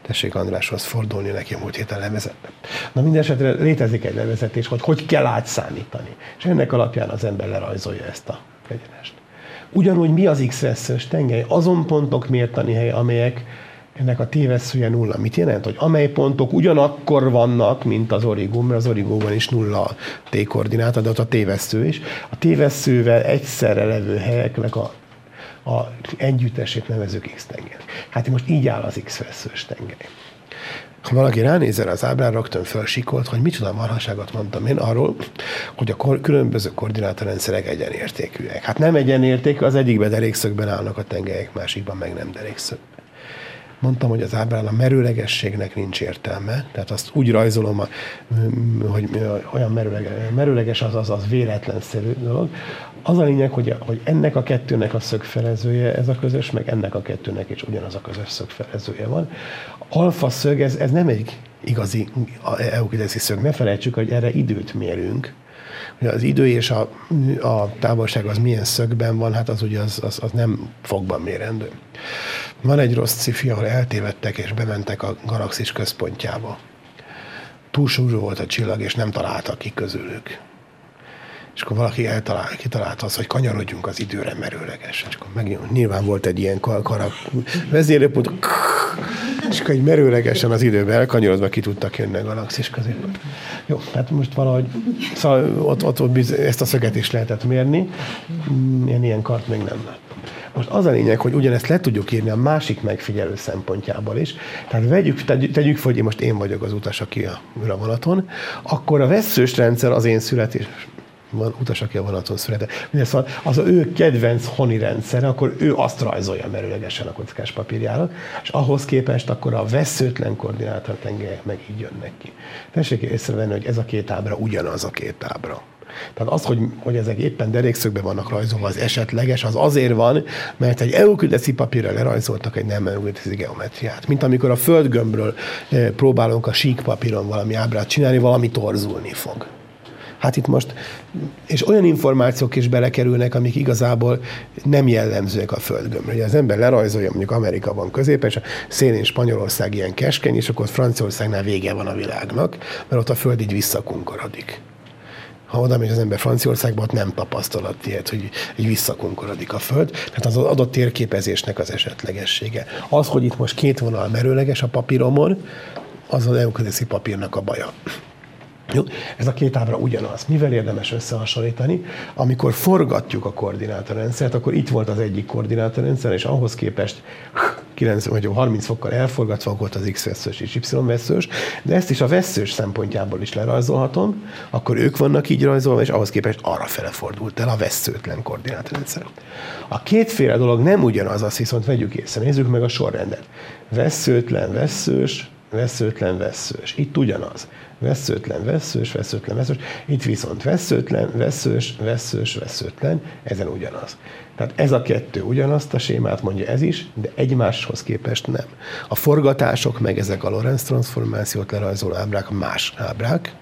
Tessék Andráshoz fordulni, neki múlt héten levezettem. Na minden esetre létezik egy levezetés, hogy hogy kell átszámítani. És ennek alapján az ember lerajzolja ezt a egyenest. Ugyanúgy mi az x-veszős tengely? Azon pontok mértani hely, amelyek ennek a tévesszője nulla. Mit jelent? Hogy amely pontok ugyanakkor vannak, mint az origó, mert az origóban is nulla a t-koordináta, de ott a tévessző is. A tévesszővel egyszerre levő helyeknek a, a együttesét nevezük x-tenger. Hát most így áll az x-veszős tengely. Ha valaki ránézel az ábrára, rögtön felsikolt, hogy micsoda marhaságot mondtam én arról, hogy a kor- különböző koordinátorrendszerek egyenértékűek. Hát nem egyenértékű, az egyikben derékszögben állnak a tengelyek, másikban meg nem derékszögben mondtam, hogy az ábrán a merőlegességnek nincs értelme, tehát azt úgy rajzolom, hogy olyan merőleges, az, az, az véletlenszerű dolog. Az a lényeg, hogy, hogy ennek a kettőnek a szögfelezője ez a közös, meg ennek a kettőnek is ugyanaz a közös szögfelezője van. Alfa szög, ez, ez nem egy igazi euklideszi szög. Ne felejtsük, hogy erre időt mérünk, az idő és a, a távolság az milyen szögben van, hát az ugye az, az, az nem fogban mérendő. Van egy rossz cifi, ahol eltévedtek és bementek a galaxis központjába. Túl súlyú volt a csillag, és nem találtak ki közülük. És akkor valaki eltalál, kitalálta azt, hogy kanyarodjunk az időre merőlegesen. És akkor megint, nyilván volt egy ilyen karak vezérőpont, és akkor egy merőlegesen az időben elkanyarodva ki tudtak jönni a galaxis közé. Jó, hát most valahogy, szóval ott, ott, ott ezt a szöget is lehetett mérni. Mm, ilyen, kart még nem lett. Most az a lényeg, hogy ugyanezt le tudjuk írni a másik megfigyelő szempontjából is. Tehát vegyük, tegyük, tegyük hogy most én vagyok az utas, aki a vonaton, akkor a veszős rendszer az én születés van utas, aki a vonaton született. Szóval az a ő kedvenc honi rendszer, akkor ő azt rajzolja merőlegesen a kockás papírjára, és ahhoz képest akkor a veszőtlen koordinátor tengelyek meg így jönnek ki. Tessék észrevenni, hogy ez a két ábra ugyanaz a két ábra. Tehát az, hogy, hogy ezek éppen derékszögben vannak rajzolva, az esetleges, az azért van, mert egy eukideszi papírra lerajzoltak egy nem eukideszi geometriát. Mint amikor a földgömbről eh, próbálunk a sík papíron valami ábrát csinálni, valami torzulni fog. Hát itt most, és olyan információk is belekerülnek, amik igazából nem jellemzőek a földgömbre. Ugye az ember lerajzolja, mondjuk Amerika középen, és a szélén Spanyolország ilyen keskeny, és akkor Franciaországnál vége van a világnak, mert ott a föld így visszakunkorodik ha oda megy az ember Franciaországba, ott nem tapasztalat ilyet, hogy egy visszakunkorodik a föld. Tehát az adott térképezésnek az esetlegessége. Az, hogy itt most két vonal merőleges a papíromon, az az eukadeszi papírnak a baja. Jó? Ez a két ábra ugyanaz. Mivel érdemes összehasonlítani? Amikor forgatjuk a koordinátorrendszert, akkor itt volt az egyik koordinátorrendszer, és ahhoz képest 90 vagy 30 fokkal elforgatva volt az x veszős és y veszős, de ezt is a veszős szempontjából is lerajzolhatom, akkor ők vannak így rajzolva, és ahhoz képest arra fele fordult el a veszőtlen koordinátorrendszer. A kétféle dolog nem ugyanaz, azt viszont vegyük észre, nézzük meg a sorrendet. Veszőtlen, veszős, veszőtlen, veszős. Itt ugyanaz. Veszőtlen, veszős, veszőtlen, veszős. Itt viszont veszőtlen, veszős, veszős, veszőtlen. Ezen ugyanaz. Tehát ez a kettő ugyanazt a sémát mondja ez is, de egymáshoz képest nem. A forgatások, meg ezek a Lorentz transformációt lerajzoló ábrák más ábrák,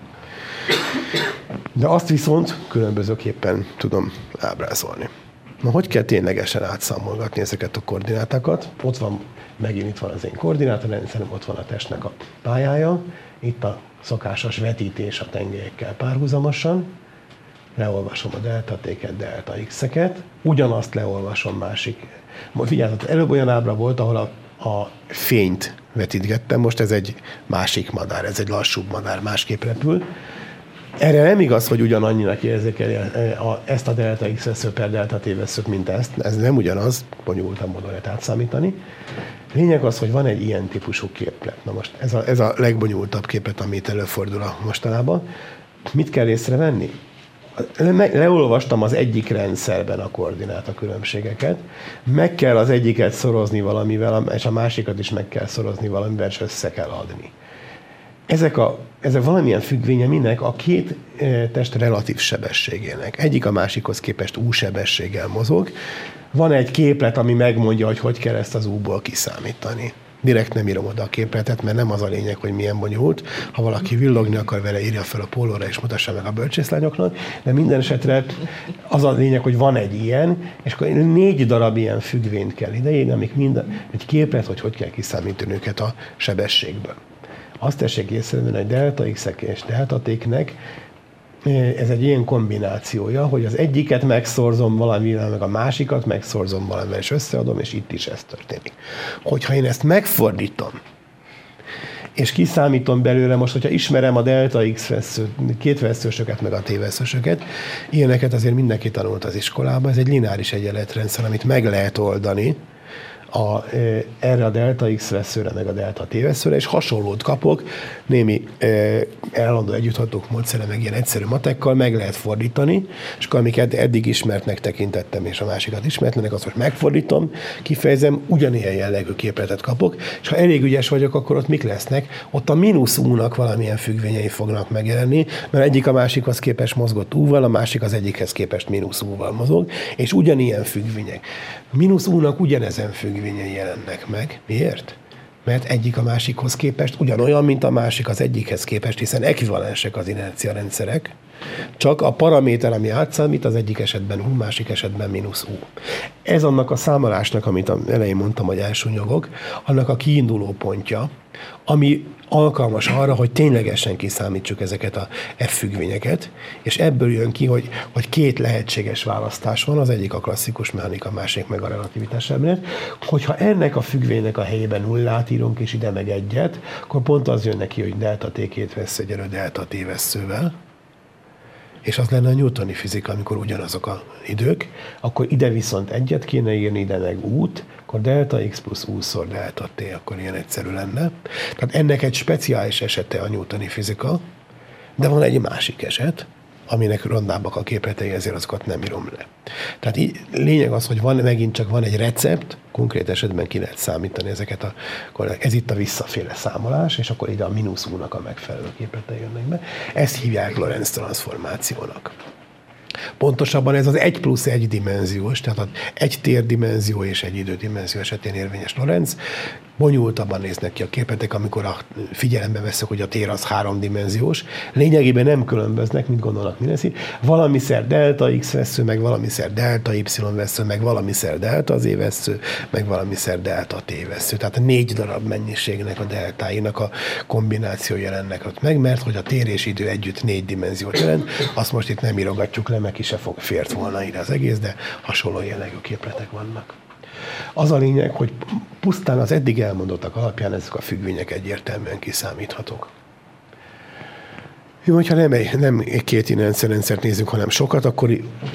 de azt viszont különbözőképpen tudom ábrázolni. Na, hogy kell ténylegesen átszámolgatni ezeket a koordinátákat? Ott van, megint itt van az én koordinátorrendszerem, ott van a testnek a pályája, itt a szokásos vetítés a tengelyekkel párhuzamosan, leolvasom a delta t-ket, delta x-eket, ugyanazt leolvasom másik. Vigyázat, előbb olyan ábra volt, ahol a, a fényt vetítgettem, most ez egy másik madár, ez egy lassúbb madár, másképp repül. Erre nem igaz, hogy ugyanannyinak érzékeli ezt a delta x vesző per delta t veszőt, mint ezt. Ez nem ugyanaz, bonyolultabb módon lehet átszámítani. Lényeg az, hogy van egy ilyen típusú képlet. Na most ez a, ez a legbonyolultabb képet, amit előfordul a mostanában. Mit kell észrevenni? leolvastam az egyik rendszerben a koordináta különbségeket, meg kell az egyiket szorozni valamivel, és a másikat is meg kell szorozni valamivel, és össze kell adni. Ezek, a, ezek valamilyen függvénye minek a két e, test relatív sebességének. Egyik a másikhoz képest U sebességgel mozog. Van egy képlet, ami megmondja, hogy hogy kell ezt az U-ból kiszámítani direkt nem írom oda a képletet, mert nem az a lényeg, hogy milyen bonyolult. Ha valaki villogni akar vele, írja fel a pólóra és mutassa meg a bölcsészlányoknak, de minden esetre az a lényeg, hogy van egy ilyen, és akkor négy darab ilyen függvényt kell ideírni, amik minden, egy képlet, hogy hogy kell kiszámítani őket a sebességből. Azt tessék észrevenni, hogy delta x és delta t-nek ez egy ilyen kombinációja, hogy az egyiket megszorzom valamivel, meg a másikat megszorzom valamivel, és összeadom, és itt is ez történik. Hogyha én ezt megfordítom, és kiszámítom belőle most, hogyha ismerem a delta x vesző, két veszősöket, meg a t veszősöket, ilyeneket azért mindenki tanult az iskolában, ez egy lineáris egyenletrendszer, amit meg lehet oldani, a, erre a delta X veszőre, meg a delta T veszőre, és hasonlót kapok, némi állandó együtthatók módszere, meg ilyen egyszerű matekkal meg lehet fordítani, és akkor amiket eddig ismertnek tekintettem, és a másikat ismertlenek, azt most megfordítom, kifejezem, ugyanilyen jellegű képletet kapok, és ha elég ügyes vagyok, akkor ott mik lesznek? Ott a mínusz únak valamilyen függvényei fognak megjelenni, mert egyik a másikhoz képest mozgott úval, a másik az egyikhez képest mínusz úval mozog, és ugyanilyen függvények. Mínusz únak ugyanezen függvényei jelennek meg. Miért? Mert egyik a másikhoz képest ugyanolyan, mint a másik az egyikhez képest, hiszen ekvivalensek az inercia rendszerek, csak a paraméter, ami átszámít, az egyik esetben U, másik esetben mínusz U. Ez annak a számolásnak, amit elején mondtam, hogy elsúnyogok, annak a kiinduló pontja, ami alkalmas arra, hogy ténylegesen kiszámítsuk ezeket a F függvényeket, és ebből jön ki, hogy, hogy két lehetséges választás van, az egyik a klasszikus mechanika, a másik meg a relativitás elmélet. Hogyha ennek a függvénynek a helyében nullát írunk, és ide meg egyet, akkor pont az jön neki, hogy delta t két vesző egyenlő delta t veszővel, és az lenne a newtoni fizika, amikor ugyanazok a idők, akkor ide viszont egyet kéne írni, ide meg út, akkor delta x plusz u-szor delta t, akkor ilyen egyszerű lenne. Tehát ennek egy speciális esete a newtoni fizika, de van egy másik eset, aminek rondábbak a képletei, ezért azokat nem írom le. Tehát így, lényeg az, hogy van, megint csak van egy recept, konkrét esetben ki lehet számítani ezeket a, ez itt a visszaféle számolás, és akkor ide a mínusz a megfelelő képletei jönnek be. Ezt hívják Lorentz transformációnak. Pontosabban ez az egy plusz egy dimenziós, tehát egy térdimenzió és egy idődimenzió esetén érvényes Lorenz. Bonyolultabban néznek ki a képetek, amikor a figyelembe veszek, hogy a tér az háromdimenziós. Lényegében nem különböznek, mint gondolnak lesz. Valamiszer delta x vesző, meg valamiszer delta y vesző, meg valamiszer delta z vesző, meg valamiszer delta t vesző. Tehát négy darab mennyiségnek a deltáinak a kombináció jelennek ott meg, mert hogy a tér és idő együtt négy dimenziót jelent, azt most itt nem írogatjuk le, meg ki se fog fért volna ide az egész, de hasonló jellegű képletek vannak. Az a lényeg, hogy pusztán az eddig elmondottak alapján ezek a függvények egyértelműen kiszámíthatók. Jó, hogyha nem, egy, nem egy két rendszert nézzük, hanem sokat, akkor,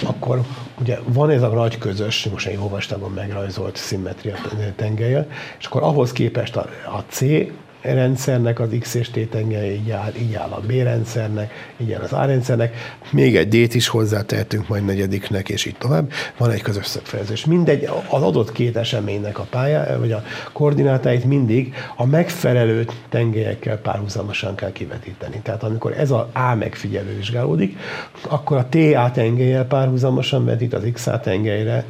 akkor ugye van ez a nagy közös, most egy olvastam megrajzolt szimmetria tengelye, és akkor ahhoz képest a, a C rendszernek az X és T tengely, így áll, így áll a B rendszernek, így áll az A rendszernek, még egy D-t is hozzátehetünk majd negyediknek, és így tovább. Van egy közös szögfejezés. Mindegy, az adott két eseménynek a pályá, vagy a koordinátáit mindig a megfelelő tengelyekkel párhuzamosan kell kivetíteni. Tehát amikor ez a A megfigyelő vizsgálódik, akkor a TA tengelyel párhuzamosan vetít az XA tengelyre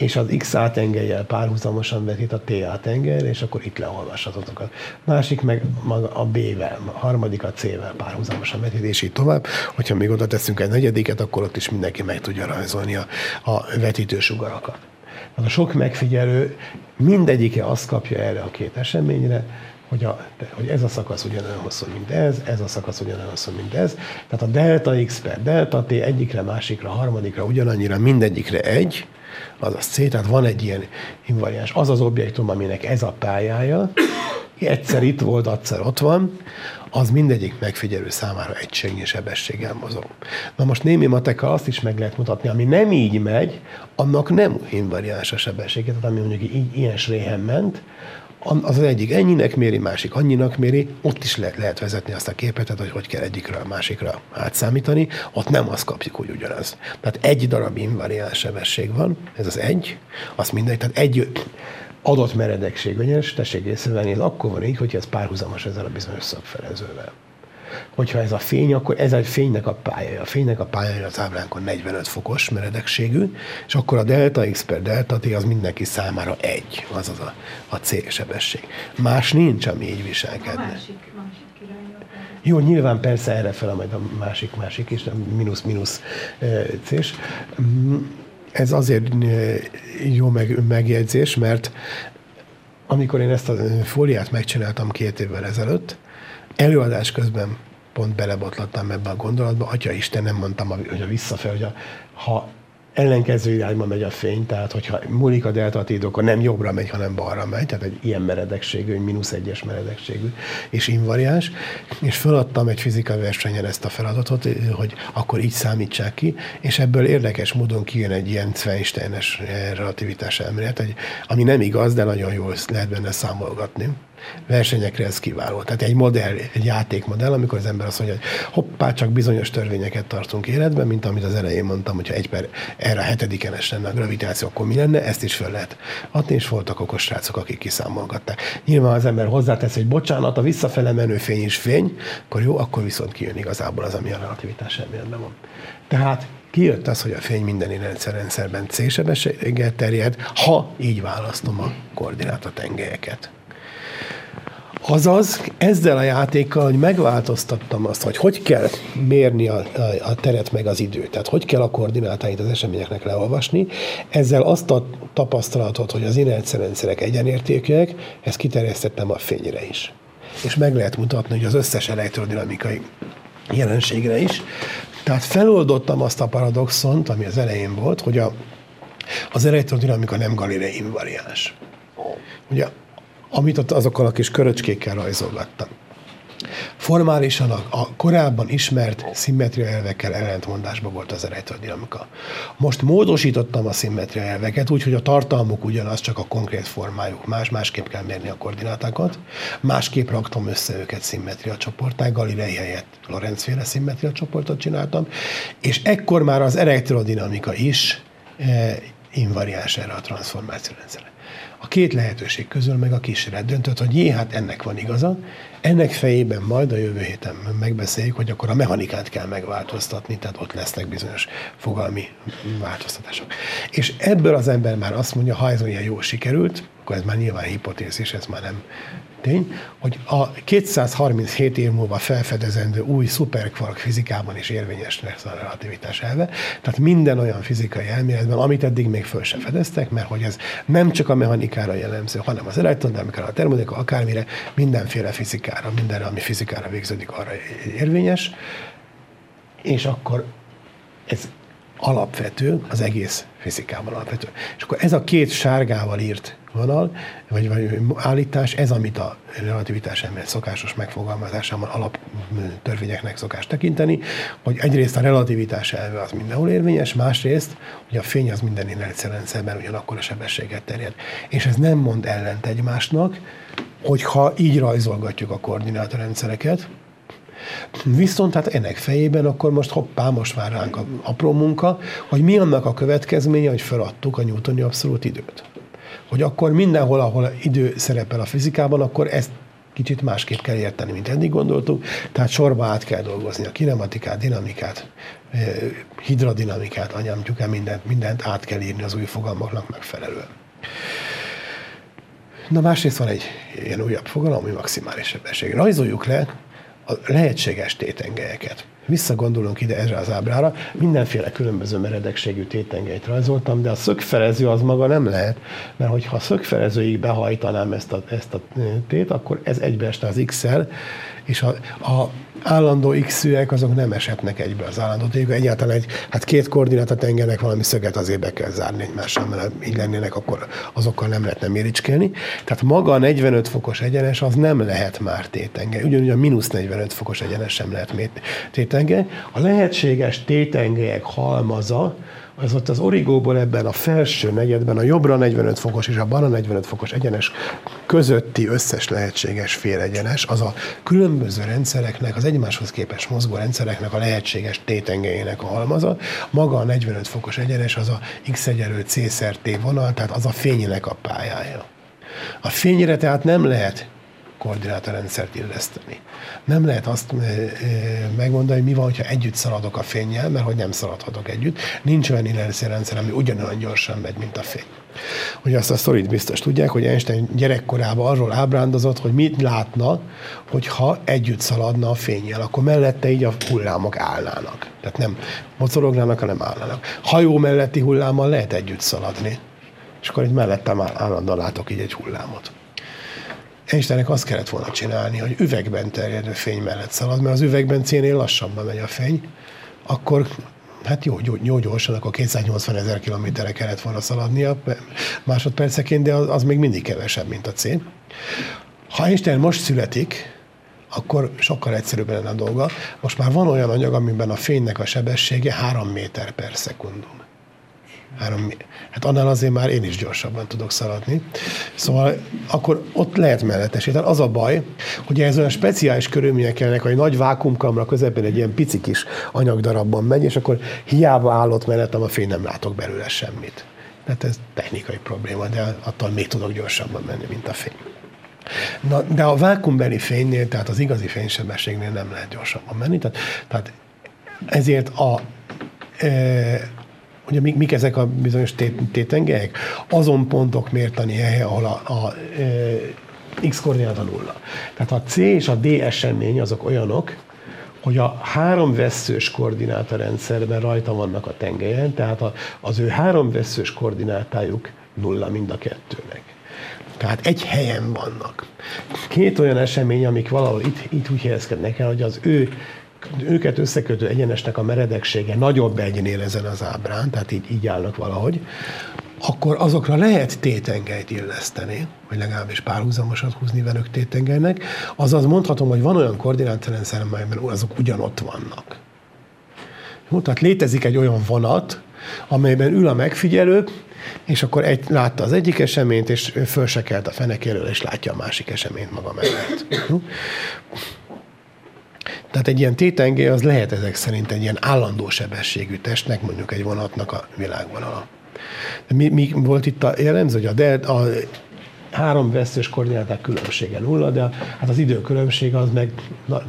és az XA tengelyel párhuzamosan vetít a TA tengelyre, és akkor itt leolvashatatokat. Másik meg maga a B-vel, a harmadik a C-vel párhuzamosan vetít, és így tovább. Hogyha még oda teszünk egy negyediket, akkor ott is mindenki meg tudja rajzolni a, a vetítősugarakat. Tehát a sok megfigyelő mindegyike azt kapja erre a két eseményre, hogy, a, hogy ez a szakasz ugyanolyan hosszú, mint ez, ez a szakasz ugyanolyan hosszú, mint ez. Tehát a delta x per delta t egyikre, másikra, harmadikra ugyanannyira, mindegyikre egy, azaz C, tehát van egy ilyen invariáns. Az az objektum, aminek ez a pályája, egyszer itt volt, egyszer ott van, az mindegyik megfigyelő számára egységnyi sebességgel mozog. Na most némi matekkal azt is meg lehet mutatni, ami nem így megy, annak nem invariáns a sebessége, tehát ami mondjuk így, ilyen sréhen ment, az az egyik ennyinek méri, másik annyinak méri, ott is lehet, lehet vezetni azt a képet, hogy hogy kell egyikről a másikra átszámítani, ott nem azt kapjuk, hogy ugyanaz. Tehát egy darab invariáns sebesség van, ez az egy, azt mindegy, tehát egy adott meredekség, ugyanis tessék észrevenni, akkor van így, hogy ez párhuzamos ezzel a bizonyos szakfelezővel hogyha ez a fény, akkor ez a fénynek a pályája. A fénynek a pályája az ábránkon 45 fokos meredekségű, és akkor a delta x per delta t az mindenki számára egy, azaz a, a C sebesség. Más nincs, ami így viselkedne. A másik, másik jó, nyilván persze erre fel majd a másik, másik is, mínusz-mínusz c mm, Ez azért jó meg, megjegyzés, mert amikor én ezt a fóliát megcsináltam két évvel ezelőtt, előadás közben pont belebotlottam ebbe a gondolatba, Atya Isten, nem mondtam, hogy a visszafel, hogy a, ha ellenkező irányba megy a fény, tehát hogyha múlik a deltatid, akkor nem jobbra megy, hanem balra megy, tehát egy ilyen meredekségű, egy mínusz egyes meredekségű és invariáns, és feladtam egy fizikai versenyen ezt a feladatot, hogy akkor így számítsák ki, és ebből érdekes módon kijön egy ilyen Zweinsteines relativitás elmélet, ami nem igaz, de nagyon jól lehet benne számolgatni versenyekre ez kiváló. Tehát egy modell, egy játékmodell, amikor az ember azt mondja, hogy hoppá, csak bizonyos törvényeket tartunk életben, mint amit az elején mondtam, hogyha egy per erre a hetediken lenne a gravitáció, akkor mi lenne, ezt is föl lehet adni, és voltak okos srácok, akik kiszámolgatták. Nyilván az ember hozzátesz, hogy bocsánat, a visszafele menő fény is fény, akkor jó, akkor viszont kijön igazából az, ami a relativitás elméletben van. Tehát kijött az, hogy a fény minden rendszerben C-sebességgel terjed, ha így választom a koordinátatengelyeket. Azaz, ezzel a játékkal, hogy megváltoztattam azt, hogy hogy kell mérni a, a, a teret meg az időt, tehát hogy kell a koordinátáit az eseményeknek leolvasni, ezzel azt a tapasztalatot, hogy az inerciarendszerek egyenértékűek, ezt kiterjesztettem a fényre is. És meg lehet mutatni, hogy az összes elektrodinamikai jelenségre is. Tehát feloldottam azt a paradoxont, ami az elején volt, hogy a, az elektrodinamika nem galilei invariáns. Ugye amit ott azokkal a kis köröcskékkel rajzolgattam. Formálisan a, a korábban ismert szimmetria elvekkel ellentmondásban volt az elektrodinamika. Most módosítottam a szimmetria elveket úgy, hogy a tartalmuk ugyanaz, csak a konkrét formájuk más, másképp kell mérni a koordinátákat, másképp raktam össze őket szimmetria csoportá, Galilei helyett Lorenz féle szimmetria csoportot csináltam, és ekkor már az elektrodinamika is eh, invariáns erre a transformációrendszerre. A két lehetőség közül meg a kísérlet döntött, hogy jé, hát ennek van igaza, ennek fejében majd a jövő héten megbeszéljük, hogy akkor a mechanikát kell megváltoztatni, tehát ott lesznek bizonyos fogalmi változtatások. És ebből az ember már azt mondja, ha ez olyan jól sikerült, akkor ez már nyilván hipotézis, ez már nem tény, hogy a 237 év múlva felfedezendő új szuperkvark fizikában is érvényes lesz a relativitás elve. Tehát minden olyan fizikai elméletben, amit eddig még föl se fedeztek, mert hogy ez nem csak a mechanikára jellemző, hanem az elektrodinamikára, a termodinamika, akármire, mindenféle fizikára, mindenre, ami fizikára végződik, arra érvényes. És akkor ez alapvető, az egész fizikában alapvető. És akkor ez a két sárgával írt vonal, vagy, vagy állítás, ez, amit a relativitás elmélet szokásos megfogalmazásában alap törvényeknek szokás tekinteni, hogy egyrészt a relativitás elve az mindenhol érvényes, másrészt, hogy a fény az minden inerciarendszerben ugyanakkor a sebességet terjed. És ez nem mond ellent egymásnak, hogyha így rajzolgatjuk a koordinátorrendszereket, Viszont hát ennek fejében akkor most hoppá, most már ránk a apró munka, hogy mi annak a következménye, hogy feladtuk a newtoni abszolút időt. Hogy akkor mindenhol, ahol idő szerepel a fizikában, akkor ezt kicsit másképp kell érteni, mint eddig gondoltuk, tehát sorba át kell dolgozni a kinematikát, dinamikát, hidrodinamikát, anyámtjuk el mindent, mindent át kell írni az új fogalmaknak megfelelően. Na másrészt van egy ilyen újabb fogalom, ami maximális sebesség. Rajzoljuk le a lehetséges tétengelyeket. Visszagondolunk ide erre az ábrára, mindenféle különböző meredekségű tétengelyt rajzoltam, de a szögfelező az maga nem lehet, mert hogyha a szögfelezőig behajtanám ezt a, ezt a tét, akkor ez egybeesne az X-el, és a, a állandó x-űek azok nem eshetnek egybe az állandó tégely. Egyáltalán egy, hát két koordinátat engenek valami szöget azért be kell zárni egymással, mert így lennének, akkor azokkal nem lehetne méricskélni. Tehát maga a 45 fokos egyenes az nem lehet már tétenge. Ugyanúgy a mínusz 45 fokos egyenes sem lehet tétenge. A lehetséges tétengelyek halmaza az ott az origóból ebben a felső negyedben a jobbra 45 fokos és a balra 45 fokos egyenes közötti összes lehetséges félegyenes, az a különböző rendszereknek, az egymáshoz képes mozgó rendszereknek a lehetséges tétengelyének a halmaza. Maga a 45 fokos egyenes az a x egyenlő c t vonal, tehát az a fénynek a pályája. A fényre tehát nem lehet koordinátorrendszert illeszteni. Nem lehet azt megmondani, hogy mi van, ha együtt szaladok a fényjel, mert hogy nem szaladhatok együtt. Nincs olyan inerciarendszer, ami ugyanolyan gyorsan megy, mint a fény. Ugye azt a sztorit biztos tudják, hogy Einstein gyerekkorában arról ábrándozott, hogy mit látna, hogyha együtt szaladna a fényjel, akkor mellette így a hullámok állnának. Tehát nem mocorognának, hanem állnának. Hajó melletti hullámmal lehet együtt szaladni. És akkor egy mellettem állandóan látok így egy hullámot. Einsteinnek azt kellett volna csinálni, hogy üvegben terjedő fény mellett szalad, mert az üvegben cénél lassabban megy a fény, akkor hát jó, jó, jó gyorsan, akkor 280 ezer kilométerre kellett volna szaladnia másodperceként, de az, az még mindig kevesebb, mint a C. Ha Einstein most születik, akkor sokkal egyszerűbb lenne a dolga. Most már van olyan anyag, amiben a fénynek a sebessége 3 méter per szekundum. Három, hát annál azért már én is gyorsabban tudok szaladni. Szóval akkor ott lehet mellettesíteni. Az a baj, hogy ez olyan speciális körülmények kellene, hogy nagy vákumkamra közepén egy ilyen pici kis anyagdarabban megy, és akkor hiába állott mellettem, a fény nem látok belőle semmit. Tehát ez technikai probléma, de attól még tudok gyorsabban menni, mint a fény. Na, de a vákumbeli fénynél, tehát az igazi fénysebességnél nem lehet gyorsabban menni, tehát, tehát ezért a, e, Ugye mik, mik ezek a bizonyos tétengelyek? Azon pontok mértani hely, ahol a, a e, x koordináta nulla. Tehát a C és a D esemény azok olyanok, hogy a három veszős koordináta rendszerben rajta vannak a tengelyen, tehát a, az ő három veszős koordinátájuk nulla mind a kettőnek. Tehát egy helyen vannak. Két olyan esemény, amik valahol itt, itt úgy helyezkednek el, hogy az ő őket összekötő egyenesnek a meredeksége nagyobb egynél ezen az ábrán, tehát így, így állnak valahogy, akkor azokra lehet tétengelyt illeszteni, vagy legalábbis párhuzamosat húzni velük tétengelynek, azaz mondhatom, hogy van olyan koordinátorrendszer, amelyben azok ugyanott vannak. Jó, tehát létezik egy olyan vonat, amelyben ül a megfigyelő, és akkor egy, látta az egyik eseményt, és föl se kelt a fenekéről, és látja a másik eseményt maga mellett. Tehát egy ilyen tétengé az lehet ezek szerint egy ilyen állandó sebességű testnek, mondjuk egy vonatnak a világvonala. De mi, mi volt itt a jellemző, hogy a, de, a három veszős koordináták különbsége nulla, de hát az időkülönbség az meg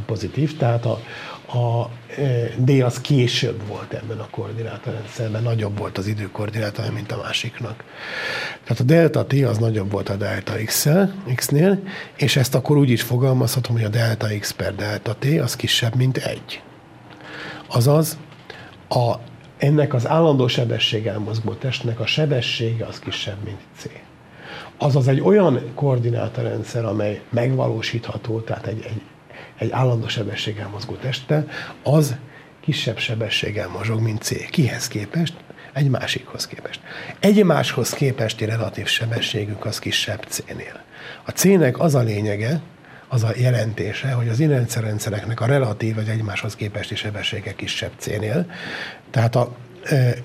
pozitív, tehát a, a e, D az később volt ebben a koordinátorrendszerben, nagyobb volt az időkoordinátor, mint a másiknak. Tehát a delta T az nagyobb volt a delta X-nél, és ezt akkor úgy is fogalmazhatom, hogy a delta X per delta T az kisebb, mint egy. Azaz a, ennek az állandó sebességgel mozgó testnek a sebessége az kisebb, mint C. Azaz egy olyan koordinátorrendszer, amely megvalósítható, tehát egy, egy egy állandó sebességgel mozgó teste, az kisebb sebességgel mozog, mint C. Kihez képest? Egy másikhoz képest. Egy máshoz képesti relatív sebességük az kisebb C-nél. A C-nek az a lényege, az a jelentése, hogy az inerciarendszereknek a relatív vagy egymáshoz képesti sebessége kisebb C-nél. Tehát a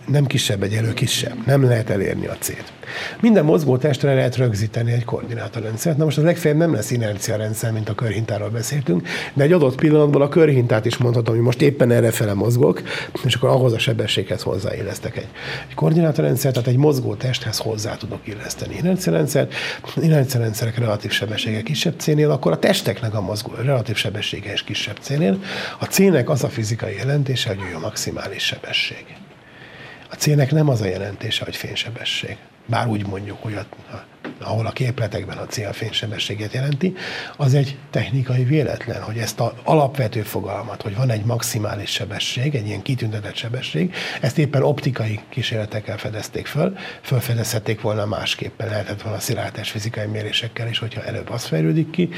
nem kisebb egyelő kisebb. Nem lehet elérni a célt. Minden mozgó testre lehet rögzíteni egy koordinátorrendszert. Na most az legfeljebb nem lesz inercia rendszer, mint a körhintáról beszéltünk, de egy adott pillanatban a körhintát is mondhatom, hogy most éppen erre fele mozgok, és akkor ahhoz a sebességhez hozzáillesztek egy, egy koordinátorrendszert, tehát egy mozgó testhez hozzá tudok illeszteni inerciarendszert. Inerciarendszerek relatív sebessége kisebb cénél, akkor a testeknek a mozgó relatív sebessége is kisebb cénél. A cének az a fizikai jelentése, hogy ő a maximális sebesség. A nem az a jelentése, hogy fénysebesség. Bár úgy mondjuk, hogy a, ahol a képletekben a C a fénysebességet jelenti, az egy technikai véletlen, hogy ezt az alapvető fogalmat, hogy van egy maximális sebesség, egy ilyen kitüntetett sebesség, ezt éppen optikai kísérletekkel fedezték föl, fölfedezhették volna másképpen, lehetett volna szilárdás fizikai mérésekkel is, hogyha előbb az fejlődik ki.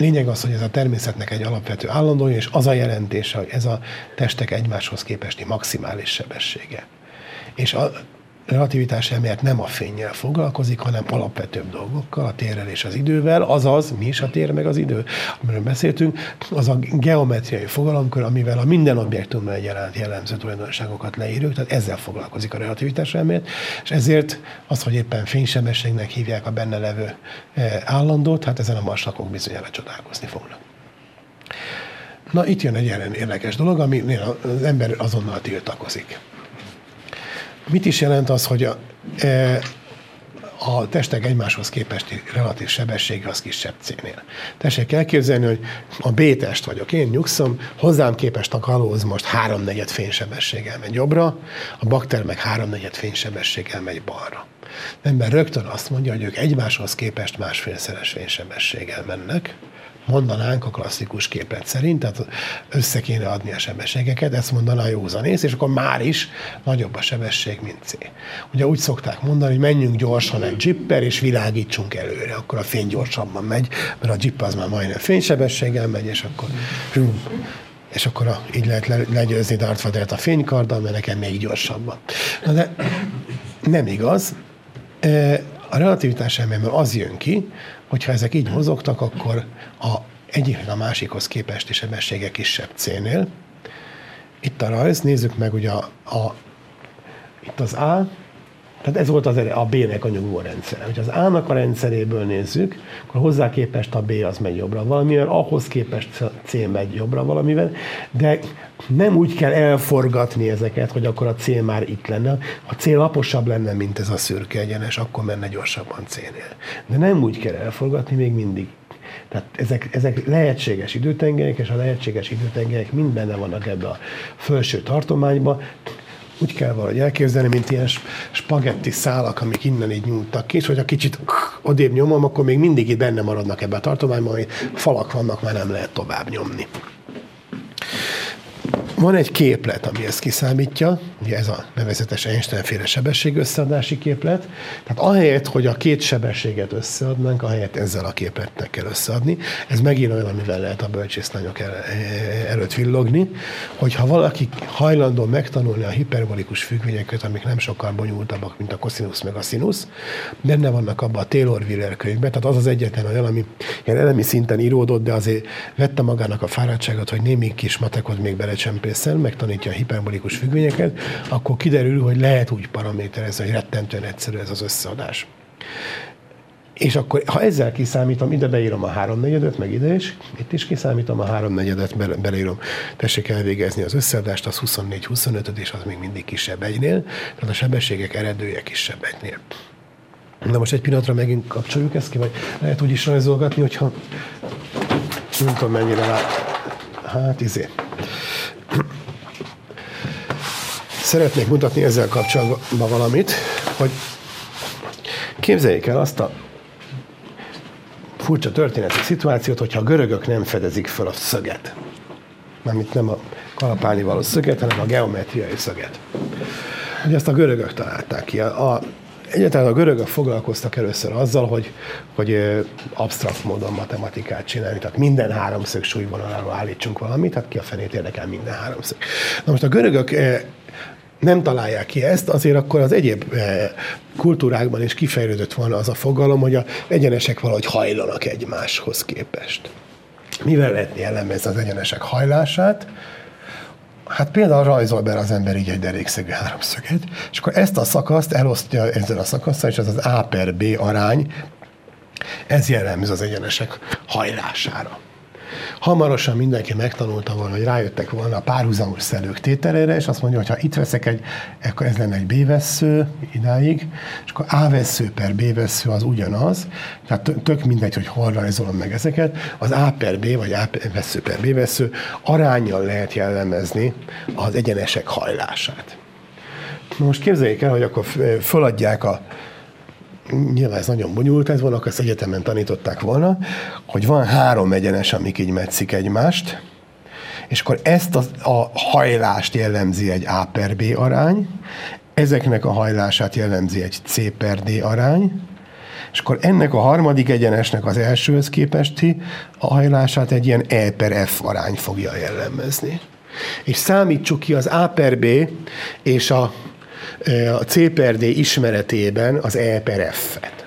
Lényeg az, hogy ez a természetnek egy alapvető állandója, és az a jelentése, hogy ez a testek egymáshoz képesti maximális sebessége. És a, relativitás elmélet nem a fényjel foglalkozik, hanem alapvetőbb dolgokkal, a térrel és az idővel, azaz, mi is a tér meg az idő, amiről beszéltünk, az a geometriai fogalomkör, amivel a minden objektumra egyaránt jellemző tulajdonságokat leírjuk, tehát ezzel foglalkozik a relativitás elmélet, és ezért az, hogy éppen fénysebességnek hívják a benne levő eh, állandót, hát ezen a maslakok bizonyára csodálkozni fognak. Na, itt jön egy érdekes dolog, ami az ember azonnal tiltakozik. Mit is jelent az, hogy a, e, a testek egymáshoz képesti relatív sebessége az kisebb C-nél. Tessék elképzelni, hogy a B-test vagyok, én nyugszom, hozzám képest a kalóz most háromnegyed fénysebességgel megy jobbra, a bakter meg háromnegyed fénysebességgel megy balra. Ember rögtön azt mondja, hogy ők egymáshoz képest másfélszeres fénysebességgel mennek, mondanánk a klasszikus képlet szerint, tehát össze kéne adni a sebességeket, ezt mondaná a józanész, és akkor már is nagyobb a sebesség, mint C. Ugye úgy szokták mondani, hogy menjünk gyorsan egy jipper, és világítsunk előre, akkor a fény gyorsabban megy, mert a jip az már majdnem fénysebességgel megy, és akkor hű, és akkor a, így lehet le, legyőzni Darth Vader-t a fénykarddal, mert nekem még gyorsabban. Na de nem igaz. A relativitás elméletben az jön ki, hogyha ezek így mozogtak, akkor a egyiknek a másikhoz képesti sebessége kisebb C-nél. Itt a rajz, nézzük meg ugye a, a itt az A, tehát ez volt az a B-nek a nyugvórendszer. Ha az A-nak a rendszeréből nézzük, akkor hozzá képest a B az megy jobbra valamivel, ahhoz képest a C megy jobbra valamivel, de nem úgy kell elforgatni ezeket, hogy akkor a C már itt lenne. A C laposabb lenne, mint ez a szürke egyenes, akkor menne gyorsabban C-nél. De nem úgy kell elforgatni, még mindig tehát ezek, ezek lehetséges időtengelyek, és a lehetséges időtengelyek mind benne vannak ebbe a felső tartományba úgy kell valahogy elképzelni, mint ilyen spagetti szálak, amik innen így nyúltak ki, és hogyha kicsit odébb nyomom, akkor még mindig itt benne maradnak ebbe a tartományban, hogy falak vannak, már nem lehet tovább nyomni. Van egy képlet, ami ezt kiszámítja, ugye ez a nevezetes Einstein-féle sebességösszeadási képlet. Tehát ahelyett, hogy a két sebességet összeadnánk, ahelyett ezzel a képletnek kell összeadni. Ez megint olyan, amivel lehet a bölcsésznányok el, előtt villogni, hogyha valaki hajlandó megtanulni a hiperbolikus függvényeket, amik nem sokkal bonyolultabbak, mint a koszinusz meg a színusz, benne vannak abban a Taylor-Wheeler könyvben, tehát az az egyetlen olyan, ami ilyen elemi szinten íródott, de azért vette magának a fáradtságot, hogy némi kis matekot még belecsempész csempészel, megtanítja a hiperbolikus függvényeket, akkor kiderül, hogy lehet úgy paraméterezni, hogy rettentően egyszerű ez az összeadás. És akkor, ha ezzel kiszámítom, ide beírom a háromnegyedet, meg ide is, itt is kiszámítom a háromnegyedet, be, beleírom, tessék elvégezni az összeadást, az 24-25, és az még mindig kisebb egynél, tehát a sebességek eredője kisebb egynél. Na most egy pillanatra megint kapcsoljuk ezt ki, vagy lehet úgy is rajzolgatni, hogyha nem tudom mennyire lát. Hát izé. Szeretnék mutatni ezzel kapcsolatban valamit, hogy képzeljék el azt a furcsa történeti szituációt, hogyha a görögök nem fedezik fel a szöget. Mármint nem a kalapálni való szöget, hanem a geometriai szöget. Hogy ezt a görögök találták ki. A, Egyáltalán a görögök foglalkoztak először azzal, hogy, hogy absztrakt módon matematikát csinálni, tehát minden háromszög súlyvonaláról állítsunk valamit, tehát ki a fenét érdekel minden háromszög. Na most a görögök nem találják ki ezt, azért akkor az egyéb kultúrákban is kifejlődött volna az a fogalom, hogy a egyenesek valahogy hajlanak egymáshoz képest. Mivel lehet jellemezni az egyenesek hajlását? Hát például rajzol be az ember így egy derékszögű háromszöget, és akkor ezt a szakaszt elosztja ezzel a szakaszsal, és ez az A per B arány, ez jellemző az egyenesek hajlására. Hamarosan mindenki megtanulta volna, hogy rájöttek volna a párhuzamos szedők tételére, és azt mondja, hogy ha itt veszek egy, akkor ez lenne egy B-vessző idáig, és akkor A vessző per B vessző az ugyanaz, tehát tök mindegy, hogy hol rajzolom meg ezeket, az A per B vagy A vessző per B vessző arányjal lehet jellemezni az egyenesek hajlását. Most képzeljék el, hogy akkor föladják a nyilván ez nagyon bonyolult ez volna, ezt egyetemen tanították volna, hogy van három egyenes, amik így metszik egymást, és akkor ezt a, a hajlást jellemzi egy A per B arány, ezeknek a hajlását jellemzi egy C per D arány, és akkor ennek a harmadik egyenesnek az elsőhöz képesti a hajlását egy ilyen E per F arány fogja jellemezni. És számítsuk ki az A per B és a a C ismeretében az E per F-et.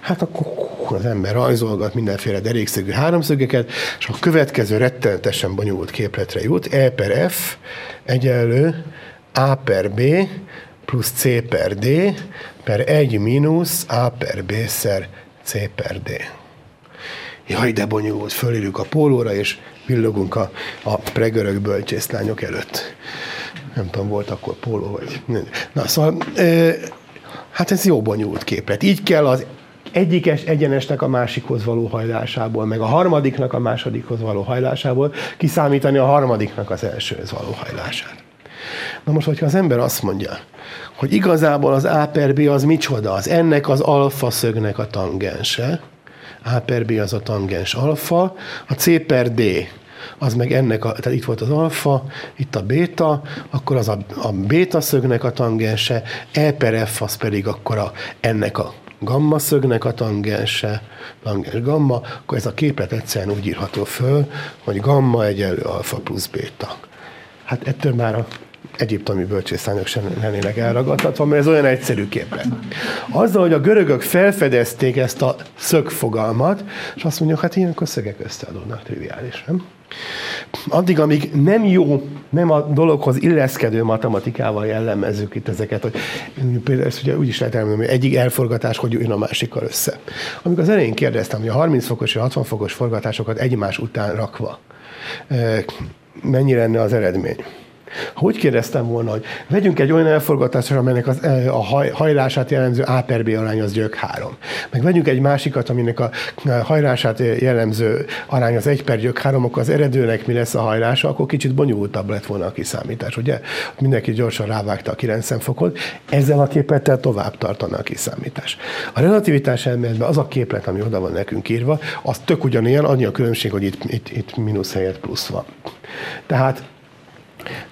Hát akkor az ember rajzolgat mindenféle derékszögű háromszögeket, és a következő rettenetesen bonyolult képletre jut. E per F egyenlő A per B plusz C per D per 1 mínusz A per B szer C per D. Jaj, de bonyolult, fölírjuk a pólóra, és villogunk a, a pregörög bölcsészlányok előtt. Nem tudom, volt akkor póló, vagy... Na, szóval, e, hát ez jó bonyolult képlet. Így kell az egyikes egyenesnek a másikhoz való hajlásából, meg a harmadiknak a másodikhoz való hajlásából kiszámítani a harmadiknak az elsőhöz való hajlását. Na most, hogyha az ember azt mondja, hogy igazából az A per B az micsoda, az ennek az alfa szögnek a tangense, A per B az a tangens alfa, a C per D az meg ennek, a, tehát itt volt az alfa, itt a béta, akkor az a, a béta szögnek a tangense, E per F az pedig akkor a, ennek a gamma szögnek a tangense, tangens gamma, akkor ez a képlet egyszerűen úgy írható föl, hogy gamma egyenlő alfa plusz béta. Hát ettől már a egyiptomi bölcsészányok sem lennének elragadtatva, mert ez olyan egyszerű képlet. Azzal, hogy a görögök felfedezték ezt a szögfogalmat, és azt mondjuk, hát ilyenkor szögek összeadódnak, triviális, nem? Addig, amíg nem jó, nem a dologhoz illeszkedő matematikával jellemezzük itt ezeket, hogy például ezt ugye úgy is lehet elmondani, hogy egyik elforgatás hogy jön a másikkal össze. Amikor az elején kérdeztem, hogy a 30 fokos és 60 fokos forgatásokat egymás után rakva, eh, mennyi lenne az eredmény? Hogy kérdeztem volna, hogy vegyünk egy olyan elforgatásra, amelynek az, e, a hajlását jellemző A per B arány az gyök 3. Meg vegyünk egy másikat, aminek a hajlását jellemző arány az 1 per gyök 3, akkor az eredőnek mi lesz a hajlása, akkor kicsit bonyolultabb lett volna a kiszámítás, ugye? Mindenki gyorsan rávágta a 90 fokot, ezzel a képlettel tovább tartana a kiszámítás. A relativitás elméletben az a képlet, ami oda van nekünk írva, az tök ugyanilyen, annyi a különbség, hogy itt, itt, itt mínusz helyett plusz van. Tehát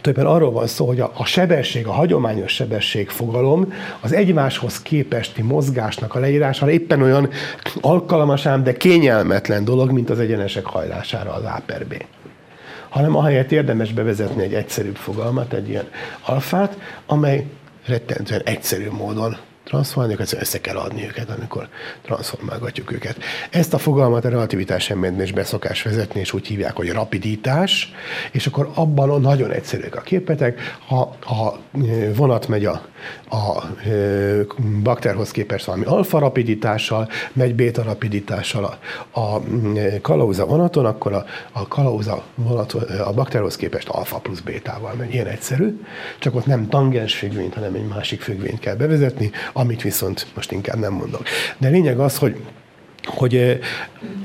Többen arról van szó, hogy a, a sebesség, a hagyományos sebesség fogalom az egymáshoz képesti mozgásnak a leírására éppen olyan alkalmas ám, de kényelmetlen dolog, mint az egyenesek hajlására az A per B. Hanem ahelyett érdemes bevezetni egy egyszerűbb fogalmat, egy ilyen alfát, amely rettentően egyszerű módon transformálni, őket össze kell adni őket, amikor transformálgatjuk őket. Ezt a fogalmat a relativitás elméletben is vezetni, és úgy hívják, hogy rapidítás, és akkor abban nagyon egyszerűek a képetek, ha a vonat megy a, a bakterhoz képest valami alfa rapiditással, megy beta rapiditással a, a kalauza vonaton, akkor a, a kalauza vonat a bakterhoz képest alfa plusz bétával megy. Ilyen egyszerű, csak ott nem tangens függvényt, hanem egy másik függvényt kell bevezetni, amit viszont most inkább nem mondok. De lényeg az, hogy hogy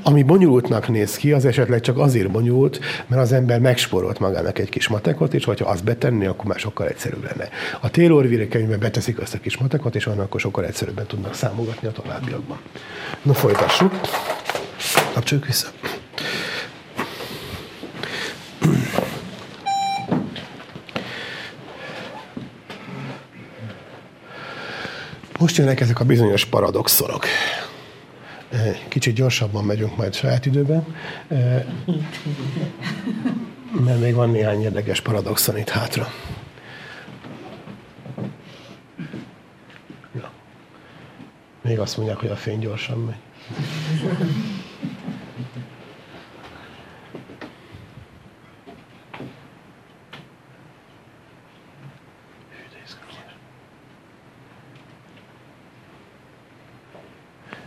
ami bonyolultnak néz ki, az esetleg csak azért bonyolult, mert az ember megsporolt magának egy kis matekot, és hogyha azt betenni, akkor már sokkal egyszerűbb lenne. A Taylor könyvben beteszik azt a kis matekot, és annak akkor sokkal egyszerűbben tudnak számogatni a továbbiakban. No, folytassuk. Kapcsoljuk vissza. Most jönnek ezek a bizonyos paradoxonok. Kicsit gyorsabban megyünk majd saját időben, mert még van néhány érdekes paradoxon itt hátra. Még azt mondják, hogy a fény gyorsan megy.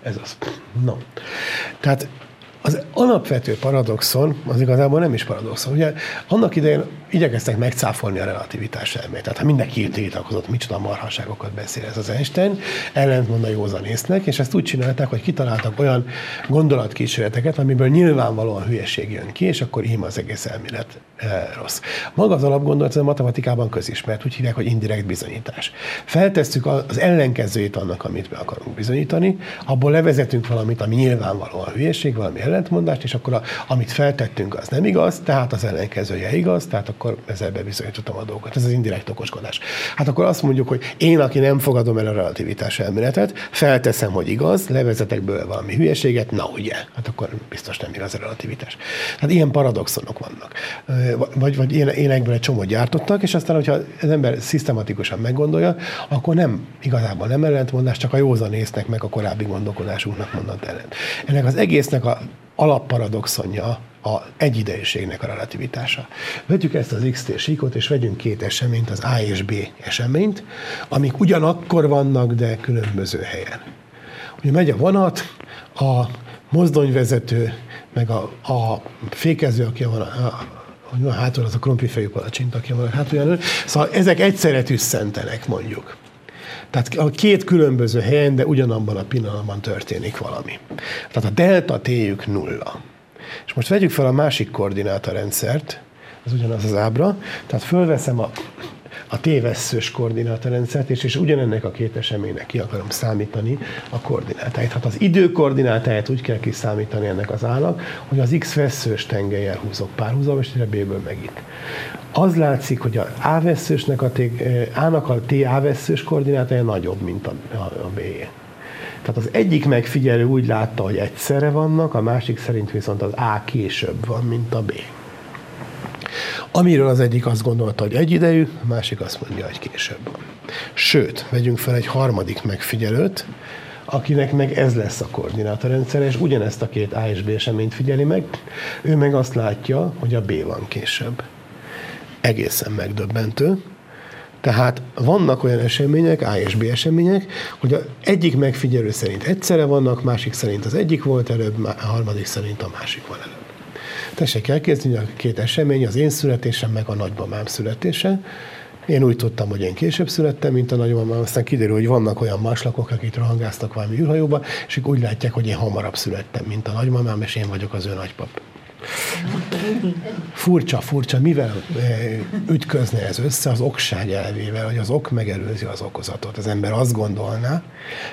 Ez az. No. Tehát az alapvető paradoxon az igazából nem is paradoxon. Ugye annak idején igyekeztek megcáfolni a relativitás elmét. Tehát ha mindenki tiltakozott, micsoda marhaságokat beszél ez az Einstein, ellentmond a józanésznek, és ezt úgy csinálták, hogy kitaláltak olyan gondolatkísérleteket, amiből nyilvánvalóan hülyeség jön ki, és akkor ím az egész elmélet e, rossz. Maga az alapgondolat a matematikában közismert, úgy hívják, hogy indirekt bizonyítás. Feltesszük az ellenkezőjét annak, amit be akarunk bizonyítani, abból levezetünk valamit, ami nyilvánvalóan hülyeség, valami ellentmondás, ellentmondást, és akkor a, amit feltettünk, az nem igaz, tehát az ellenkezője igaz, tehát akkor ezzel bebizonyítottam a dolgokat. Ez az indirekt okoskodás. Hát akkor azt mondjuk, hogy én, aki nem fogadom el a relativitás elméletet, felteszem, hogy igaz, levezetek belőle valami hülyeséget, na ugye, hát akkor biztos nem igaz a relativitás. Hát ilyen paradoxonok vannak. Vagy, vagy énekből egy csomót gyártottak, és aztán, hogyha az ember szisztematikusan meggondolja, akkor nem igazából nem ellentmondás, csak a józan észnek meg a korábbi gondolkodásunknak mondott ellen. Ennek az egésznek a alapparadoxonja a egyidejűségnek a relativitása. Vegyük ezt az x síkot, és vegyünk két eseményt, az A és B eseményt, amik ugyanakkor vannak, de különböző helyen. Ugye megy a vonat, a mozdonyvezető, meg a, a fékező, aki van a, a hogy van hátul az a krumplifejű palacsint, aki van hátul. Szóval ezek egyszerre tüsszentenek, mondjuk. Tehát a két különböző helyen, de ugyanabban a pillanatban történik valami. Tehát a delta t nulla. És most vegyük fel a másik koordinátorrendszert, ez ugyanaz az ábra, tehát fölveszem a a tévesszős koordinátorrendszert, és, és ugyanennek a két eseménynek ki akarom számítani a koordinátáit. Hát az idő koordinátáját úgy kell kiszámítani ennek az állnak, hogy az x veszős tengelyel húzok párhuzam, és B-ből megint. Az látszik, hogy a A veszősnek a T, eh, A-nak a T A veszős koordinátája nagyobb, mint a, a, a b. Tehát az egyik megfigyelő úgy látta, hogy egyszerre vannak, a másik szerint viszont az A később van, mint a B. Amiről az egyik azt gondolta, hogy egyidejű, a másik azt mondja, hogy később van. Sőt, vegyünk fel egy harmadik megfigyelőt, akinek meg ez lesz a koordinátorrendszer, és ugyanezt a két A és B eseményt figyeli meg, ő meg azt látja, hogy a B van később. Egészen megdöbbentő. Tehát vannak olyan események, A és B események, hogy a egyik megfigyelő szerint egyszerre vannak, másik szerint az egyik volt előbb, a harmadik szerint a másik van előbb. Tessék elképzelni, a két esemény, az én születésem, meg a nagymamám születése. Én úgy tudtam, hogy én később születtem, mint a nagymamám, aztán kiderül, hogy vannak olyan máslakok, akik rohangáztak valami űrhajóba, és ők úgy látják, hogy én hamarabb születtem, mint a nagymamám, és én vagyok az ő nagypap. Furcsa, furcsa, mivel eh, ütközne ez össze az okság elvével, hogy az ok megelőzi az okozatot. Az ember azt gondolná,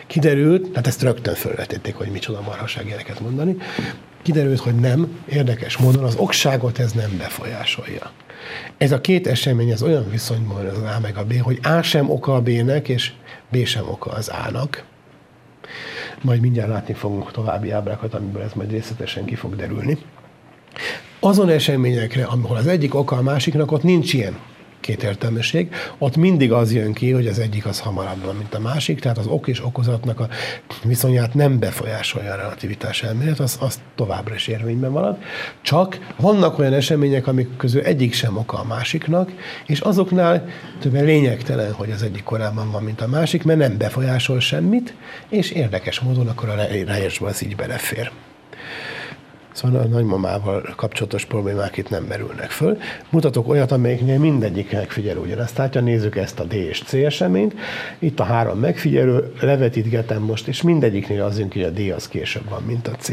kiderült, tehát ezt rögtön felvetették, hogy micsoda marhaság ilyeneket mondani, Kiderült, hogy nem, érdekes módon az okságot ez nem befolyásolja. Ez a két esemény az olyan viszonyban az A meg a B, hogy A sem oka a B-nek, és B sem oka az A-nak. Majd mindjárt látni fogunk további ábrákat, amiből ez majd részletesen ki fog derülni. Azon eseményekre, ahol az egyik oka a másiknak, ott nincs ilyen kétértelműség, ott mindig az jön ki, hogy az egyik az hamarabb van, mint a másik, tehát az ok és okozatnak a viszonyát nem befolyásolja a relativitás elmélet, az, az továbbra is érvényben marad. Csak vannak olyan események, amik közül egyik sem oka a másiknak, és azoknál többen lényegtelen, hogy az egyik korábban van, mint a másik, mert nem befolyásol semmit, és érdekes módon akkor a ráírásba az így belefér. Szóval a nagymamával kapcsolatos problémák itt nem merülnek föl. Mutatok olyat, amelyiknél mindegyik megfigyelő ugyanezt látja. Nézzük ezt a D és C eseményt. Itt a három megfigyelő, levetítgetem most, és mindegyiknél az jön ki, hogy a D az később van, mint a C.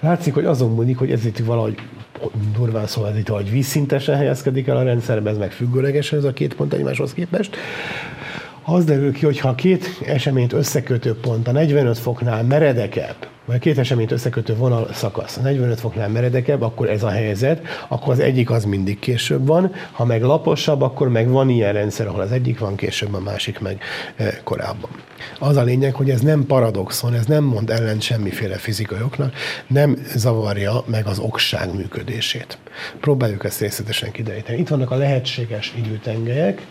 Látszik, hogy azon múlik, hogy ez itt valahogy durván szóval ez itt valahogy vízszintesen helyezkedik el a rendszerben, ez meg függőlegesen ez a két pont egymáshoz képest az derül ki, hogy ha két eseményt összekötő pont a 45 foknál meredekebb, vagy két eseményt összekötő vonal szakasz a 45 foknál meredekebb, akkor ez a helyzet, akkor az egyik az mindig később van, ha meg laposabb, akkor meg van ilyen rendszer, ahol az egyik van később, a másik meg eh, korábban. Az a lényeg, hogy ez nem paradoxon, ez nem mond ellen semmiféle fizikai oknak, nem zavarja meg az okság működését. Próbáljuk ezt részletesen kideríteni. Itt vannak a lehetséges időtengelyek,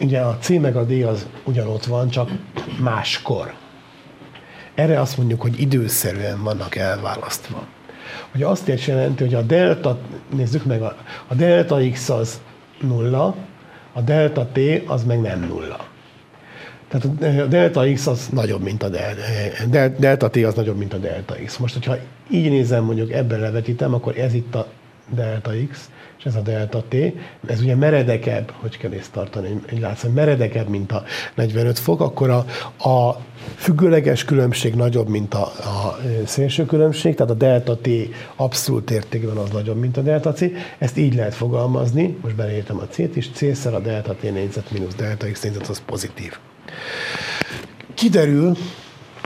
ugye a C meg a D az ugyanott van, csak máskor. Erre azt mondjuk, hogy időszerűen vannak elválasztva. Hogy azt is jelenti, hogy a delta, nézzük meg, a, a delta x az nulla, a delta t az meg nem nulla. Tehát a delta x az nagyobb, mint a delta, delta t az nagyobb, mint a delta x. Most, hogyha így nézem, mondjuk ebben levetítem, akkor ez itt a delta x, és ez a delta T, ez ugye meredekebb, hogy kell ezt tartani, így látsz, hogy meredekebb, mint a 45 fok, akkor a, a függőleges különbség nagyobb, mint a, a szélső különbség, tehát a delta T abszolút értékben az nagyobb, mint a delta C. Ezt így lehet fogalmazni, most beleértem a C-t is, C-szer a delta T négyzet mínusz delta X négyzet az pozitív. Kiderül,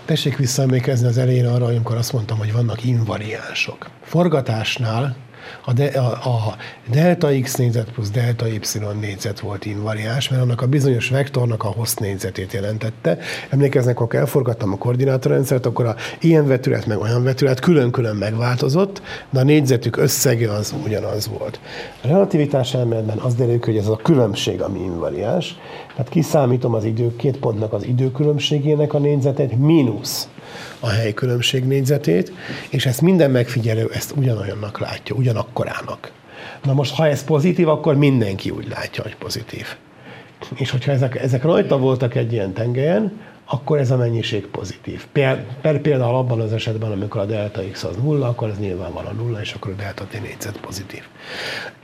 Tessék visszaemlékezni az elején arra, amikor azt mondtam, hogy vannak invariánsok. Forgatásnál a, de, a, a delta x négyzet plusz delta y négyzet volt invariáns, mert annak a bizonyos vektornak a hossz négyzetét jelentette. Emlékeznek, akkor elforgattam a koordinátorrendszert, akkor a ilyen vetület meg olyan vetület külön-külön megváltozott, de a négyzetük összege az ugyanaz volt. A relativitás elméletben az derül hogy ez a különbség, ami invariáns. Tehát kiszámítom az idő, két pontnak az időkülönbségének a négyzetét, mínusz a helykülönbség négyzetét, és ezt minden megfigyelő ezt ugyanolyannak látja, ugyanakkorának. Na most, ha ez pozitív, akkor mindenki úgy látja, hogy pozitív. És hogyha ezek, ezek rajta voltak egy ilyen tengelyen, akkor ez a mennyiség pozitív. Per, például abban az esetben, amikor a delta x az nulla, akkor ez nyilvánvalóan nulla, és akkor a delta t négyzet pozitív.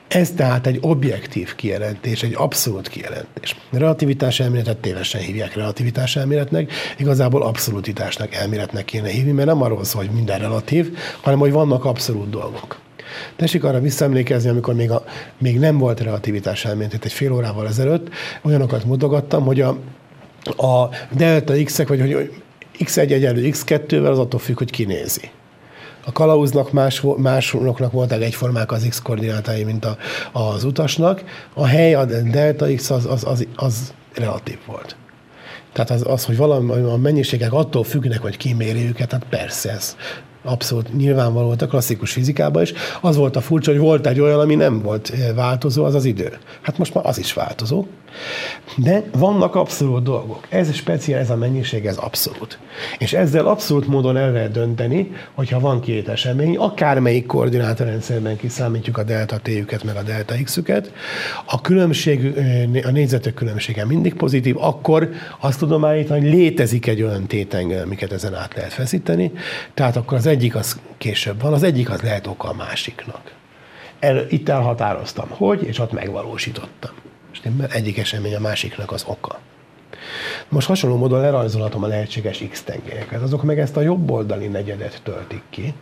Ez tehát egy objektív kijelentés, egy abszolút kijelentés. Relativitás elméletet tévesen hívják relativitás elméletnek, igazából abszolutitásnak elméletnek kéne hívni, mert nem arról szól, hogy minden relatív, hanem hogy vannak abszolút dolgok. Tessék arra visszaemlékezni, amikor még, a, még nem volt relativitás elmélet, egy fél órával ezelőtt, olyanokat mutogattam, hogy a, a delta x-ek, vagy hogy x1 egyenlő x2-vel az attól függ, hogy kinézi. A kalauznak más, másoknak voltak egyformák az x koordinátái, mint a, az utasnak. A hely, a delta x az, az, az, az relatív volt. Tehát az, az, hogy valami a mennyiségek attól függnek, hogy kiméri őket, tehát persze ez abszolút nyilvánvaló volt a klasszikus fizikában is. Az volt a furcsa, hogy volt egy olyan, ami nem volt eh, változó, az az idő. Hát most már az is változó. De vannak abszolút dolgok. Ez speciál, ez a mennyiség, ez abszolút. És ezzel abszolút módon el lehet dönteni, hogyha van két esemény, akármelyik koordinátorrendszerben kiszámítjuk a delta t-üket, meg a delta x-üket, a különbség, a négyzetek különbsége mindig pozitív, akkor azt tudom állítani, hogy létezik egy olyan tétengel, amiket ezen át lehet feszíteni, tehát akkor az egyik az később van, az egyik az lehet oka a másiknak. El, itt elhatároztam, hogy, és ott megvalósítottam. Stimmel? Egyik esemény a másiknak az oka. Most hasonló módon lerajzolhatom a lehetséges x tengelyeket. Azok meg ezt a jobb oldali negyedet töltik ki.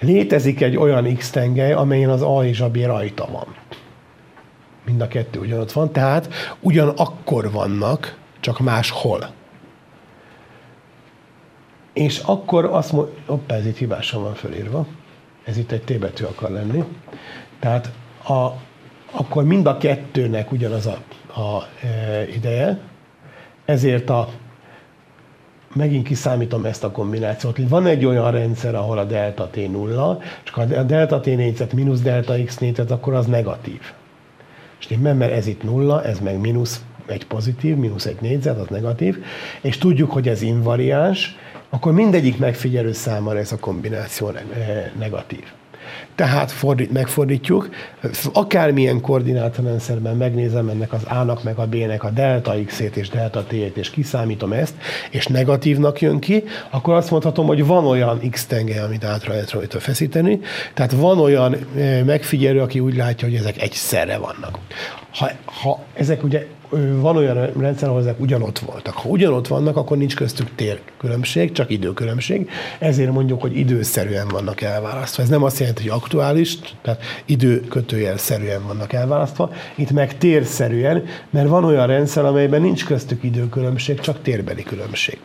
Létezik egy olyan x tengely, amelyen az A és a B rajta van. Mind a kettő ugyanott van, tehát ugyanakkor vannak, csak máshol. És akkor azt mondja, hoppá, ez itt hibásan van fölírva, ez itt egy T betű akar lenni. Tehát a akkor mind a kettőnek ugyanaz a, a e, ideje, ezért a megint kiszámítom ezt a kombinációt. Van egy olyan rendszer, ahol a delta t nulla, ha a delta t négyzet mínusz delta x négyzet, akkor az negatív. És nem, mert ez itt nulla, ez meg mínusz egy pozitív, mínusz egy négyzet, az negatív, és tudjuk, hogy ez invariáns, akkor mindegyik megfigyelő számára ez a kombináció e, negatív. Tehát fordít, megfordítjuk, akármilyen koordinátorrendszerben megnézem ennek az A-nak meg a B-nek a delta x-ét és delta t-ét, és kiszámítom ezt, és negatívnak jön ki, akkor azt mondhatom, hogy van olyan x tengely, amit átra lehet rajta feszíteni, tehát van olyan eh, megfigyelő, aki úgy látja, hogy ezek egyszerre vannak. Ha, ha ezek ugye van olyan rendszer, ahol ezek ugyanott voltak. Ha ugyanott vannak, akkor nincs köztük térkülönbség, csak időkülönbség. Ezért mondjuk, hogy időszerűen vannak elválasztva. Ez nem azt jelenti, hogy aktuális, tehát időkötőjel szerűen vannak elválasztva. Itt meg térszerűen, mert van olyan rendszer, amelyben nincs köztük időkülönbség, csak térbeli különbség.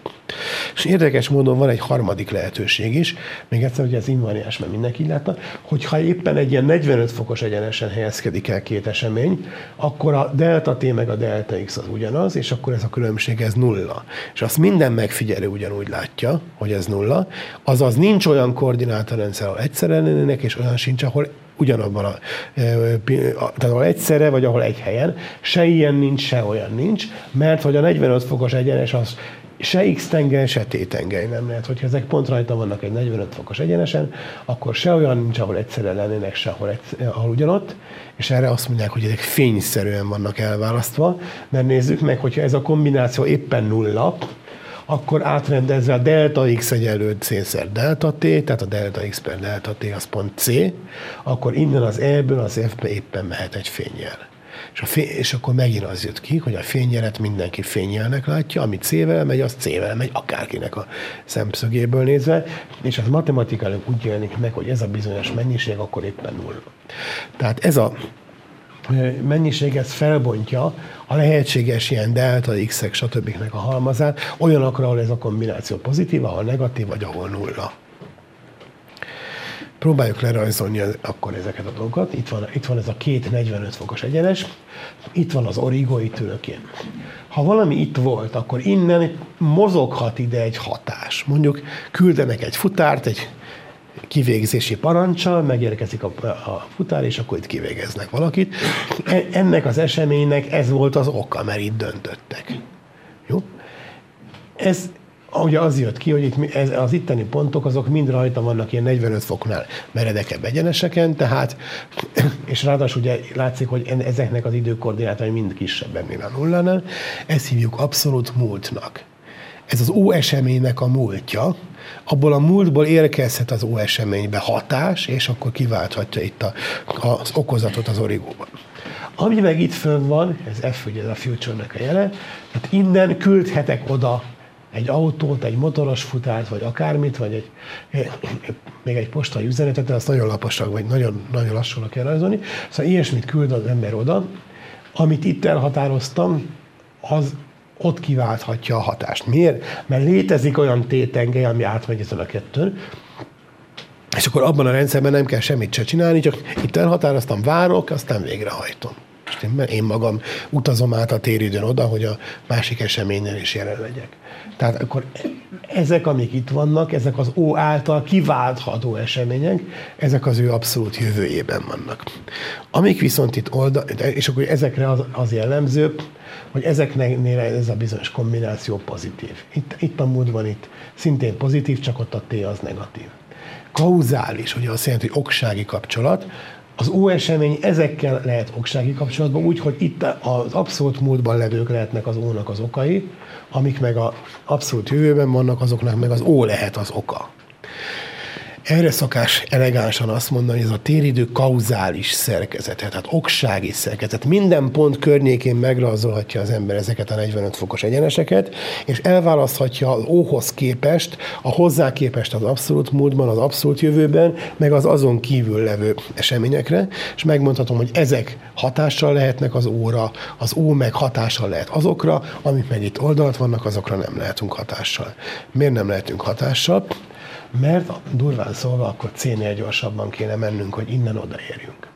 És érdekes módon van egy harmadik lehetőség is, még egyszer, hogy ez invariáns, mert mindenki látta, hogyha éppen egy ilyen 45 fokos egyenesen helyezkedik el két esemény, akkor a delta t meg a delta x az ugyanaz, és akkor ez a különbség ez nulla. És azt minden megfigyelő ugyanúgy látja, hogy ez nulla, azaz nincs olyan koordinátorrendszer, ahol egyszerre lennének, és olyan sincs, ahol ugyanabban a, tehát ahol egyszerre, vagy ahol egy helyen, se ilyen nincs, se olyan nincs, mert hogy a 45 fokos egyenes az se x tengely, se t tengely nem lehet. Hogyha ezek pont rajta vannak egy 45 fokos egyenesen, akkor se olyan nincs, ahol egyszerre lennének, se ahol, egy, ahol ugyanott, és erre azt mondják, hogy ezek fényszerűen vannak elválasztva, mert nézzük meg, hogyha ez a kombináció éppen nulla, akkor átrendezve a delta x egyenlő c-szer delta t, tehát a delta x per delta t az pont c, akkor innen az E-ből az F-be éppen mehet egy fényjel. És, a fény, és akkor megint az jött ki, hogy a fényjelet mindenki fényjelnek látja, ami C-vel megy, az C-vel megy, akárkinek a szemszögéből nézve, és az matematikailag úgy jelenik meg, hogy ez a bizonyos mennyiség akkor éppen nulla. Tehát ez a mennyiség ez felbontja a lehetséges ilyen delta, x-ek, stb. a halmazát, olyanokra, ahol ez a kombináció pozitív, ahol negatív, vagy ahol nulla. Próbáljuk lerajzolni akkor ezeket a dolgokat. Itt van, itt van ez a két 45 fokos egyenes, itt van az origo, itt ülök én. Ha valami itt volt, akkor innen mozoghat ide egy hatás. Mondjuk küldenek egy futárt, egy kivégzési parancsal, megérkezik a, a futár, és akkor itt kivégeznek valakit. E, ennek az eseménynek ez volt az oka, mert itt döntöttek. Jó? Ez ugye az jött ki, hogy itt ez, az itteni pontok azok mind rajta vannak ilyen 45 foknál meredekebb egyeneseken, tehát, és ráadásul ugye látszik, hogy ezeknek az időkoordinátai mind kisebb mint a nullánál, ezt hívjuk abszolút múltnak. Ez az ó eseménynek a múltja, abból a múltból érkezhet az ó eseménybe hatás, és akkor kiválthatja itt a, az okozatot az origóban. Ami meg itt fönn van, ez F ugye ez a future-nek a jele, tehát innen küldhetek oda egy autót, egy motoros futárt, vagy akármit, vagy egy, még egy postai üzenetet, de azt nagyon laposak, vagy nagyon, nagyon lassan kell rajzolni. Szóval ilyesmit küld az ember oda. Amit itt elhatároztam, az ott kiválthatja a hatást. Miért? Mert létezik olyan tétengely, ami átmegy ezen a kettőn, és akkor abban a rendszerben nem kell semmit se csinálni, csak itt elhatároztam, várok, aztán végrehajtom. Én, én magam utazom át a téridőn oda, hogy a másik eseményen is jelen legyek. Tehát akkor ezek, amik itt vannak, ezek az ó által kiváltható események, ezek az ő abszolút jövőjében vannak. Amik viszont itt oldal, és akkor ezekre az, az jellemző, hogy ezeknél ez a bizonyos kombináció pozitív. Itt, itt a múltban itt szintén pozitív, csak ott a T az negatív. Kauzális, ugye azt jelenti, hogy oksági kapcsolat, az ó esemény ezekkel lehet oksági kapcsolatban, úgy, hogy itt az abszolút múltban levők lehetnek az ónak az okai, amik meg az abszolút jövőben vannak, azoknak meg az ó lehet az oka. Erre szokás elegánsan azt mondani, ez a téridő kauzális szerkezet, tehát oksági szerkezet. Minden pont környékén megrajzolhatja az ember ezeket a 45 fokos egyeneseket, és elválaszthatja az óhoz képest, a hozzá képest az abszolút múltban, az abszolút jövőben, meg az azon kívül levő eseményekre, és megmondhatom, hogy ezek hatással lehetnek az óra, az ó meg hatással lehet azokra, amik meg itt oldalt vannak, azokra nem lehetünk hatással. Miért nem lehetünk hatással? Mert durván szólva akkor C-nél gyorsabban kéne mennünk, hogy innen odaérjünk.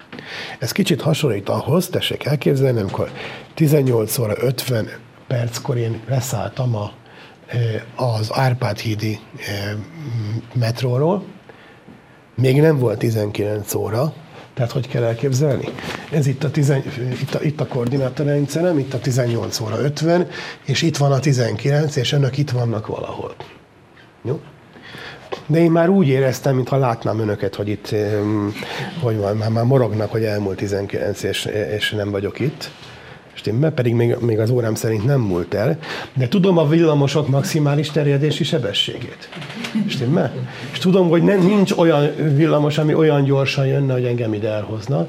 Ez kicsit hasonlít ahhoz, tessék elképzelni, amikor 18 óra 50 perckor én leszálltam a, az Árpád hídi metróról, még nem volt 19 óra, tehát hogy kell elképzelni? Ez itt a, tizen, itt a, itt a koordinátorrendszerem, itt a 18 óra 50, és itt van a 19, és önök itt vannak valahol. Jó? De én már úgy éreztem, mintha látnám önöket, hogy itt, hogy van, már, már morognak, hogy elmúlt 19, és, és nem vagyok itt stimmel, pedig még, még az órám szerint nem múlt el, de tudom a villamosok maximális terjedési sebességét. Stimmel? És tudom, hogy nem, nincs olyan villamos, ami olyan gyorsan jönne, hogy engem ide elhozna.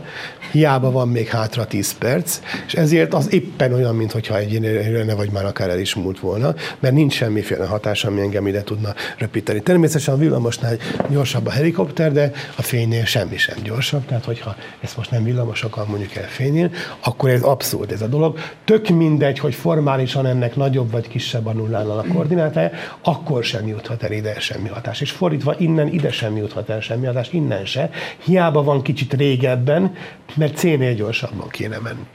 Hiába van még hátra 10 perc, és ezért az éppen olyan, mintha egy jönne, vagy már akár el is múlt volna, mert nincs semmiféle hatás, ami engem ide tudna röpíteni. Természetesen a villamosnál gyorsabb a helikopter, de a fénynél semmi sem gyorsabb, tehát hogyha ezt most nem villamosokkal mondjuk el fénynél, akkor ez abszurd ez a dolog dolog, tök mindegy, hogy formálisan ennek nagyobb vagy kisebb a nullánál a koordinátája, akkor sem juthat el ide semmi hatás. És fordítva, innen ide sem juthat el semmi hatás, innen se. Hiába van kicsit régebben, mert C-nél gyorsabban kéne menni.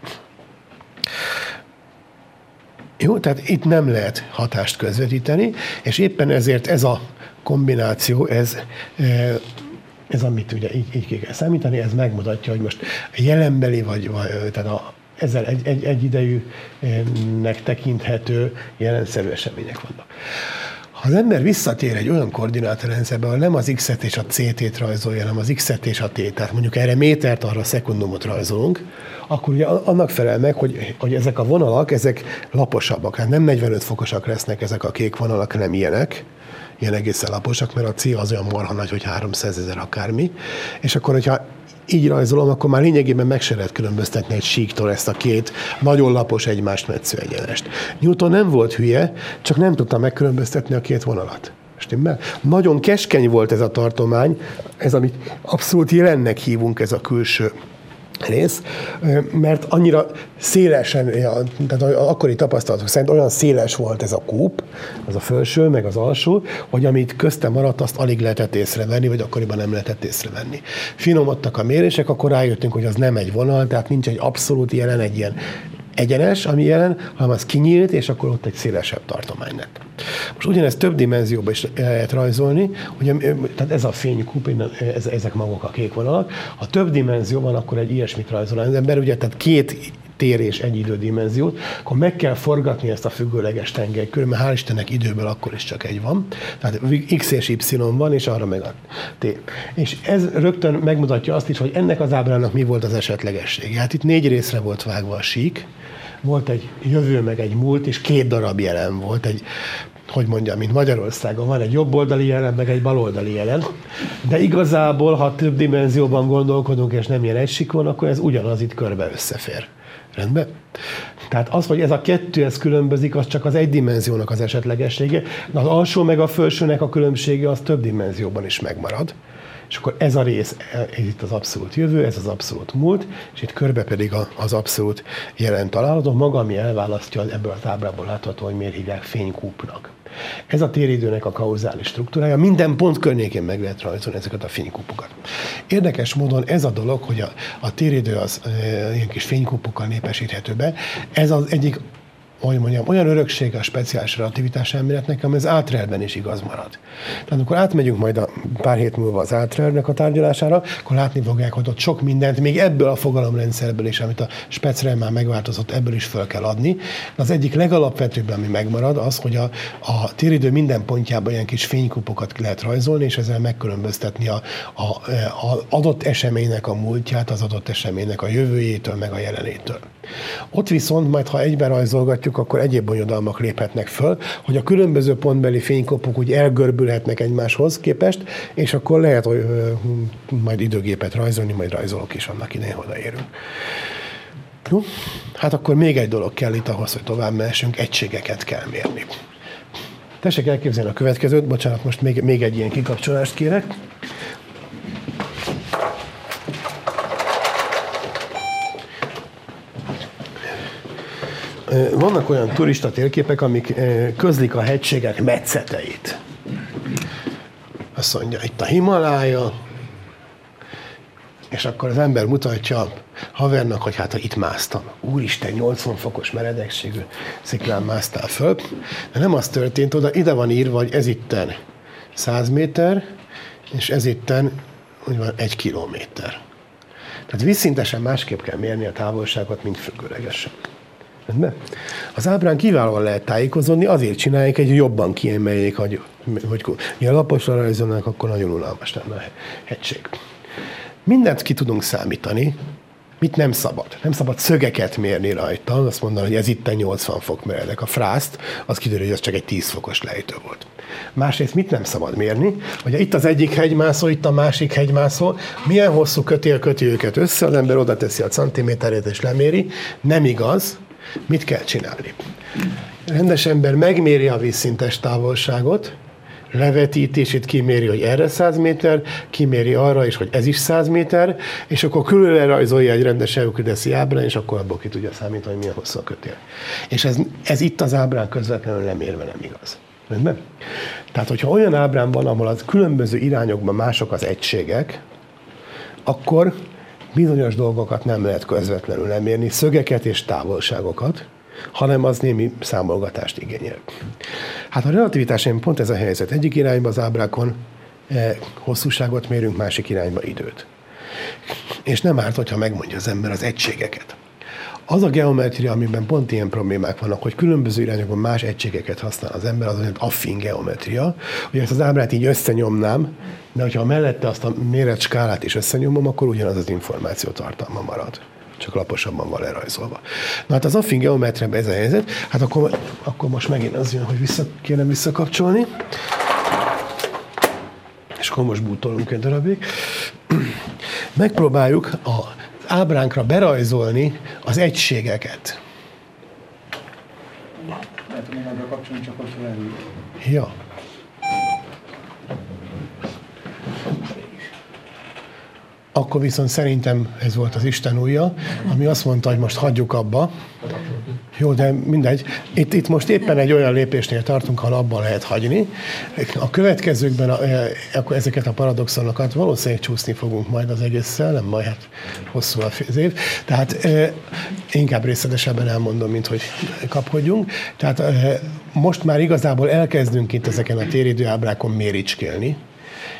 Jó, tehát itt nem lehet hatást közvetíteni, és éppen ezért ez a kombináció, ez eh, ez amit ugye így, így kell számítani, ez megmutatja, hogy most jelenbeli vagy, vagy tehát a ezzel egy, egy, egy idejűnek tekinthető jelenszerű események vannak. Ha az ember visszatér egy olyan koordinátorrendszerbe, ahol nem az X-et és a CT-t rajzolja, hanem az X-et és a T, tehát mondjuk erre métert, arra szekundumot rajzolunk, akkor ugye annak felel meg, hogy, hogy ezek a vonalak, ezek laposabbak. Hát nem 45 fokosak lesznek ezek a kék vonalak, nem ilyenek, ilyen egészen laposak, mert a C az olyan marha nagy, hogy 300 ezer akármi. És akkor, hogyha így rajzolom, akkor már lényegében meg se lehet különböztetni egy síktól ezt a két nagyon lapos egymást metsző egyenest. Newton nem volt hülye, csak nem tudta megkülönböztetni a két vonalat. Stimmel? Nagyon keskeny volt ez a tartomány, ez amit abszolút jelennek hívunk, ez a külső rész, mert annyira szélesen, tehát akkori tapasztalatok szerint olyan széles volt ez a kúp, az a felső, meg az alsó, hogy amit köztem maradt, azt alig lehetett észrevenni, vagy akkoriban nem lehetett észrevenni. Finomodtak a mérések, akkor rájöttünk, hogy az nem egy vonal, tehát nincs egy abszolút jelen, egy ilyen egyenes, ami jelen, hanem az kinyílt, és akkor ott egy szélesebb tartomány lett. Most ugyanezt több dimenzióban is lehet rajzolni, hogy tehát ez a fénykúp, ez, ezek maguk a kék vonalak. Ha több dimenzió van, akkor egy ilyesmit rajzol az ember, ugye, tehát két tér és egy idődimenziót, akkor meg kell forgatni ezt a függőleges tengely mert hál' Istennek időből akkor is csak egy van. Tehát X és Y van, és arra meg a T. És ez rögtön megmutatja azt is, hogy ennek az ábrának mi volt az esetlegessége. Hát itt négy részre volt vágva a sík, volt egy jövő, meg egy múlt, és két darab jelen volt. Egy, hogy mondjam, mint Magyarországon van egy jobboldali jelen, meg egy baloldali jelen, de igazából, ha több dimenzióban gondolkodunk, és nem ilyen egysikon, akkor ez ugyanaz itt körbe összefér. Rendben? Tehát az, hogy ez a kettő ez különbözik, az csak az egy dimenziónak az esetlegessége, de az alsó meg a felsőnek a különbsége az több dimenzióban is megmarad. És akkor ez a rész, ez itt az abszolút jövő, ez az abszolút múlt, és itt körbe pedig az abszolút jelen található, maga, ami elválasztja ebből az ábrából látható, hogy miért hívják fénykúpnak. Ez a téridőnek a kauzális struktúrája, minden pont környékén meg lehet rajzolni ezeket a fénykupokat. Érdekes módon ez a dolog, hogy a, a téridő az e, ilyen kis fénykupokkal népesíthető be, ez az egyik hogy mondjam, olyan örökség a speciális relativitás elméletnek, ami az átrelben is igaz marad. Tehát amikor átmegyünk majd a pár hét múlva az átrelnek a tárgyalására, akkor látni fogják, hogy ott sok mindent, még ebből a fogalomrendszerből is, amit a speciál már megváltozott, ebből is föl kell adni. De az egyik legalapvetőbb, ami megmarad, az, hogy a, a téridő minden pontjában ilyen kis fénykupokat lehet rajzolni, és ezzel megkülönböztetni a, a, a adott eseménynek a múltját, az adott eseménynek a jövőjétől, meg a jelenétől. Ott viszont majd, ha egyben rajzolgatjuk, akkor egyéb bonyodalmak léphetnek föl, hogy a különböző pontbeli fénykopok úgy elgörbülhetnek egymáshoz képest, és akkor lehet, hogy ö, majd időgépet rajzolni, majd rajzolok is annak idején odaérünk. Jó? Hát akkor még egy dolog kell itt ahhoz, hogy tovább mehessünk, egységeket kell mérni. Tessék elképzelni a következőt, bocsánat, most még, még egy ilyen kikapcsolást kérek. Vannak olyan turista térképek, amik közlik a hegységek metszeteit. Azt mondja, itt a Himalája, és akkor az ember mutatja havernak, hogy hát ha itt másztam. Úristen, 80 fokos meredekségű sziklán másztál föl. De nem az történt, oda ide van írva, hogy ez itten 100 méter, és ez itten van, egy kilométer. Tehát vízszintesen másképp kell mérni a távolságot, mint függőlegesen. Rendben? Az ábrán kiválóan lehet tájékozódni, azért csinálják, hogy jobban kiemeljék, hogy, hogy mi a laposra rajzolnak, akkor nagyon unalmas lenne a hegység. Mindent ki tudunk számítani, mit nem szabad. Nem szabad szögeket mérni rajta, azt mondani, hogy ez itt 80 fok meredek. A frászt, az kiderül, hogy az csak egy 10 fokos lejtő volt. Másrészt mit nem szabad mérni? Hogy itt az egyik hegymászó, itt a másik hegymászó, milyen hosszú kötél köti őket össze, az ember oda teszi a centiméterét és leméri. Nem igaz, Mit kell csinálni? Rendes ember megméri a vízszintes távolságot, levetítését kiméri, hogy erre 100 méter, kiméri arra is, hogy ez is 100 méter, és akkor külön rajzolja egy rendes eukrideszi ábrán, és akkor abból ki tudja számítani, hogy milyen hosszú a kötél. És ez, ez itt az ábrán közvetlenül nem érve nem igaz. Rendben? Tehát, hogyha olyan ábrán van, ahol az különböző irányokban mások az egységek, akkor bizonyos dolgokat nem lehet közvetlenül lemérni, szögeket és távolságokat, hanem az némi számolgatást igényel. Hát a relativitásán pont ez a helyzet. Egyik irányba az ábrákon eh, hosszúságot mérünk, másik irányba időt. És nem árt, hogyha megmondja az ember az egységeket. Az a geometria, amiben pont ilyen problémák vannak, hogy különböző irányokban más egységeket használ az ember, az olyan affin geometria, hogy ezt az ábrát így összenyomnám, de hogyha mellette azt a méretskálát is összenyomom, akkor ugyanaz az információ tartalma marad csak laposabban van lerajzolva. Na hát az affin geometriában ez a helyzet, hát akkor, akkor most megint az jön, hogy vissza, kéne visszakapcsolni, és akkor most bútolunk egy darabig. Megpróbáljuk a ábránkra berajzolni az egységeket. Lehet, hogy kapcsolni, csak ott akkor viszont szerintem ez volt az Isten újja, ami azt mondta, hogy most hagyjuk abba. Jó, de mindegy. Itt, itt most éppen egy olyan lépésnél tartunk, ahol abban lehet hagyni. A következőkben a, akkor ezeket a paradoxonokat valószínűleg csúszni fogunk majd az egésszel, nem majd hát hosszú az év. Tehát inkább részletesebben elmondom, mint hogy kapkodjunk. Tehát most már igazából elkezdünk itt ezeken a téridőábrákon méricskélni,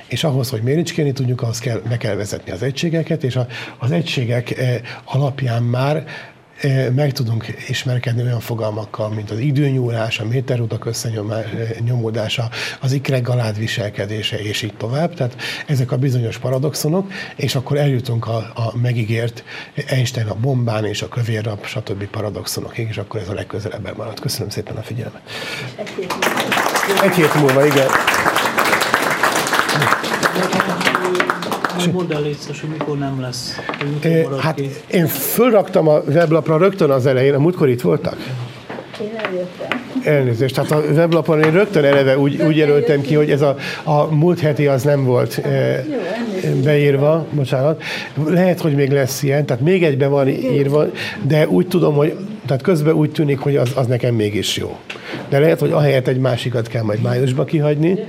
és ahhoz, hogy méricskélni tudjuk, ahhoz kell, be kell vezetni az egységeket, és a, az egységek alapján már meg tudunk ismerkedni olyan fogalmakkal, mint az időnyúlás, a méterutak összenyomódása, az ikrek galád viselkedése, és így tovább. Tehát ezek a bizonyos paradoxonok, és akkor eljutunk a, a megígért Einstein a bombán és a kövérrap, stb. paradoxonokig, és akkor ez a legközelebben marad. Köszönöm szépen a figyelmet. Egy hét múlva, Egy igen. Mondd el létszes, hogy mikor nem lesz. Mikor hát ki. én fölraktam a weblapra rögtön az elején, a múltkor itt voltak? Én eljöttem. Elnézést, tehát a weblapon én rögtön eleve úgy, úgy jelöltem ki, hogy ez a, a múlt heti az nem volt beírva, bocsánat. Lehet, hogy még lesz ilyen, tehát még egyben van írva, de úgy tudom, hogy tehát közben úgy tűnik, hogy az, az nekem mégis jó. De lehet, hogy ahelyett egy másikat kell majd májusba kihagyni,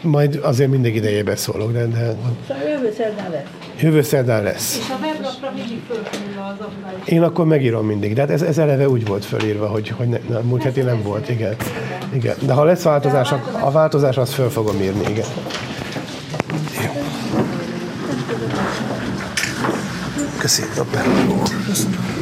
majd azért mindig idejében szólok, de... de... Szóval jövő szerdán lesz. Jövő szerdán lesz. És a weblapra mindig fölkerül az. Én akkor megírom mindig, de hát ez, ez eleve úgy volt fölírva, hogy, hogy ne, ne, múlt heti nem volt, igen. igen. De ha lesz változás, a változás azt föl fogom írni, igen. Köszönöm.